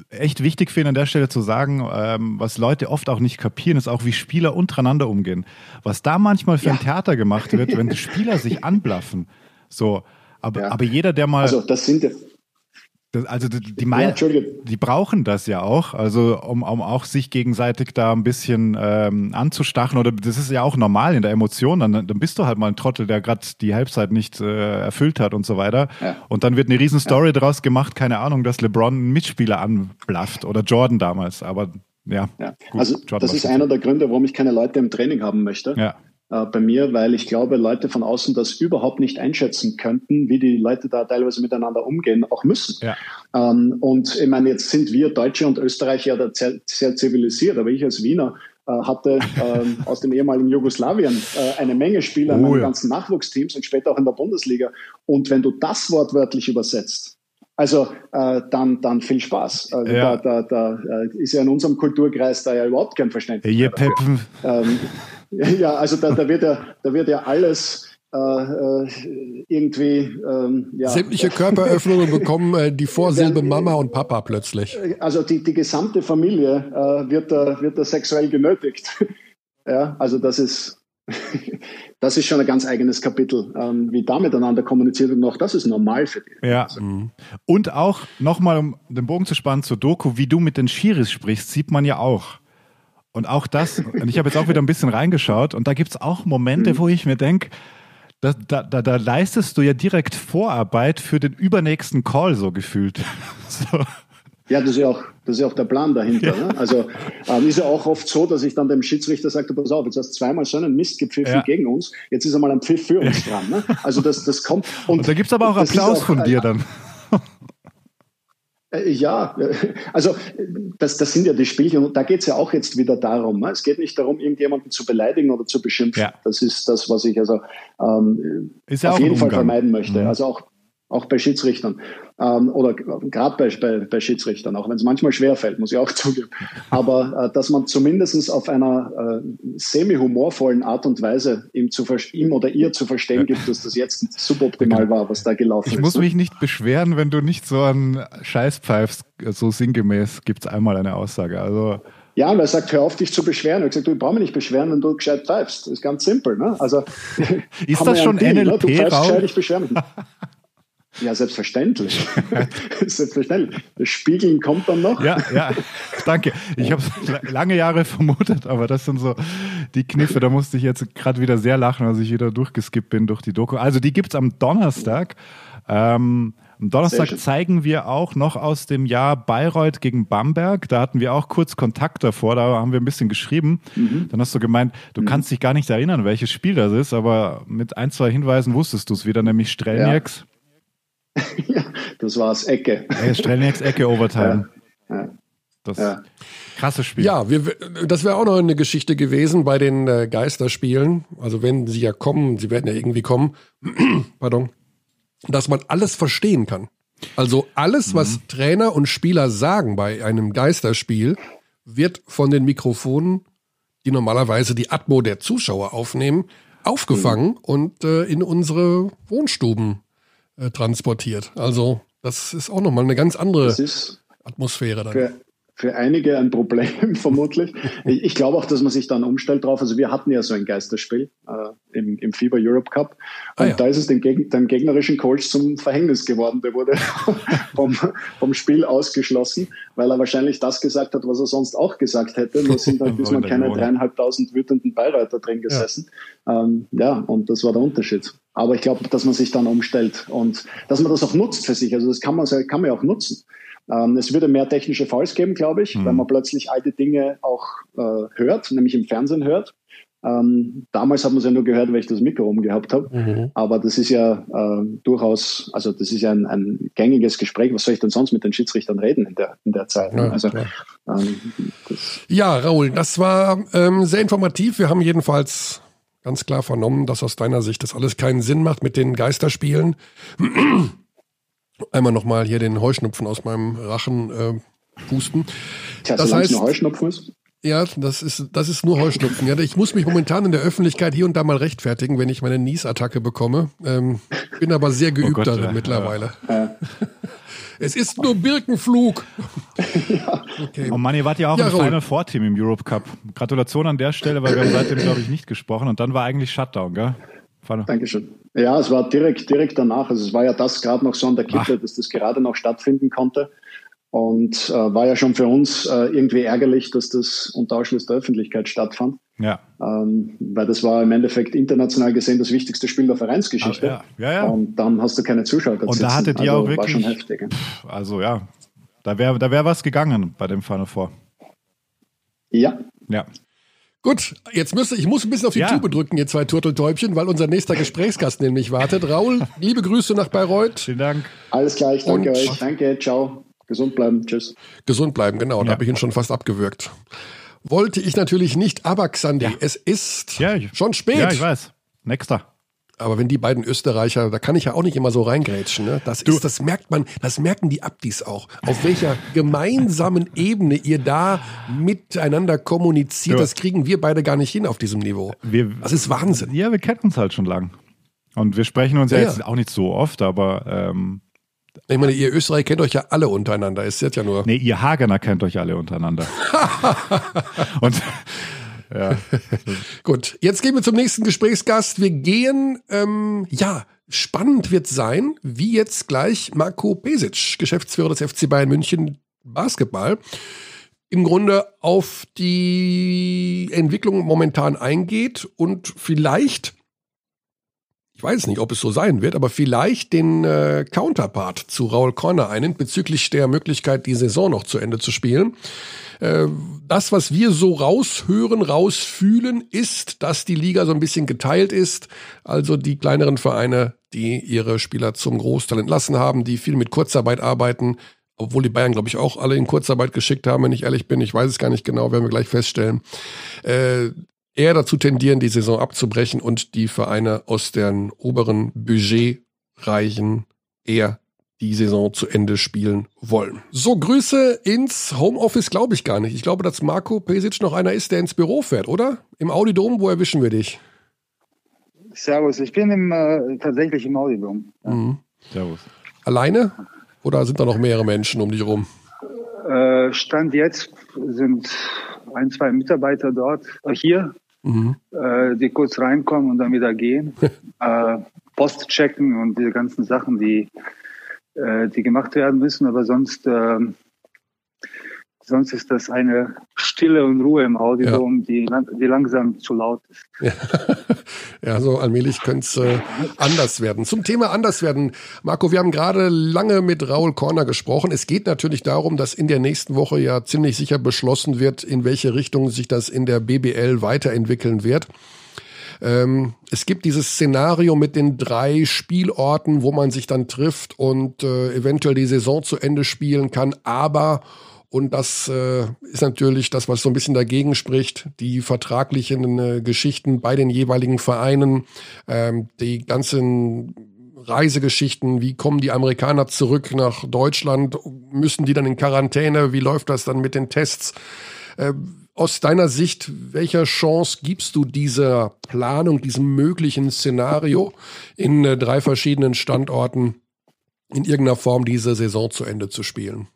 echt wichtig finde, an der Stelle zu sagen, ähm, was Leute oft auch nicht kapieren, ist auch, wie Spieler untereinander umgehen. Was da manchmal für ja. ein Theater gemacht wird, wenn die Spieler sich anblaffen. So, aber, ja. aber jeder, der mal. Also, das sind das, also die, die, mein, ja, die brauchen das ja auch, also um, um auch sich gegenseitig da ein bisschen ähm, anzustachen oder das ist ja auch normal in der Emotion, dann, dann bist du halt mal ein Trottel, der gerade die Halbzeit nicht äh, erfüllt hat und so weiter ja. und dann wird eine riesen Story ja. draus gemacht, keine Ahnung, dass LeBron einen Mitspieler anblafft oder Jordan damals, aber ja. ja. Gut, also Jordan das ist einer der Gründe, warum ich keine Leute im Training haben möchte. Ja äh, bei mir, weil ich glaube, Leute von außen das überhaupt nicht einschätzen könnten, wie die Leute da teilweise miteinander umgehen, auch müssen. Ja. Ähm, und ich meine, jetzt sind wir Deutsche und Österreicher da sehr, sehr zivilisiert, aber ich als Wiener äh, hatte ähm, aus dem ehemaligen Jugoslawien äh, eine Menge Spieler oh, in meinen ja. ganzen Nachwuchsteams und später auch in der Bundesliga. Und wenn du das wortwörtlich übersetzt, Also äh, dann, dann viel Spaß. Also Ja. Da, da, da äh, ist ja in unserem Kulturkreis da ja überhaupt kein Verständnis. Je dafür. Ähm, ja, also da, da, wird ja, da wird ja alles äh, äh, irgendwie ähm, ja, Sämtliche Körperöffnungen bekommen äh, die Vorsilbe Mama und Papa plötzlich. also die, die gesamte Familie äh, wird, da, wird da sexuell genötigt. ja, also das ist, das ist schon ein ganz eigenes Kapitel, ähm, wie da miteinander kommuniziert wird. Und auch das ist normal für die. Ja. Und auch nochmal, um den Bogen zu spannen zur Doku, wie du mit den Schiris sprichst, sieht man ja auch. Und auch das, und ich habe jetzt auch wieder ein bisschen reingeschaut, und da gibt es auch Momente, wo ich mir denke, da, da, da, da leistest du ja direkt Vorarbeit für den übernächsten Call, so gefühlt. So. Ja, das ist ja auch, das ist ja auch der Plan dahinter. Ne? Also ähm, ist ja auch oft so, dass ich dann dem Schiedsrichter sage, pass auf, jetzt hast du zweimal so einen Mist gepfiffen Ja. gegen uns, jetzt ist einmal ein Pfiff für uns dran. Ne? Also das, das kommt. Und da gibt es aber auch Applaus auch, von dir dann. Äh, Ja, äh, also das, das sind ja die Spielchen und da geht es ja auch jetzt wieder darum. ne? Es geht nicht darum, irgendjemanden zu beleidigen oder zu beschimpfen. Ja. Das ist das, was ich also ähm, ja auf jeden Fall vermeiden möchte. Mhm. Also auch, auch bei Schiedsrichtern ähm, oder gerade bei, bei, bei Schiedsrichtern, auch wenn es manchmal schwer fällt, muss ich auch zugeben. Aber äh, dass man zumindest auf einer äh, semi-humorvollen Art und Weise ihm, zu, ihm oder ihr zu verstehen gibt, dass das jetzt suboptimal war, was da gelaufen Ich ist. muss ne? mich nicht beschweren, wenn du nicht so einen Scheiß pfeifst, so sinngemäß gibt es einmal eine Aussage. Also Ja, und er sagt, hör auf, dich zu beschweren. Er gesagt, du ich brauch mich nicht beschweren, wenn du gescheit pfeifst. Das ist ganz simpel. Ne? Also, Ist das ja schon ein Deal, ne? NLP, Du pfeifst gescheit, ich beschwere mich nicht. Ja, selbstverständlich. selbstverständlich. Das Spiegeln kommt dann noch. Ja, ja, danke. Ich habe es lange Jahre vermutet, aber das sind so die Kniffe. Da musste ich jetzt gerade wieder sehr lachen, als ich wieder durchgeskippt bin durch die Doku. Also die gibt's am Donnerstag. Ähm, am Donnerstag zeigen wir auch noch aus dem Jahr Bayreuth gegen Bamberg. Da hatten wir auch kurz Kontakt davor, da haben wir ein bisschen geschrieben. Mhm. Dann hast du gemeint, du kannst dich gar nicht erinnern, welches Spiel das ist, aber mit ein, zwei Hinweisen wusstest du es wieder, nämlich Strelnieks. Das war's, Ecke. Äh, Strelnieks Ecke Overtime. Ja. Das Ja. krasses Spiel. Ja, wir, das wäre auch noch eine Geschichte gewesen bei den äh, Geisterspielen. Also wenn sie ja kommen, sie werden ja irgendwie kommen, pardon, dass man alles verstehen kann. Also alles, was Trainer und Spieler sagen bei einem Geisterspiel, wird von den Mikrofonen, die normalerweise die Atmo der Zuschauer aufnehmen, aufgefangen und äh, in unsere Wohnstuben äh, transportiert. Also das ist auch nochmal eine ganz andere Atmosphäre dann. für, für einige ein Problem, vermutlich. Ich, ich glaube auch, dass man sich dann umstellt drauf. Also wir hatten ja so ein Geisterspiel äh, im, im FIBA Europe Cup. Und Ah, ja. da ist es den, Geg dem gegnerischen Coach zum Verhängnis geworden. Der wurde vom, vom Spiel ausgeschlossen, weil er wahrscheinlich das gesagt hat, was er sonst auch gesagt hätte. Nur sind halt diesmal keine dreieinhalbtausend wütenden Bayreuther drin gesessen. Ja. Ähm, ja, und das war der Unterschied. Aber ich glaube, dass man sich dann umstellt und dass man das auch nutzt für sich. Also das kann man, kann man ja auch nutzen. Ähm, es würde mehr technische Fouls geben, glaube ich, mhm. wenn man plötzlich all die Dinge auch äh, hört, nämlich im Fernsehen hört. Ähm, damals hat man es ja nur gehört, weil ich das Mikro umgehabt habe. Mhm. Aber das ist ja äh, durchaus, also das ist ja ein, ein, gängiges Gespräch. Was soll ich denn sonst mit den Schiedsrichtern reden in der, in der Zeit? Ja, also, ähm, ja, Raul, das war ähm, sehr informativ. Wir haben jedenfalls ganz klar vernommen, dass aus deiner Sicht das alles keinen Sinn macht mit den Geisterspielen. Einmal nochmal hier den Heuschnupfen aus meinem Rachen äh, pusten. Tja, das heißt, nur Heuschnupfen ist? Ja, das ist, das ist nur Heuschnupfen. Ja, ich muss mich momentan in der Öffentlichkeit hier und da mal rechtfertigen, wenn ich meine Niesattacke bekomme. Ähm, bin aber sehr geübt oh Gott, darin ja, mittlerweile. Ja. Es ist nur Birkenflug. ja. okay. Oh Mann, ihr wart ja auch ja, im Raul. Final Four Team im Europe Cup. Gratulation an der Stelle, weil wir haben seitdem, glaube ich, nicht gesprochen. Und dann war eigentlich Shutdown, gell? Final. Dankeschön. Ja, es war direkt, direkt danach. Also es war ja das gerade noch so an der Kippe, Ach. dass das gerade noch stattfinden konnte. Und äh, war ja schon für uns äh, irgendwie ärgerlich, dass das unter Ausschluss der Öffentlichkeit stattfand. Ja. Ähm, weil das war im Endeffekt international gesehen das wichtigste Spiel der Vereinsgeschichte. Ja, ja, ja. Und dann hast du keine Zuschauer Und da hattet ihr also, auch wirklich. War schon heftig. Pff, also ja, da wäre da wär was gegangen bei dem Final Four. Ja. Ja. Gut, jetzt müsste ich muss ein bisschen auf die ja. Tube drücken, ihr zwei Turteltäubchen, weil unser nächster Gesprächsgast nämlich wartet. Raul, liebe Grüße nach Bayreuth. Vielen Dank. Alles gleich, danke Und euch. Danke, ciao. Gesund bleiben, tschüss. Gesund bleiben, genau. Ja. Da habe ich ihn schon fast abgewürgt. Wollte ich natürlich nicht, aber Xandi, ja. es ist ja, ich, schon spät. Ja, ich weiß. Nächster. Aber wenn die beiden Österreicher, da kann ich ja auch nicht immer so reingrätschen, ne? Das ist, das merkt man, das merken die Abdis auch. Auf welcher gemeinsamen Ebene ihr da miteinander kommuniziert, Ja. das kriegen wir beide gar nicht hin auf diesem Niveau. Wir, Das ist Wahnsinn. ja, wir kennen uns halt schon lang. Und wir sprechen uns ja, Ja, jetzt auch nicht so oft, aber ähm, Ich meine, ihr Österreicher kennt euch ja alle untereinander. Es ist ja nur. nee, ihr Hagener kennt euch alle untereinander. Und ja, Gut, jetzt gehen wir zum nächsten Gesprächsgast. Wir gehen, ähm, ja, spannend wird sein, wie jetzt gleich Marco Pesic, Geschäftsführer des FC Bayern München Basketball, im Grunde auf die Entwicklung momentan eingeht und vielleicht, ich weiß nicht, ob es so sein wird, aber vielleicht den äh, Counterpart zu Raul Korner einnimmt bezüglich der Möglichkeit, die Saison noch zu Ende zu spielen. Äh, das, was wir so raushören, rausfühlen, ist, dass die Liga so ein bisschen geteilt ist. Also die kleineren Vereine, die ihre Spieler zum Großteil entlassen haben, die viel mit Kurzarbeit arbeiten, obwohl die Bayern, glaube ich, auch alle in Kurzarbeit geschickt haben, wenn ich ehrlich bin. Ich weiß es gar nicht genau, werden wir gleich feststellen. Äh, eher dazu tendieren, die Saison abzubrechen und die Vereine aus den oberen Budgetreichen eher die Saison zu Ende spielen wollen. So, Grüße ins Homeoffice glaube ich gar nicht. Ich glaube, dass Marco Pesic noch einer ist, der ins Büro fährt, oder? Im Audidom, wo erwischen wir dich? Servus, ich bin im, äh, tatsächlich im Audiodom. Mhm. servus. Alleine? Oder sind da noch mehrere Menschen um dich rum? Äh, Stand jetzt sind ein, zwei Mitarbeiter dort, hier, Mhm. äh, die kurz reinkommen und dann wieder gehen. äh, Post checken und diese ganzen Sachen, die, äh, die gemacht werden müssen. Aber sonst, ähm, sonst ist das eine Stille und Ruhe im Audiodom, die, lang, die langsam zu laut ist. Ja, ja so allmählich könnte es äh, anders werden. Zum Thema anders werden. Marco, wir haben gerade lange mit Raul Korner gesprochen. Es geht natürlich darum, dass in der nächsten Woche ja ziemlich sicher beschlossen wird, in welche Richtung sich das in der BBL weiterentwickeln wird. Ähm, es gibt dieses Szenario mit den drei Spielorten, wo man sich dann trifft und äh, eventuell die Saison zu Ende spielen kann, aber und das äh, ist natürlich das, was so ein bisschen dagegen spricht, die vertraglichen äh, Geschichten bei den jeweiligen Vereinen, ähm, die ganzen Reisegeschichten, wie kommen die Amerikaner zurück nach Deutschland, müssen die dann in Quarantäne, wie läuft das dann mit den Tests? Äh, aus deiner Sicht, welcher Chance gibst du dieser Planung, diesem möglichen Szenario in äh, drei verschiedenen Standorten in irgendeiner Form diese Saison zu Ende zu spielen?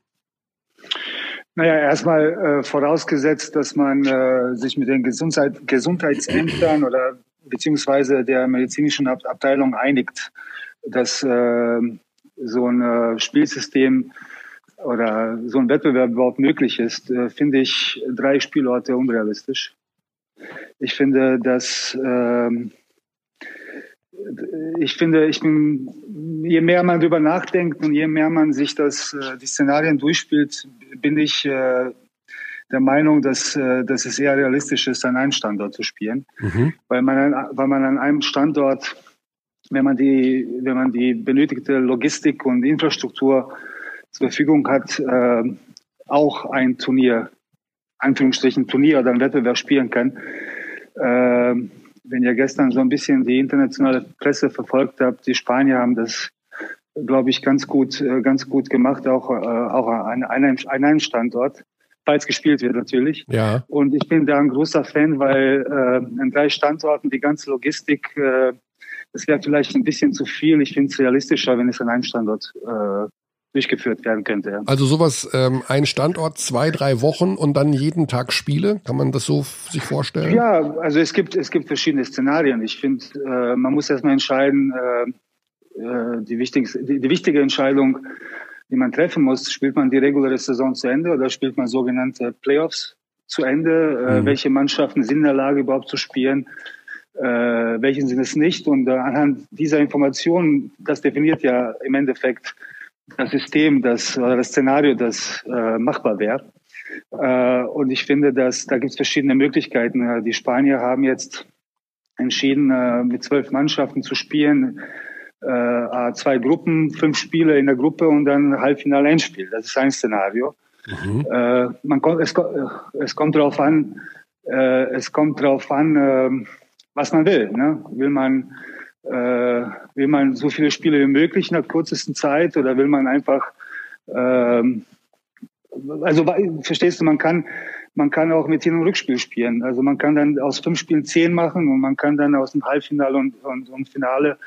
Naja, erstmal äh, vorausgesetzt, dass man äh, sich mit den Gesundheit, Gesundheitsämtern oder beziehungsweise der medizinischen Ab Abteilung einigt, dass äh, so ein äh, Spielsystem oder so ein Wettbewerb überhaupt möglich ist, äh, finde ich drei Spielorte unrealistisch. Ich finde, dass ähm, ich finde, ich bin, je mehr man darüber nachdenkt und je mehr man sich das, äh, die Szenarien durchspielt, bin ich äh, der Meinung, dass, äh, dass es eher realistisch ist, an einem Standort zu spielen, Mhm. weil man, an, weil man an einem Standort, wenn man die, wenn man die benötigte Logistik und Infrastruktur zur Verfügung hat, auch ein Turnier, Anführungsstrichen Turnier oder ein Wettbewerb spielen kann. Wenn ihr gestern so ein bisschen die internationale Presse verfolgt habt, die Spanier haben das, glaube ich, ganz gut, äh, ganz gut gemacht, auch, äh, auch an einem, an einem Standort, falls gespielt wird natürlich. Ja, Und ich bin da ein großer Fan, weil äh, an drei Standorten die ganze Logistik, äh, das wäre vielleicht ein bisschen zu viel. Ich finde es realistischer, wenn es an einem Standort äh, durchgeführt werden könnte. Ja. also sowas, ähm, ein Standort, zwei, drei Wochen und dann jeden Tag Spiele. Kann man das so sich vorstellen? Ja, also es gibt, es gibt verschiedene Szenarien. Ich finde, äh, man muss erstmal entscheiden, äh, äh, die, wichtigste, die, die wichtige Entscheidung, die man treffen muss, spielt man die reguläre Saison zu Ende oder spielt man sogenannte Playoffs zu Ende? Äh, Mhm. Welche Mannschaften sind in der Lage, überhaupt zu spielen? Äh, welche sind es nicht? Und äh, anhand dieser Informationen, das definiert ja im Endeffekt das System, das oder das Szenario, das äh, machbar wäre. Äh, und ich finde, dass da gibt es verschiedene Möglichkeiten. Äh, Die Spanier haben jetzt entschieden, äh, mit zwölf Mannschaften zu spielen. Äh, zwei Gruppen, fünf Spiele in der Gruppe und dann Halbfinale Endspiel. Das ist ein Szenario. Mhm. Äh, man kommt, es, es kommt darauf an, äh, es kommt darauf an, äh, was man will. Ne? Will man Äh, will man so viele Spiele wie möglich in der kürzesten Zeit oder will man einfach, ähm, also verstehst du, man kann, man kann auch mit Hin- und Rückspiel spielen. Also man kann dann aus fünf Spielen zehn machen und man kann dann aus dem Halbfinale und, und, und Finale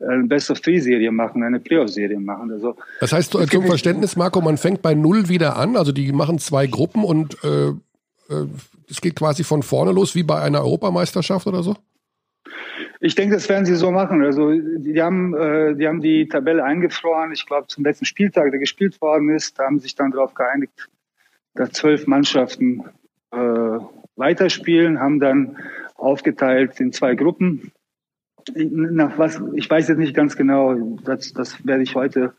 eine Best-of-Three-Serie machen, eine Playoff-Serie machen. Also, das heißt, zum Verständnis, Marco, man fängt bei Null wieder an, also die machen zwei Gruppen und äh, äh, es geht quasi von vorne los, wie bei einer Europameisterschaft oder so? Ich denke, das werden sie so machen. Also die haben, äh, die haben die Tabelle eingefroren. Ich glaube, zum letzten Spieltag, der gespielt worden ist, haben sich dann darauf geeinigt, dass zwölf Mannschaften äh, weiterspielen, haben dann aufgeteilt in zwei Gruppen nach was, ich weiß jetzt nicht ganz genau, das, das werde ich heute,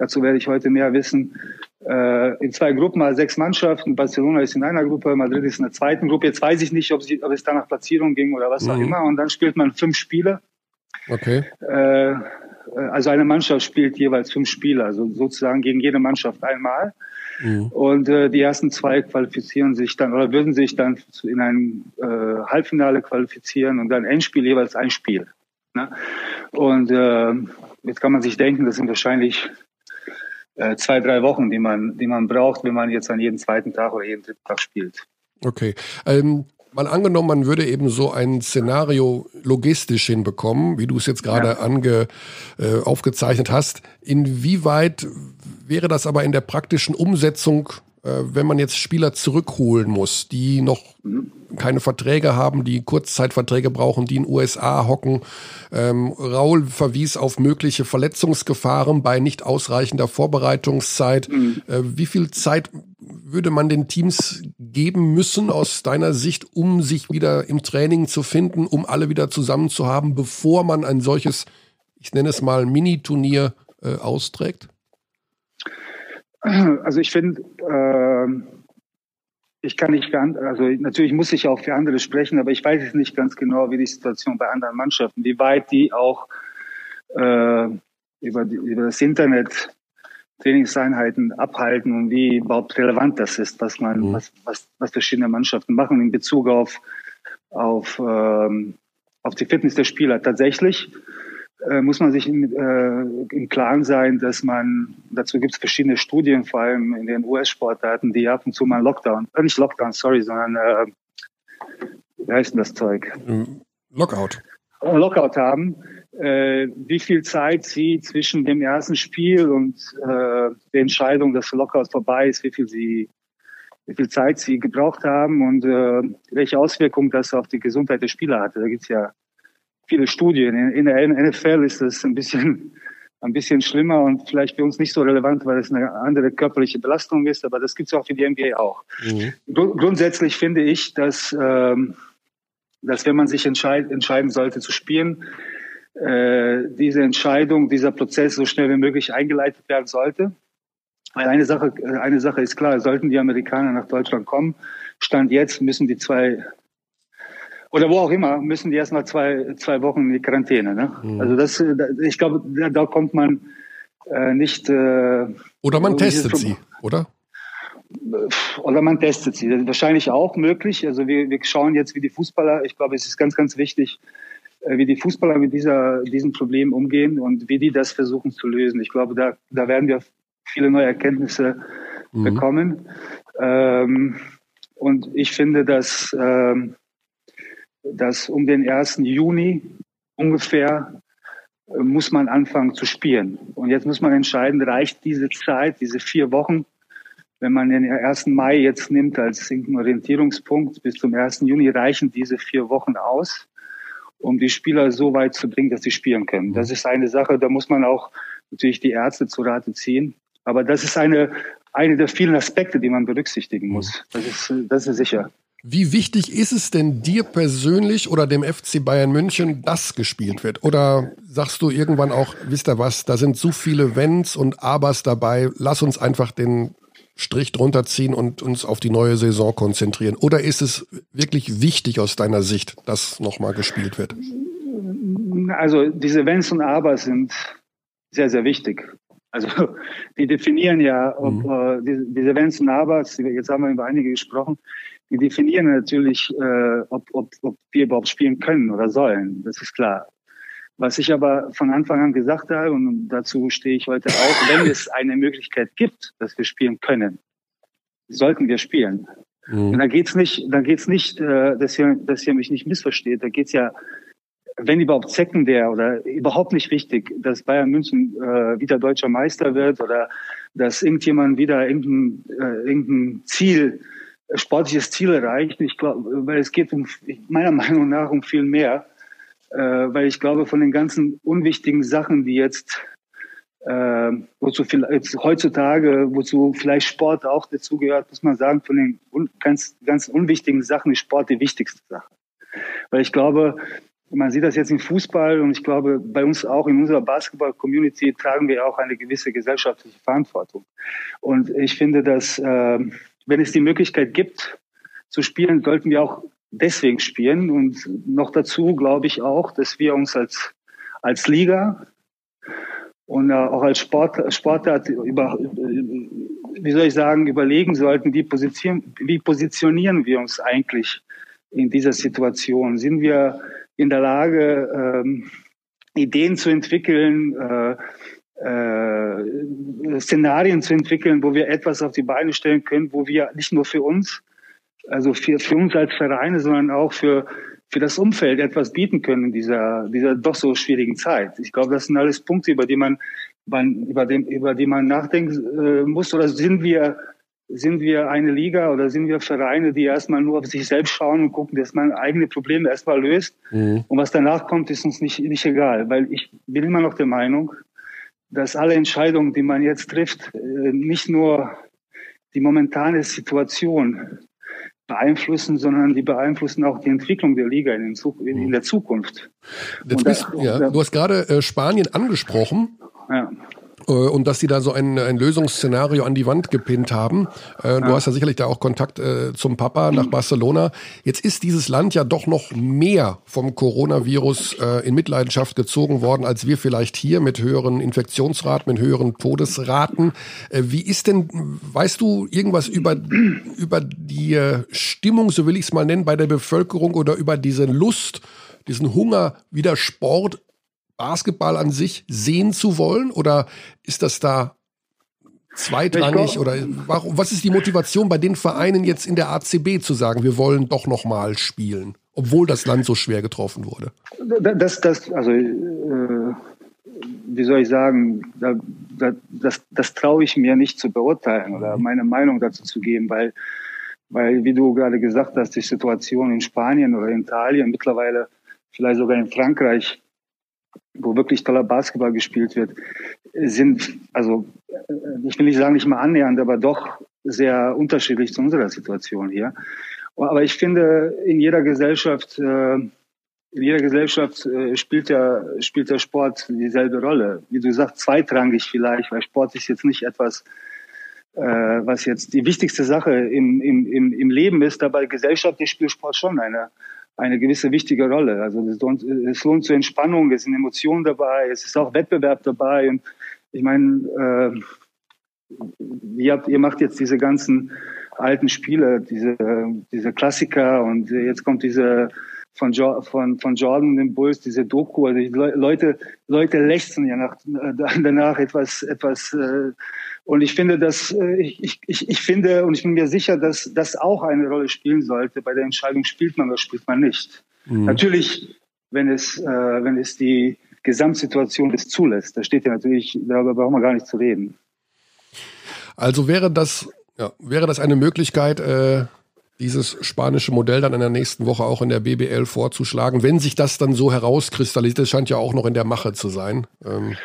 dazu werde ich heute mehr wissen. Äh, in zwei Gruppen, also sechs Mannschaften. Barcelona ist in einer Gruppe, Madrid ist in der zweiten Gruppe. Jetzt weiß ich nicht, ob, sie, ob es da nach Platzierung ging oder was mhm. auch immer. Und dann spielt man fünf Spiele. Okay. Äh, also eine Mannschaft spielt jeweils fünf Spiele, also sozusagen gegen jede Mannschaft einmal. Mhm. Und äh, die ersten zwei qualifizieren sich dann oder würden sich dann in ein äh, Halbfinale qualifizieren und dann Endspiel jeweils ein Spiel. Ne? Und äh, jetzt kann man sich denken, das sind wahrscheinlich zwei, drei Wochen, die man, die man braucht, wenn man jetzt an jedem zweiten Tag oder jeden dritten Tag spielt. Okay. Ähm, mal angenommen, man würde eben so ein Szenario logistisch hinbekommen, wie du es jetzt gerade ja. ange, äh, aufgezeichnet hast. Inwieweit wäre das aber in der praktischen Umsetzung äh, wenn man jetzt Spieler zurückholen muss, die noch keine Verträge haben, die Kurzzeitverträge brauchen, die in USA hocken. Ähm, Raul verwies auf mögliche Verletzungsgefahren bei nicht ausreichender Vorbereitungszeit. Mhm. Äh, wie viel Zeit würde man den Teams geben müssen aus deiner Sicht, um sich wieder im Training zu finden, um alle wieder zusammen zu haben, bevor man ein solches, ich nenne es mal Mini-Turnier äh, austrägt? Also ich finde, äh, ich kann nicht für andere, also natürlich muss ich auch für andere sprechen, aber ich weiß es nicht ganz genau, wie die Situation bei anderen Mannschaften, wie weit die auch äh, über, die, über das Internet Trainingseinheiten abhalten und wie überhaupt relevant das ist, was man, mhm. was, was, was verschiedene Mannschaften machen in Bezug auf, auf, ähm, auf die Fitness der Spieler. Tatsächlich muss man sich im, äh, im Klaren sein, dass man, dazu gibt es verschiedene Studien, vor allem in den US-Sportarten, die ab und zu mal Lockdown, äh, nicht Lockdown, sorry, sondern äh, wie heißt denn das Zeug? Mm, Lockout. Äh, Lockout haben, äh, wie viel Zeit sie zwischen dem ersten Spiel und äh, der Entscheidung, dass Lockout vorbei ist, wie viel sie wie viel Zeit sie gebraucht haben und äh, welche Auswirkungen das auf die Gesundheit der Spieler hatte. Da gibt's ja viele Studien. In, der NFL ist das ein bisschen, ein bisschen schlimmer und vielleicht für uns nicht so relevant, weil es eine andere körperliche Belastung ist, aber das gibt es auch für die NBA auch. Mhm. grundsätzlich finde ich, dass, ähm, dass wenn man sich entscheid entscheiden sollte zu spielen, äh, diese Entscheidung, dieser Prozess so schnell wie möglich eingeleitet werden sollte. Weil eine Sache, eine Sache ist klar, sollten die Amerikaner nach Deutschland kommen, Stand jetzt müssen die zwei oder wo auch immer, müssen die erstmal zwei, zwei Wochen in die Quarantäne. Ne? Mhm. Also das, ich glaube, da, da kommt man äh, nicht. Äh, oder man testet sie, oder? Oder man testet sie. Das ist wahrscheinlich auch möglich. Also wir, wir schauen jetzt, wie die Fußballer, ich glaube, es ist ganz, ganz wichtig, äh, wie die Fußballer mit dieser, diesem Problem umgehen und wie die das versuchen zu lösen. Ich glaube, da, da werden wir viele neue Erkenntnisse mhm. bekommen. Ähm, und ich finde, dass ähm, dass um den 1. Juni ungefähr äh, muss man anfangen zu spielen. Und jetzt muss man entscheiden, reicht diese Zeit, diese vier Wochen, wenn man den 1. Mai jetzt nimmt als Orientierungspunkt bis zum 1. Juni, reichen diese vier Wochen aus, um die Spieler so weit zu bringen, dass sie spielen können. Das ist eine Sache, da muss man auch natürlich die Ärzte zu Rate ziehen. Aber das ist eine, eine der vielen Aspekte, die man berücksichtigen muss. Das ist, das ist sicher. Wie wichtig ist es denn dir persönlich oder dem FC Bayern München, dass gespielt wird? Oder sagst du irgendwann auch, wisst ihr was, da sind so viele Wenns und Abers dabei, lass uns einfach den Strich drunter ziehen und uns auf die neue Saison konzentrieren? Oder ist es wirklich wichtig aus deiner Sicht, dass nochmal gespielt wird? Also diese Wenns und Abers sind sehr, sehr wichtig. Also die definieren ja, ob mhm. äh, diese, diese Wenns und Abers, jetzt haben wir über einige gesprochen, die definieren natürlich, äh, ob, ob, ob wir überhaupt spielen können oder sollen. Das ist klar. Was ich aber von Anfang an gesagt habe, und dazu stehe ich heute auch, wenn es eine Möglichkeit gibt, dass wir spielen können, sollten wir spielen. Mhm. Und da geht's nicht, da geht's nicht, äh, dass ihr, dass ihr mich nicht missversteht. Da geht's ja, wenn überhaupt sekundär oder überhaupt nicht wichtig, dass Bayern München äh, wieder deutscher Meister wird oder dass irgendjemand wieder irgendein, äh, irgendein Ziel, sportliches Ziel erreicht. Ich glaube, weil es geht um, meiner Meinung nach um viel mehr äh, weil ich glaube, von den ganzen unwichtigen Sachen, die jetzt, äh, wozu vielleicht heutzutage, wozu vielleicht Sport auch dazugehört, muss man sagen, von den un ganz, ganz unwichtigen Sachen ist Sport die wichtigste Sache. Weil ich glaube, man sieht das jetzt im Fußball und ich glaube, bei uns auch in unserer Basketball-Community tragen wir auch eine gewisse gesellschaftliche Verantwortung. Und ich finde, dass äh, wenn es die Möglichkeit gibt, zu spielen, sollten wir auch deswegen spielen. Und noch dazu glaube ich auch, dass wir uns als, als Liga und auch als Sport, Sportart über, wie soll ich sagen, überlegen sollten, wie, position, wie positionieren wir uns eigentlich in dieser Situation? Sind wir in der Lage, ähm, Ideen zu entwickeln, äh, äh, Szenarien zu entwickeln, wo wir etwas auf die Beine stellen können, wo wir nicht nur für uns, also für, für uns als Vereine, sondern auch für, für das Umfeld etwas bieten können in dieser, dieser doch so schwierigen Zeit. Ich glaube, das sind alles Punkte, über die man, man über, dem, über die man nachdenken äh, muss. Oder sind wir, sind wir eine Liga oder sind wir Vereine, die erstmal nur auf sich selbst schauen und gucken, dass man eigene Probleme erstmal löst. Mhm. Und was danach kommt, ist uns nicht, nicht egal. Weil ich bin immer noch der Meinung, dass alle Entscheidungen, die man jetzt trifft, äh, nicht nur die momentane Situation beeinflussen, sondern die beeinflussen auch die Entwicklung der Liga in, in der Zukunft. Bist, ja, du hast gerade äh, Spanien angesprochen. Ja. Äh, und dass sie da so ein, ein Lösungsszenario an die Wand gepinnt haben. Äh, du ja. hast ja sicherlich da auch Kontakt äh, zum Papa nach Barcelona. Jetzt ist dieses Land ja doch noch mehr vom Coronavirus äh, in Mitleidenschaft gezogen worden, als wir vielleicht hier mit höheren Infektionsraten, mit höheren Todesraten. Äh, wie ist denn, weißt du irgendwas über, über die äh, Stimmung, so will ich es mal nennen, bei der Bevölkerung oder über diese Lust, diesen Hunger, wieder Sport Basketball an sich sehen zu wollen? Oder ist das da zweitrangig? Oder warum, was ist die Motivation bei den Vereinen jetzt in der ACB zu sagen, wir wollen doch noch mal spielen, obwohl das Land so schwer getroffen wurde? Das, das, also, äh, wie soll ich sagen, da, da, das, das traue ich mir nicht zu beurteilen oder mhm. meine Meinung dazu zu geben, weil, weil, wie du gerade gesagt hast, die Situation in Spanien oder in Italien, mittlerweile vielleicht sogar in Frankreich, wo wirklich toller Basketball gespielt wird, sind, also ich will nicht sagen nicht mal annähernd, aber doch sehr unterschiedlich zu unserer Situation hier. Aber ich finde, in jeder Gesellschaft, äh, in jeder Gesellschaft äh, spielt der, spielt der Sport dieselbe Rolle. Wie du sagst, zweitrangig vielleicht, weil Sport ist jetzt nicht etwas, äh, was jetzt die wichtigste Sache im, im, im Leben ist. Dabei gesellschaftlich spielt Sport schon eine, eine gewisse wichtige Rolle. Also es lohnt, zur Entspannung, es sind Emotionen dabei, es ist auch Wettbewerb dabei. Und ich meine, äh, ihr, habt, ihr macht jetzt diese ganzen alten Spiele, diese, diese Klassiker und jetzt kommt diese von, jo von, von Jordan den Bulls, diese Doku. Also Leute, Leute lechzen ja nach, danach etwas, etwas äh, und ich finde, dass äh, ich, ich, ich finde und ich bin mir sicher, dass das auch eine Rolle spielen sollte. Bei der Entscheidung spielt man oder spielt man nicht. Mhm. Natürlich, wenn es, äh, wenn es die Gesamtsituation es zulässt. Da steht ja natürlich, darüber brauchen wir gar nicht zu reden. Also wäre das, ja, wäre das eine Möglichkeit, äh, dieses spanische Modell dann in der nächsten Woche auch in der BBL vorzuschlagen, wenn sich das dann so herauskristallisiert, das scheint ja auch noch in der Mache zu sein. Ähm,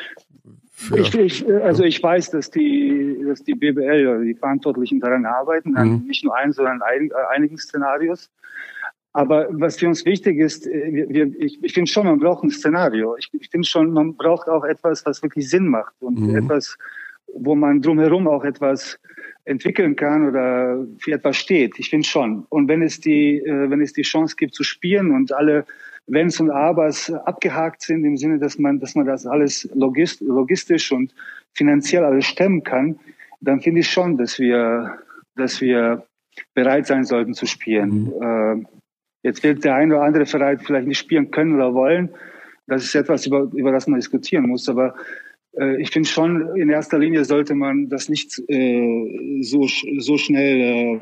ich, ich, also ich weiß, dass die, dass die BBL oder die Verantwortlichen daran arbeiten, mhm. nicht nur ein, sondern ein, einigen Szenarios. Aber was für uns wichtig ist, äh, wir, ich, ich finde schon, man braucht ein Szenario. Ich, ich finde schon, man braucht auch etwas, was wirklich Sinn macht und mhm. etwas, wo man drumherum auch etwas entwickeln kann oder für etwas steht. Ich finde schon. Und wenn es die, äh, wenn es die Chance gibt zu spielen und alle Wenns und Abers abgehakt sind im Sinne, dass man, dass man das alles logist, logistisch und finanziell alles stemmen kann, dann finde ich schon, dass wir, dass wir bereit sein sollten zu spielen. Mhm. Äh, jetzt wird der eine oder andere Verein vielleicht nicht spielen können oder wollen. Das ist etwas, über, über das man diskutieren muss. Aber äh, ich finde schon, in erster Linie sollte man das nicht äh, so, so schnell,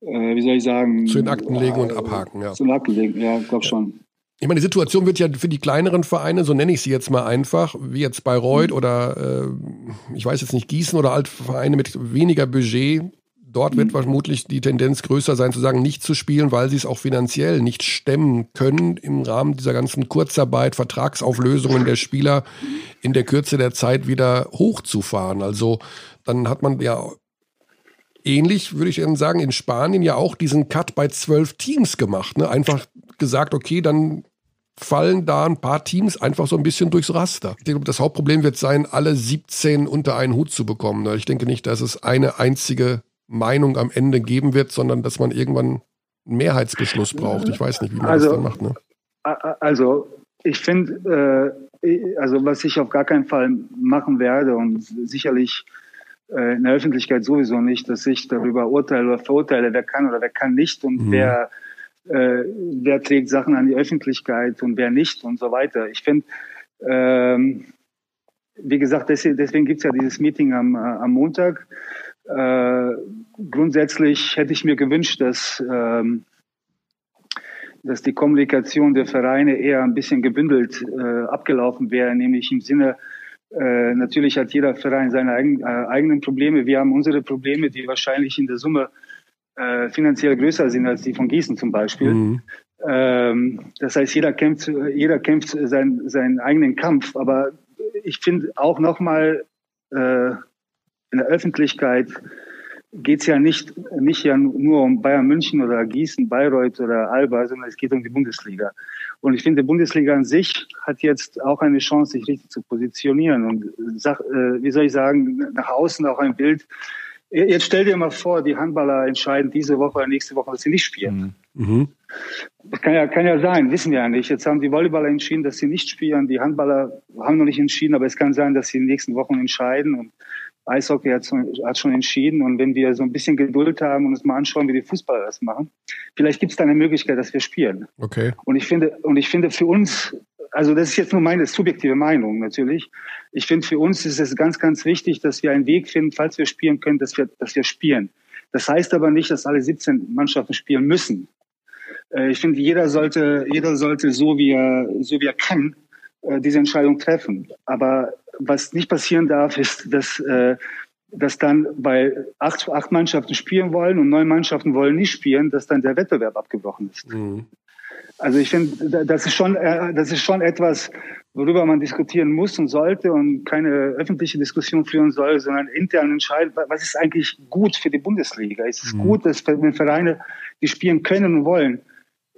äh, wie soll ich sagen, zu den Akten legen und abhaken. Ja. Zu den Akten legen, ja, ich glaube schon. Ich meine, die Situation wird ja für die kleineren Vereine, so nenne ich sie jetzt mal einfach, wie jetzt Bayreuth mhm. oder äh, ich weiß jetzt nicht, Gießen oder alte Vereine mit weniger Budget. Dort mhm. wird vermutlich die Tendenz größer sein, zu sagen, nicht zu spielen, weil sie es auch finanziell nicht stemmen können im Rahmen dieser ganzen Kurzarbeit, Vertragsauflösungen der Spieler in der Kürze der Zeit wieder hochzufahren. Also dann hat man ja ähnlich, würde ich sagen, in Spanien ja auch diesen Cut bei zwölf Teams gemacht. Ne? Einfach gesagt, okay, dann fallen da ein paar Teams einfach so ein bisschen durchs Raster. Ich denke, das Hauptproblem wird sein, alle 17 unter einen Hut zu bekommen. Ich denke nicht, dass es eine einzige Meinung am Ende geben wird, sondern dass man irgendwann einen Mehrheitsbeschluss braucht. Ich weiß nicht, wie man also, das dann macht. Ne? Also ich finde, äh, also was ich auf gar keinen Fall machen werde und sicherlich äh, in der Öffentlichkeit sowieso nicht, dass ich darüber urteile oder verurteile, wer kann oder wer kann nicht und mhm. wer äh, wer trägt Sachen an die Öffentlichkeit und wer nicht und so weiter. Ich finde, ähm, wie gesagt, deswegen, deswegen gibt es ja dieses Meeting am, äh, am Montag. Äh, grundsätzlich hätte ich mir gewünscht, dass, ähm, dass die Kommunikation der Vereine eher ein bisschen gebündelt äh, abgelaufen wäre, nämlich im Sinne, äh, natürlich hat jeder Verein seine eigen, äh, eigenen Probleme. Wir haben unsere Probleme, die wahrscheinlich in der Summe äh, finanziell größer sind als die von Gießen zum Beispiel. Mhm. Ähm, das heißt, jeder kämpft, jeder kämpft seinen, seinen eigenen Kampf. Aber ich finde auch nochmal äh, in der Öffentlichkeit geht es ja nicht, nicht ja nur um Bayern München oder Gießen, Bayreuth oder Alba, sondern es geht um die Bundesliga. Und ich finde, die Bundesliga an sich hat jetzt auch eine Chance, sich richtig zu positionieren und, äh, wie soll ich sagen, nach außen auch ein Bild Jetzt stell dir mal vor, die Handballer entscheiden diese Woche oder nächste Woche, dass sie nicht spielen. Mhm. mhm. Das kann ja, kann ja sein, wissen wir ja nicht. Jetzt haben die Volleyballer entschieden, dass sie nicht spielen. Die Handballer haben noch nicht entschieden, aber es kann sein, dass sie in den nächsten Wochen entscheiden. Und Eishockey hat, hat schon entschieden. Und wenn wir so ein bisschen Geduld haben und uns mal anschauen, wie die Fußballer das machen, vielleicht gibt es da eine Möglichkeit, dass wir spielen. Okay. Und ich finde, und ich finde für uns also das ist jetzt nur meine subjektive Meinung natürlich. Ich finde, für uns ist es ganz, ganz wichtig, dass wir einen Weg finden, falls wir spielen können, dass wir, dass wir spielen. Das heißt aber nicht, dass alle 17 Mannschaften spielen müssen. Äh, ich finde, jeder sollte, jeder sollte so wie er, so wie er kann, äh, diese Entscheidung treffen. Aber was nicht passieren darf, ist, dass, äh, dass dann, weil acht, acht Mannschaften spielen wollen und neun Mannschaften wollen nicht spielen, dass dann der Wettbewerb abgebrochen ist. Mhm. Also ich finde, das ist schon, äh, das ist schon etwas, worüber man diskutieren muss und sollte und keine öffentliche Diskussion führen soll, sondern intern entscheiden, was ist eigentlich gut für die Bundesliga? Ist es mhm. gut, dass wenn Vereine, die spielen können und wollen,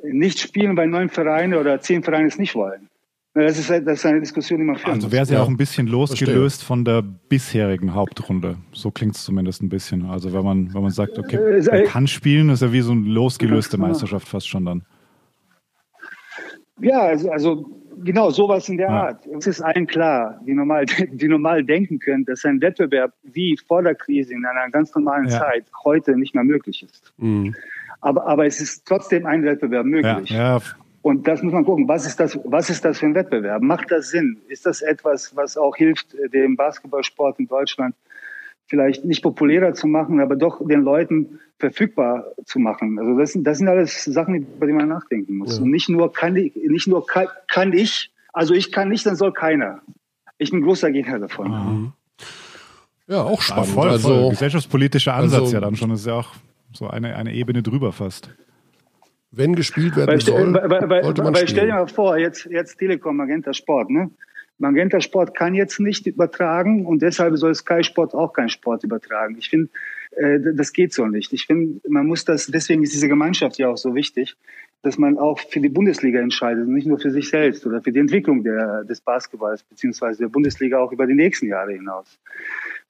nicht spielen, weil neun Vereine oder zehn Vereine es nicht wollen? Das ist, das ist eine Diskussion, die man führen Also wäre es ja auch ein bisschen losgelöst von der bisherigen Hauptrunde. So klingt es zumindest ein bisschen. Also wenn man, wenn man sagt, okay, äh, man kann spielen, ist ja wie so eine losgelöste Meisterschaft fast schon dann. Ja, also, also genau sowas in der ja. Art. Es ist allen klar, die normal, die normal denken können, dass ein Wettbewerb wie vor der Krise in einer ganz normalen ja. Zeit heute nicht mehr möglich ist. Mhm. Aber, aber es ist trotzdem ein Wettbewerb möglich. Ja. Und das muss man gucken. Was ist das, was ist das für ein Wettbewerb? Macht das Sinn? Ist das etwas, was auch hilft, dem Basketballsport in Deutschland vielleicht nicht populärer zu machen, aber doch den Leuten verfügbar zu machen. Also das, das sind alles Sachen, über die man nachdenken muss. Ja. Und nicht nur kann ich, nicht nur kann, kann, ich, also ich kann nicht, dann soll keiner. Ich bin großer Gegner davon. Mhm. Ja, auch spannend. Ja, voll, also voll. gesellschaftspolitischer Ansatz also, ja dann schon. Das ist ja auch so eine, eine Ebene drüber fast. Wenn gespielt werden weil, soll, weil, weil, sollte man weil stell dir mal vor, jetzt, jetzt Telekom, Magenta Sport, ne? Magenta Sport kann jetzt nicht übertragen und deshalb soll Sky Sport auch keinen Sport übertragen. Ich finde, äh, das geht so nicht. Ich finde, man muss das, deswegen ist diese Gemeinschaft ja auch so wichtig, dass man auch für die Bundesliga entscheidet und nicht nur für sich selbst oder für die Entwicklung der, des Basketballs beziehungsweise der Bundesliga auch über die nächsten Jahre hinaus.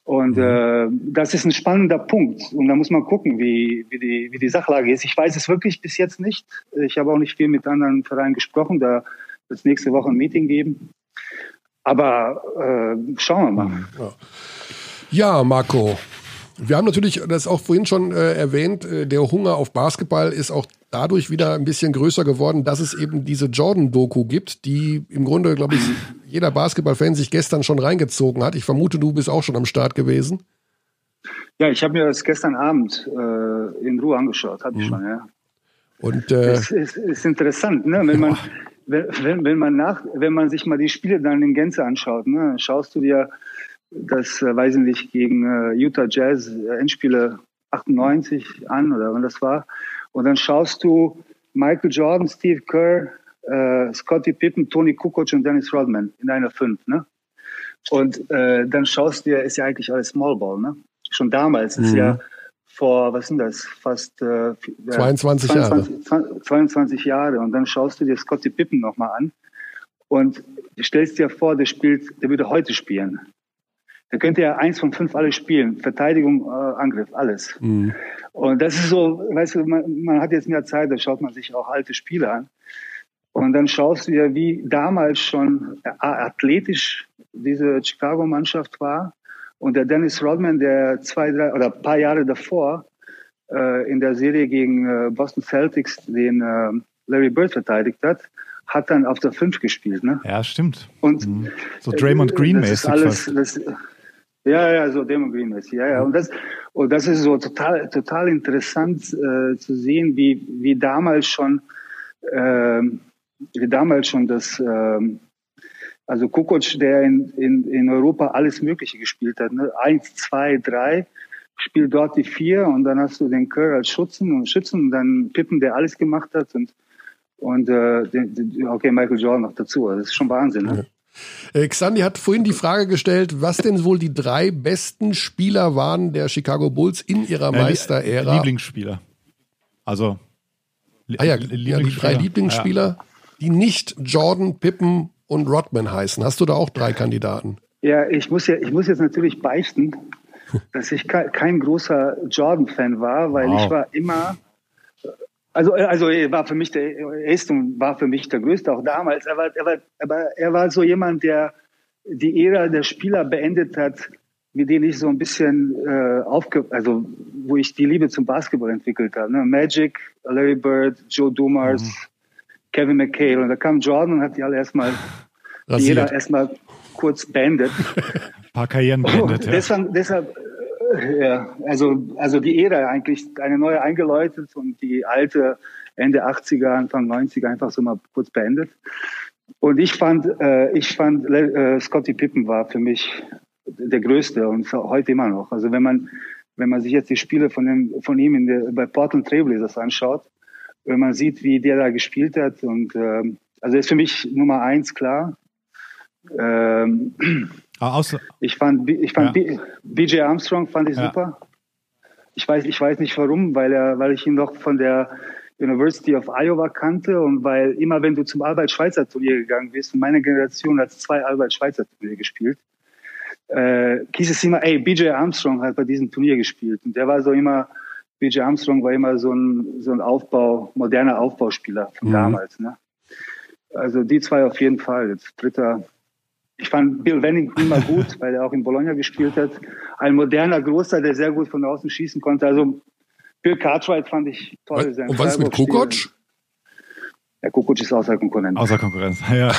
Und mhm. äh, das ist ein spannender Punkt. Und da muss man gucken, wie, wie, die, wie die Sachlage ist. Ich weiß es wirklich bis jetzt nicht. Ich habe auch nicht viel mit anderen Vereinen gesprochen. Da wird es nächste Woche ein Meeting geben. Aber äh, schauen wir mal. Ja, ja Marco. Wir haben natürlich das auch vorhin schon äh, erwähnt, äh, der Hunger auf Basketball ist auch dadurch wieder ein bisschen größer geworden, dass es eben diese Jordan-Doku gibt, die im Grunde, glaube ich, jeder Basketball-Fan sich gestern schon reingezogen hat. Ich vermute, du bist auch schon am Start gewesen. Ja, ich habe mir das gestern Abend äh, in Ruhe angeschaut, hatte ich schon, ja. Und äh, Es ist, ist interessant, ne? wenn man wenn, wenn, wenn man nach, wenn man sich mal die Spiele dann in Gänze anschaut, ne? schaust du dir das, äh, weiß ich nicht, gegen äh, Utah Jazz äh, Endspiele 98 an oder wann das war, und dann schaust du Michael Jordan, Steve Kerr, äh, Scottie Pippen, Tony Kukoc und Dennis Rodman in einer Fünf, ne? Und äh, dann schaust du dir, ist ja eigentlich alles Smallball, ne? Schon damals ist Mhm. ja vor, was sind das, fast äh, 22 Jahre. 22, 22 Jahre. Und dann schaust du dir Scottie Pippen nochmal an und stellst dir vor, der spielt, der würde heute spielen. Der könnte ja eins von fünf alle spielen. Verteidigung, äh, Angriff, alles. mh, Und das ist so, weißt du, man, man hat jetzt mehr Zeit, da schaut man sich auch alte Spiele an. Und dann schaust du ja, wie damals schon äh, athletisch diese Chicago-Mannschaft war. Und der Dennis Rodman, der zwei, drei oder ein paar Jahre davor äh, in der Serie gegen äh, Boston Celtics den äh, Larry Bird verteidigt hat, hat dann auf der Fünf gespielt. Ne? Ja, stimmt. Und So Draymond Green das ist alles, fast. das, ja, ja, so Draymond Green mäßig, ja, ja. Und das, und das ist so total, total interessant äh, zu sehen, wie, wie damals schon, ähm, wie damals schon das, ähm, also Kukoc, der in, in, in Europa alles Mögliche gespielt hat, ne? eins, zwei, drei, spielt dort die vier und dann hast du den Kerr als Schützen und Schützen und dann Pippen, der alles gemacht hat und und äh, den, den, okay, Michael Jordan noch dazu. Das ist schon Wahnsinn. Ne? Äh, Xandi hat vorhin die Frage gestellt, was denn wohl die drei besten Spieler waren der Chicago Bulls in ihrer Äh, Meisterära. Lieblingsspieler. Also Li- ah ja, Li- ja, die drei Lieblingsspieler, die nicht Jordan, Pippen und Rodman heißen. Hast du da auch drei Kandidaten? Ja, ich muss ja, ich muss jetzt natürlich beichten, dass ich ke- kein großer Jordan-Fan war, weil Wow. ich war immer, also, also er war für mich der er ist und war für mich der größte auch damals. Er war, er war, aber er war so jemand, der die Ära der Spieler beendet hat, mit denen ich so ein bisschen äh, aufge, also wo ich die Liebe zum Basketball entwickelt habe. Ne? Magic, Larry Bird, Joe Dumars, Kevin McHale und da kam Jordan und hat die alle erstmal jeder Rasiert. erstmal kurz beendet. Ein paar Karrieren Oh, beendet. ja. deshalb, deshalb, äh, ja, also, also die Ära eigentlich eine neue eingeläutet und die alte Ende 80er, Anfang 90er einfach so mal kurz beendet. Und ich fand, äh, ich fand, äh, Scottie Pippen war für mich der größte und heute immer noch. Also wenn man, wenn man sich jetzt die Spiele von dem, von ihm der, bei Portland Trailblazers anschaut, wenn man sieht, wie der da gespielt hat und, ähm, also ist für mich Nummer eins klar. Ähm, Ah, ich fand, ich fand Ja. BJ Armstrong fand ich Ja. super. Ich weiß, ich weiß nicht warum, weil er, weil ich ihn noch von der University of Iowa kannte und weil immer, wenn du zum Albert-Schweitzer-Turnier gegangen bist, und meine Generation hat zwei Albert-Schweitzer-Turnier gespielt, äh, hieß es immer, ey, BJ Armstrong hat bei diesem Turnier gespielt. Und der war so immer, BJ Armstrong war immer so ein, so ein Aufbau, moderner Aufbauspieler von Mhm. damals, ne? Also die zwei auf jeden Fall. Jetzt dritter, ich fand Bill Wennington immer gut, weil er auch in Bologna gespielt hat. Ein moderner Großer, der sehr gut von außen schießen konnte. Also Bill Cartwright fand ich toll. sein Und was ist mit. Kukoc? Ja, Kukoc ist außer Konkurrenz. außer Konkurrenz. Ja.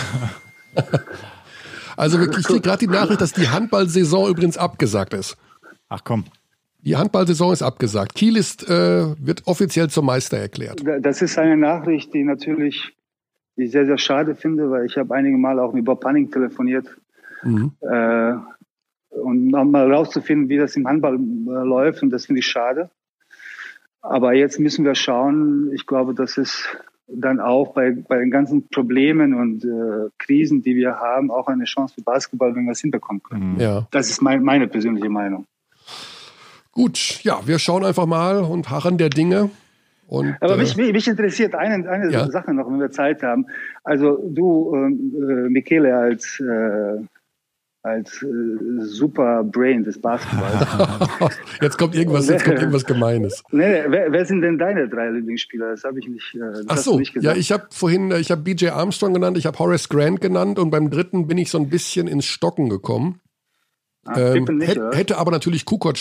Also ich kriege gerade die Nachricht, dass die Handballsaison übrigens abgesagt ist. Ach komm. Die Handballsaison ist abgesagt. Kiel ist, äh, wird offiziell zum Meister erklärt. Da- Das ist eine Nachricht, die natürlich die ich sehr, sehr schade finde, weil ich habe einige Mal auch mit Bob Panning telefoniert, Mhm. äh, um mal rauszufinden, wie das im Handball äh, läuft. Und das finde ich schade. Aber jetzt müssen wir schauen. Ich glaube, dass es dann auch bei, bei den ganzen Problemen und äh, Krisen, die wir haben, auch eine Chance für Basketball, wenn wir es hinbekommen können. Ja. Das ist mein, meine persönliche Meinung. Gut, ja, wir schauen einfach mal und harren der Dinge. Und, Aber äh, mich, mich, mich interessiert eine, eine Ja. Sache noch, wenn wir Zeit haben. Also du, ähm, äh, Michele, als, äh, als äh, super Brain des Basketballs. jetzt kommt irgendwas, jetzt kommt irgendwas Gemeines. nee, wer, wer sind denn deine drei Lieblingsspieler? Das habe ich nicht, äh, Ach so, nicht ja, gesagt. ich habe vorhin, äh, ich habe BJ Armstrong genannt, ich habe Horace Grant genannt und beim dritten bin ich so ein bisschen ins Stocken gekommen. ah, Ähm, nicht, hätte, aber natürlich Kukoc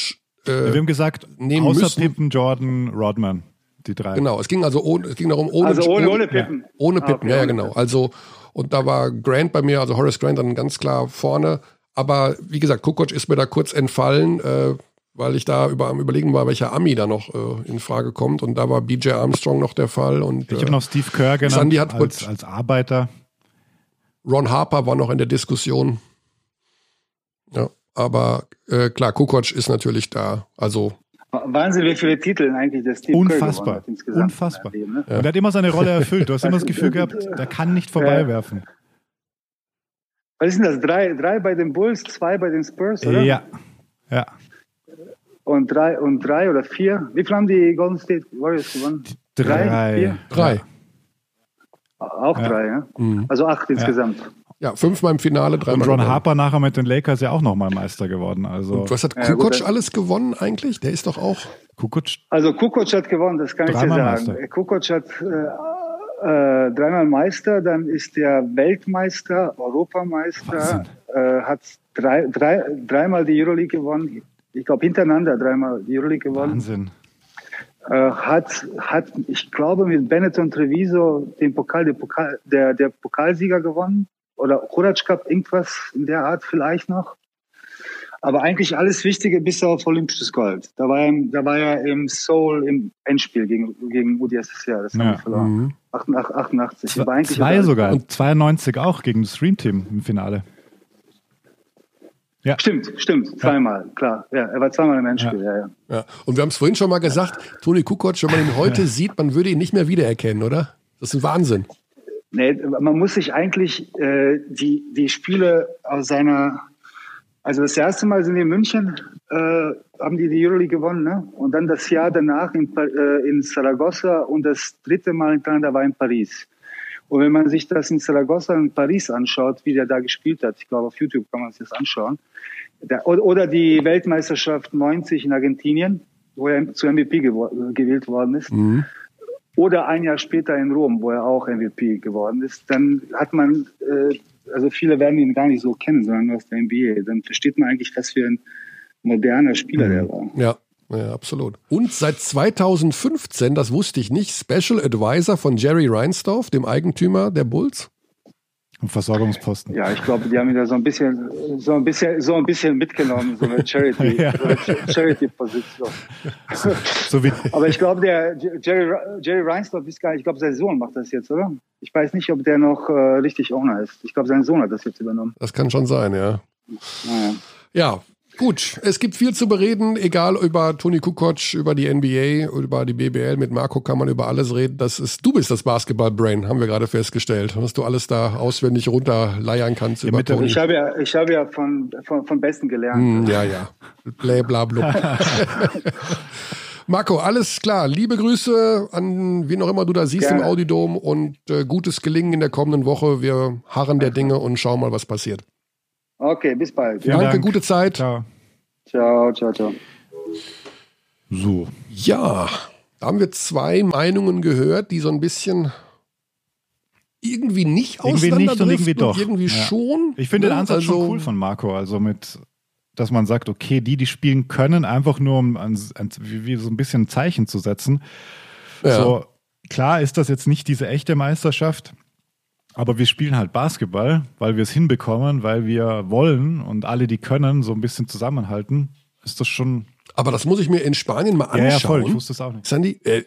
äh, Wir haben gesagt, nehmen außer müssen. Pippen, Jordan, Rodman. Die drei. genau, es ging also ohne, es ging darum, ohne, Also ohne, ohne Pippen. Ohne Ah, Pippen, okay, ja, ja, ohne genau. Pippen. Also, und da war Grant bei mir, also Horace Grant dann ganz klar vorne. Aber wie gesagt, Kukoc ist mir da kurz entfallen, äh, weil ich da über, am Überlegen war, welcher Ami da noch äh, in Frage kommt. Und da war BJ Armstrong noch der Fall. Und Ich äh, habe noch Steve Kerr genannt Sandy hat als, als Arbeiter. Ron Harper war noch in der Diskussion. Ja, aber äh, klar, Kukoc ist natürlich da. Also, Wahnsinn, wie viele Titel eigentlich Kerr gewonnen Unfassbar. hat insgesamt. Unfassbar. Leben, ne? Und er hat immer seine Rolle erfüllt. Du hast immer das Gefühl gehabt, der kann nicht vorbeiwerfen. Was ist denn das? Drei, drei bei den Bulls, zwei bei den Spurs, oder? Ja. Ja. Und drei, und drei oder vier. Wie viel haben die Golden State Warriors gewonnen? Drei. Vier? drei. Auch Ja. drei, ja? Mhm. Also acht insgesamt. Ja, fünfmal im Finale, Und dreimal. Ron gewonnen. Harper nachher mit den Lakers ja auch nochmal Meister geworden. Also Und was hat Ja, Kukoc gut, dann- alles gewonnen eigentlich? Der ist doch auch. Kukoc, Also Kukoc hat gewonnen, das kann ich dir sagen. Meister. Kukoc hat äh, äh, dreimal Meister, dann ist der Weltmeister, Europameister, äh, hat drei, drei, dreimal die Euroleague gewonnen. Ich glaube hintereinander dreimal die Euroleague gewonnen. Wahnsinn. Äh, hat, hat, ich glaube, mit Benetton Treviso den Pokal, der, Pokal, der, der Pokalsieger gewonnen. Oder Cup, irgendwas in der Art vielleicht noch. Aber eigentlich alles Wichtige bis auf olympisches Gold. Da war er, im- da war er im Seoul im Endspiel gegen, gegen UdSSR. Das haben Ja. wir verloren. Mhm. 88. 88. Aber eigentlich Zwei hat er- sogar. Und 92 auch gegen das Stream Team im Finale. Stimmt, stimmt. Zweimal, klar. Ja, er war zweimal im Endspiel. Ja. Ja, Ja. Und wir haben es vorhin schon mal gesagt, Toni Kukoc, wenn man ihn heute sieht, man würde ihn nicht mehr wiedererkennen, oder? Das ist ein Wahnsinn. Nee, man muss sich eigentlich äh, die, die Spiele aus seiner, also das erste Mal sind die in München, äh, haben die die Euroleague gewonnen, ne? Und dann das Jahr danach in, äh, in Saragossa und das dritte Mal hintereinander war in Paris. Und wenn man sich das in Saragossa und Paris anschaut, wie der da gespielt hat, ich glaube auf YouTube kann man sich das anschauen, der, oder, die Weltmeisterschaft 90 in Argentinien, wo er zu MVP gewählt worden ist, oder ein Jahr später in Rom, wo er auch MVP geworden ist, dann hat man, äh, also viele werden ihn gar nicht so kennen, sondern nur aus der NBA. Dann versteht man eigentlich, was für ein moderner Spieler der war. Ja, ja, absolut. Und seit 2015, das wusste ich nicht, Special Advisor von Jerry Reinsdorf, dem Eigentümer der Bulls. Und Versorgungsposten. Ja, ich glaube, die haben ihn da so ein bisschen, so ein bisschen, so ein bisschen mitgenommen, so eine Charity, Ja. so eine Charity-Position. So wie, Aber ich glaube, der Jerry, Jerry Reinsdorf ist gar nicht, ich glaube, sein Sohn macht das jetzt, oder? Ich weiß nicht, ob der noch äh, richtig Owner ist. Ich glaube, sein Sohn hat das jetzt übernommen. Das kann schon sein, ja. Naja. Ja, gut. Es gibt viel zu bereden, egal über Toni Kukoc, über die NBA, über die BBL. Mit Marco kann man über alles reden. Das ist, du bist das Basketball-Brain, haben wir gerade festgestellt. Was du alles da auswendig runterleiern kannst über mit der- Toni. Ich habe ja, ich habe ja von, von, von Besten gelernt. Hm, ja, ja. Blä, bla, blub. Marco, alles klar. Liebe Grüße an wen auch immer du da siehst Gerne. im Audidom und äh, gutes Gelingen in der kommenden Woche. Wir harren der Dinge und schauen mal, was passiert. Okay, bis bald. Vielen Danke, Dank. gute Zeit. Ciao. Ciao, ciao, ciao. So. Ja, da haben wir zwei Meinungen gehört, die so ein bisschen irgendwie nicht Irgendwie nicht und irgendwie doch. Irgendwie Ja. schon. Ich finde den Ne? Ansatz Also, schon cool von Marco. Also mit, dass man sagt, okay, die, die spielen können, einfach nur um ein, ein, wie so ein bisschen ein Zeichen zu setzen. Ja. So, klar ist das jetzt nicht diese echte Meisterschaft, aber wir spielen halt Basketball, weil wir es hinbekommen, weil wir wollen und alle, die können, so ein bisschen zusammenhalten. Ist das schon. Aber das muss ich mir in Spanien mal anschauen. Ja, ja, voll. Ich wusste es auch nicht. Sandy, äh,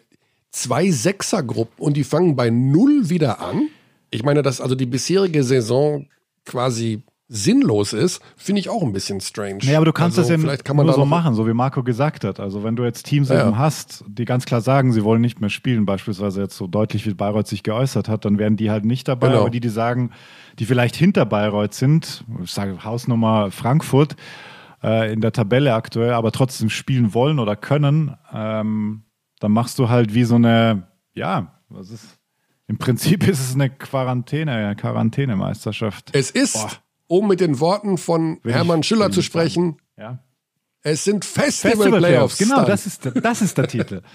zwei Sechsergruppen und die fangen bei null wieder an. Ich meine, dass also die bisherige Saison quasi sinnlos ist, finde ich auch ein bisschen strange. Nee, aber du kannst also, das ja vielleicht kann man nur so machen, so wie Marco gesagt hat. Also wenn du jetzt Teams Ja. eben hast, die ganz klar sagen, sie wollen nicht mehr spielen, beispielsweise jetzt so deutlich wie Bayreuth sich geäußert hat, dann wären die halt nicht dabei. Genau. Aber die, die sagen, die vielleicht hinter Bayreuth sind, ich sage Hausnummer Frankfurt äh, in der Tabelle aktuell, aber trotzdem spielen wollen oder können, ähm, dann machst du halt wie so eine, ja, was ist, im Prinzip ist es eine Quarantäne, eine Quarantänemeisterschaft. Es ist, Boah. Um mit den Worten von Will Hermann ich- Schiller zu sprechen, Ja. es sind Festival Festival-Playoffs. Playoffs, genau, dann. das ist, der- das ist der Titel.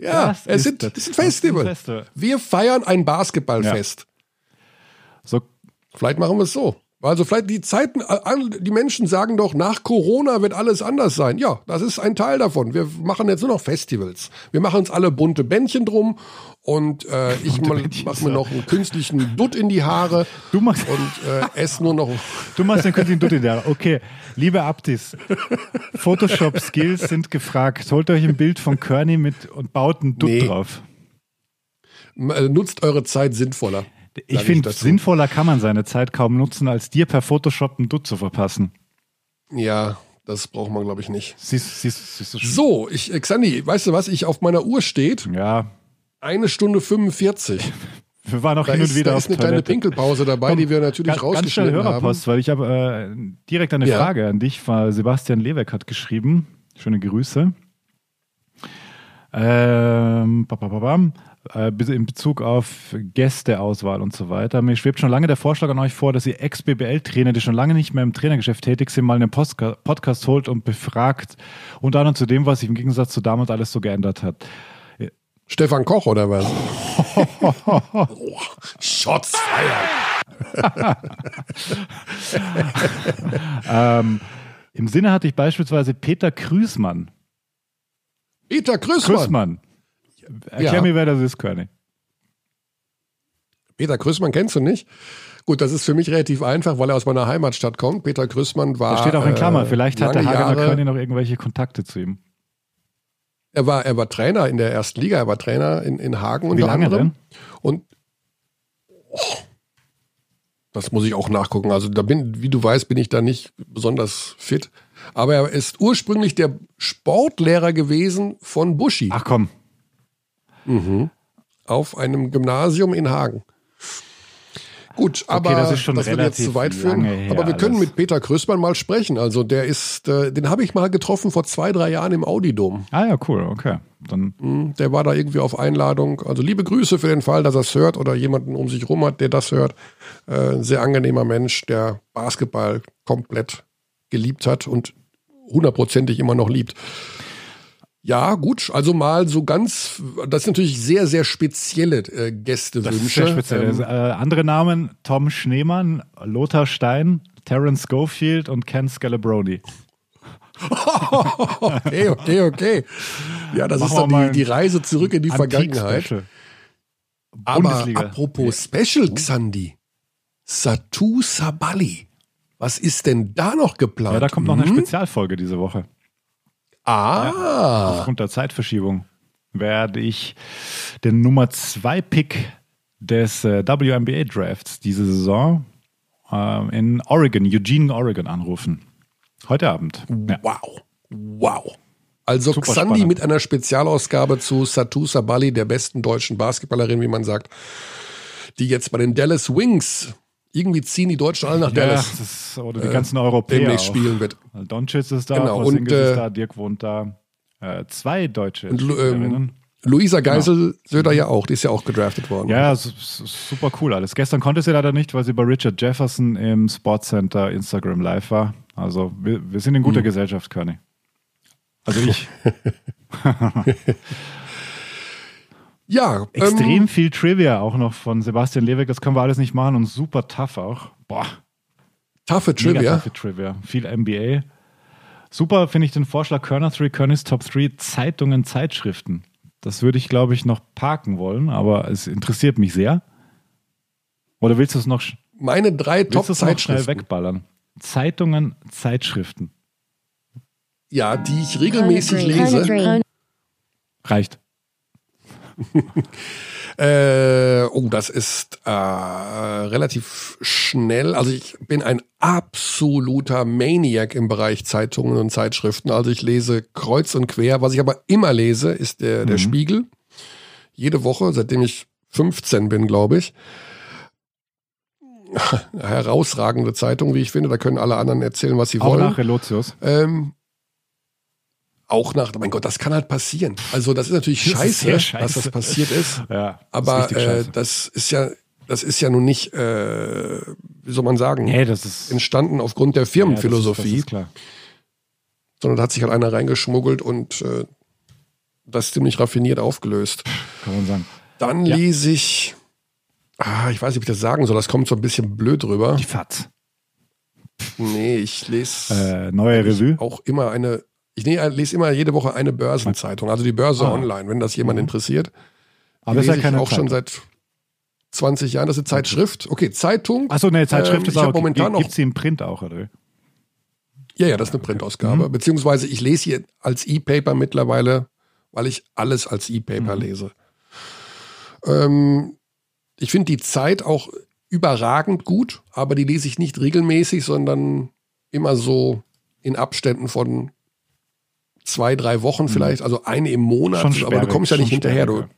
Ja, Das es sind, es ein Festival. Festival. Wir feiern ein Basketballfest. So, Vielleicht machen wir es so. Also vielleicht die Zeiten, die Menschen sagen doch, nach Corona wird alles anders sein. Ja, das ist ein Teil davon. Wir machen jetzt nur noch Festivals. Wir machen uns alle bunte Bändchen drum und äh, ich mache mir noch einen künstlichen Dutt in die Haare du machst und äh, esse nur noch. Du machst einen künstlichen Dutt in die Haare. Okay, liebe Abdis, Photoshop-Skills sind gefragt. Holt euch ein Bild von Kearney mit und baut einen Dutt nee. drauf. Äh, nutzt eure Zeit sinnvoller. Ich finde, sinnvoller kann man seine Zeit kaum nutzen, als dir per Photoshop ein Dutt zu verpassen. Ja, das braucht man, glaube ich, nicht. Siehst, siehst, siehst du schon. So, ich, äh, Xandi, weißt du was, ich auf meiner Uhr steht? Ja. Eine Stunde 45. Wir waren auch da hin und wieder da ist eine kleine Pinkelpause dabei, Komm, die wir natürlich ganz, rausgeschnitten ganz schnell Hörerpost, haben. weil ich habe äh, direkt eine ja. Frage an dich, weil Sebastian Leweck hat geschrieben. Schöne Grüße. Ähm, bababam äh, in Bezug auf Gästeauswahl und so weiter. Mir schwebt schon lange der Vorschlag an euch vor, dass ihr Ex-BBL-Trainer, die schon lange nicht mehr im Trainergeschäft tätig sind, mal einen Postka Podcast holt und befragt, unter anderem zu dem, was sich im Gegensatz zu damals alles so geändert hat. Stefan Koch oder was? oh, Shots feiern. ähm, Im Sinne hatte ich beispielsweise Peter Krüßmann. Peter Krüßmann. Krüßmann. Erklär ja. mir, wer das ist, Körnig. Peter Krüßmann kennst du nicht? Gut, das ist für mich relativ einfach, weil er aus meiner Heimatstadt kommt. Peter Krüßmann war. Da steht auch in Klammer. Äh, Vielleicht hat der Hagener Körny noch irgendwelche Kontakte zu ihm. Er war, er war Trainer in der ersten Liga. Er war Trainer in, in Hagen unter Wie lange anderem. Denn? Und oh, das muss ich auch nachgucken. Also da bin, wie du weißt, bin ich da nicht besonders fit. Aber er ist ursprünglich der Sportlehrer gewesen von Buschi. Ach komm. Mhm. Auf einem Gymnasium in Hagen. Gut, aber okay, das, das wird jetzt zu weit führen. Aber wir können mit Peter Krösmann mal sprechen. Also der ist, äh, den habe ich mal getroffen vor zwei, drei Jahren im Audidom. Ah ja, cool, okay. Dann mhm, der war da irgendwie auf Einladung. Also liebe Grüße für den Fall, dass er es hört oder jemanden um sich rum hat, der das hört. Äh, sehr angenehmer Mensch, der Basketball komplett geliebt hat und hundertprozentig immer noch liebt. Ja, gut, also mal so ganz, das sind natürlich sehr, sehr spezielle äh, Gästewünsche. Das ist sehr speziell. Ähm, äh, andere Namen, Tom Schneemann, Lothar Stein, Terence Schofield und Ken Scalabroni. okay, okay, okay. Ja, das Machen ist dann die, die, Reise zurück in die Vergangenheit. Aber apropos Special, Xandi, Satu Sabali. Was ist denn da noch geplant? Ja, da kommt noch eine hm? Spezialfolge diese Woche. Ah. Ja, aufgrund der Zeitverschiebung werde ich den Nummer 2 Pick des äh, WNBA Drafts diese Saison äh, in Oregon, Eugene, Oregon anrufen. Heute Abend. Ja. Wow. Wow. Also Super Xandi spannend. mit einer Spezialausgabe zu Satu Sabali, der besten deutschen Basketballerin, wie man sagt, die jetzt bei den Dallas Wings irgendwie ziehen die Deutschen alle nach ja, Dallas. Ist, oder die ganzen äh, Europäer. Demnächst spielen wird. Doncic ist da, genau. und, äh, ist da, Dirk wohnt da. Äh, zwei Deutsche. Und, ähm, Luisa Geisel genau. ja auch, die ist ja auch gedraftet worden. Ja, super cool alles. Gestern konnte sie leider nicht, weil sie bei Richard Jefferson im Sportcenter Instagram Live war. Also wir, wir sind in guter hm. Gesellschaft, Körny. Also ich. Ja. Extrem ähm, viel Trivia auch noch von Sebastian Leweck. Das können wir alles nicht machen und super tough auch. Boah. Taffe Trivia. Taffe Trivia. Viel NBA. Super finde ich den Vorschlag Körner 3, Körners Top 3, Zeitungen, Zeitschriften. Das würde ich, glaube ich, noch parken wollen, aber es interessiert mich sehr. Oder willst du es noch? Meine drei Top-Zeitschriften. schnell wegballern. Zeitungen, Zeitschriften. Ja, die ich regelmäßig lese. Reicht. äh, oh, das ist äh, relativ schnell. Also ich bin ein absoluter Maniac im Bereich Zeitungen und Zeitschriften. Also ich lese kreuz und quer. Was ich aber immer lese, ist der, der mhm. Spiegel. Jede Woche, seitdem ich 15 bin, glaube ich. Herausragende Zeitung, wie ich finde. Da können alle anderen erzählen, was sie Auch wollen. Nach Relotius. Ähm, auch nach, mein Gott, das kann halt passieren. Also das ist natürlich das scheiße, ist scheiße, dass das passiert ist. Ja, aber ist äh, das ist ja, das ist ja nun nicht, äh, wie soll man sagen, nee, das ist, entstanden aufgrund der Firmenphilosophie. Ja, das ist, das ist klar. Sondern da hat sich halt einer reingeschmuggelt und äh, das ziemlich raffiniert aufgelöst. Kann man sagen. Dann ja. lese ich, ah, ich weiß nicht, ob ich das sagen soll, das kommt so ein bisschen blöd rüber. Die FAZ. Nee, ich lese Äh, neue Revue. auch immer eine, ich nee, lese immer jede Woche eine Börsenzeitung, also die Börse Ah. online, wenn das jemand interessiert. Aber das ist ja lese keine ich auch schon Zeitung. seit 20 Jahren. Das ist eine Zeitschrift. Okay, Zeitung. Achso, ne, Zeitschrift Ähm, ist auch. momentan Gibt sie im Print auch, oder? Ja, ja, das ist eine Printausgabe. Beziehungsweise ich lese hier als E-Paper mittlerweile, weil ich alles als E-Paper lese. Ähm, ich finde die Zeit auch überragend gut, aber die lese ich nicht regelmäßig, sondern immer so in Abständen von zwei, drei Wochen vielleicht, also eine im Monat, Schon aber du kommst ja nicht hinterher. Du, sperrig,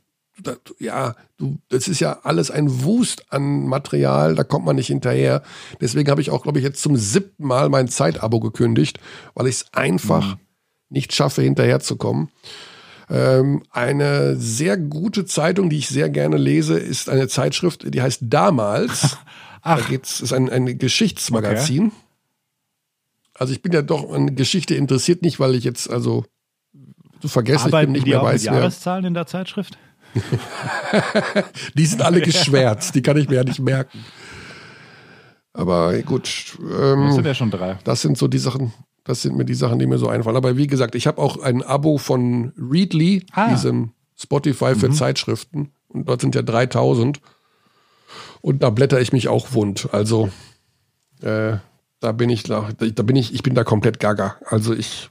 da, du- ja, du, das ist ja alles ein Wust an Material, da kommt man nicht hinterher. Deswegen habe ich auch, glaube ich, jetzt zum siebten Mal mein Zeitabo gekündigt, weil ich es einfach nicht schaffe, hinterherzukommen. Ähm, eine sehr gute Zeitung, die ich sehr gerne lese, ist eine Zeitschrift, die heißt Damals. Da geht's, ist ein, ein Geschichtsmagazin. Also ich bin ja doch an Geschichte interessiert, nicht weil ich jetzt also du vergessen, ich bin nicht die mehr auch weiß, wer. Jahreszahlen in der Zeitschrift? Die sind alle geschwärzt, die kann ich mir ja nicht merken. Aber gut, Das ähm, sind ja schon drei. das sind so die Sachen, das sind mir die Sachen, die mir so einfallen. Aber wie gesagt, ich habe auch ein Abo von Readly, Ah. diesem Spotify für Zeitschriften. Und dort sind ja 3000. Und da blätter ich mich auch wund. Also äh, da bin ich da, da bin ich, ich bin da komplett gaga. Also ich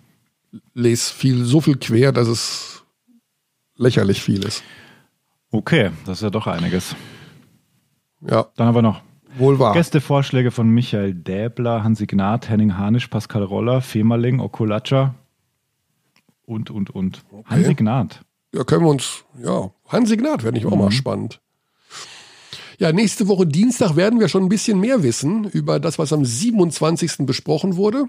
lese viel, so viel quer, dass es lächerlich viel ist. Okay, das ist ja doch einiges. Ja, Dann haben wir noch wohl wahr. Gästevorschläge von Michael Däbler, Hansi Gnad, Henning Hanisch, Pascal Roller, Femerling, Okulacha und, und, und. Hansi Gnad. Ja, können wir uns, ja, Hansi Gnad wäre nicht auch Mhm. mal spannend. Ja, nächste Woche Dienstag werden wir schon ein bisschen mehr wissen über das, was am 27. besprochen wurde.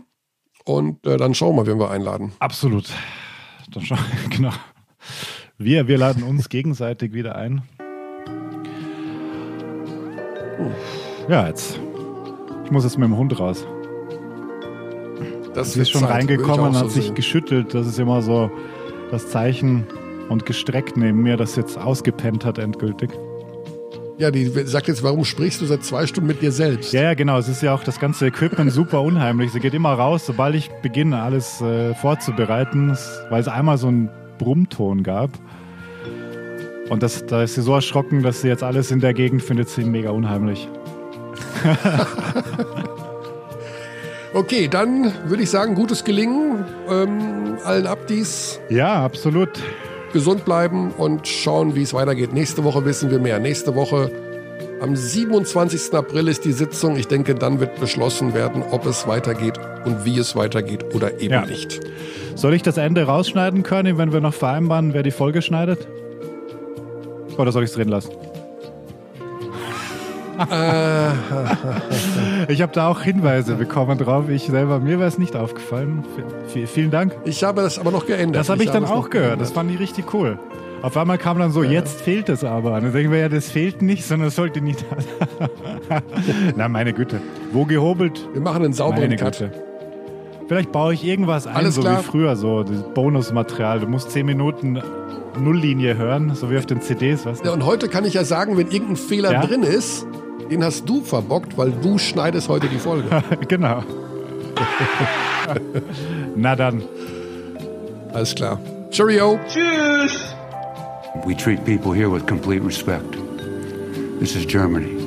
Und äh, dann schauen wir, wen wir einladen. Absolut. Dann schau, genau. Wir, wir laden uns gegenseitig wieder ein. Ja, jetzt. Ich muss jetzt mit dem Hund raus. Das ist schon Zeit, reingekommen und auch hat so sich sehen. geschüttelt. Das ist immer so das Zeichen und gestreckt neben mir, das jetzt ausgepennt hat endgültig. Ja, die sagt jetzt, warum sprichst du seit zwei Stunden mit dir selbst? Ja, ja, genau. Es ist ja auch das ganze Equipment super unheimlich. Sie geht immer raus, sobald ich beginne, alles äh, vorzubereiten, weil es einmal so einen Brummton gab. Und das, da ist sie so erschrocken, dass sie jetzt alles in der Gegend findet sie mega unheimlich. Okay, dann würde ich sagen, gutes Gelingen. Ähm, allen Abdis Ja, absolut. Gesund bleiben und schauen, wie es weitergeht. Nächste Woche wissen wir mehr. Nächste Woche am 27. April ist die Sitzung. Ich denke, dann wird beschlossen werden, ob es weitergeht und wie es weitergeht oder eben Ja. nicht. Soll ich das Ende rausschneiden können, wenn wir noch vereinbaren, wer die Folge schneidet? Oder soll ich es drin lassen? ich habe da auch Hinweise bekommen drauf. Ich selber, mir wäre es nicht aufgefallen. V vielen Dank. Ich habe das aber noch geändert. Das habe ich, dann es auch gehört. Das geändert. fand ich richtig cool. Auf einmal kam dann so, jetzt fehlt es aber. Und dann denken wir ja, das fehlt nicht, sondern es sollte nicht. Na, meine Güte. Wo gehobelt? Wir machen einen sauberen Meine Cut. Güte. Vielleicht baue ich irgendwas ein, Alles so klar. wie früher, so das Bonusmaterial. Du musst 10 Minuten Nulllinie hören, so wie auf den CDs, weißt Ja, du? und heute kann ich ja sagen, wenn irgendein Fehler Ja? drin ist, den hast du verbockt, weil du schneidest heute die Folge. genau. Na dann. Alles klar. Cheerio. We treat people here with complete respect. This is Germany.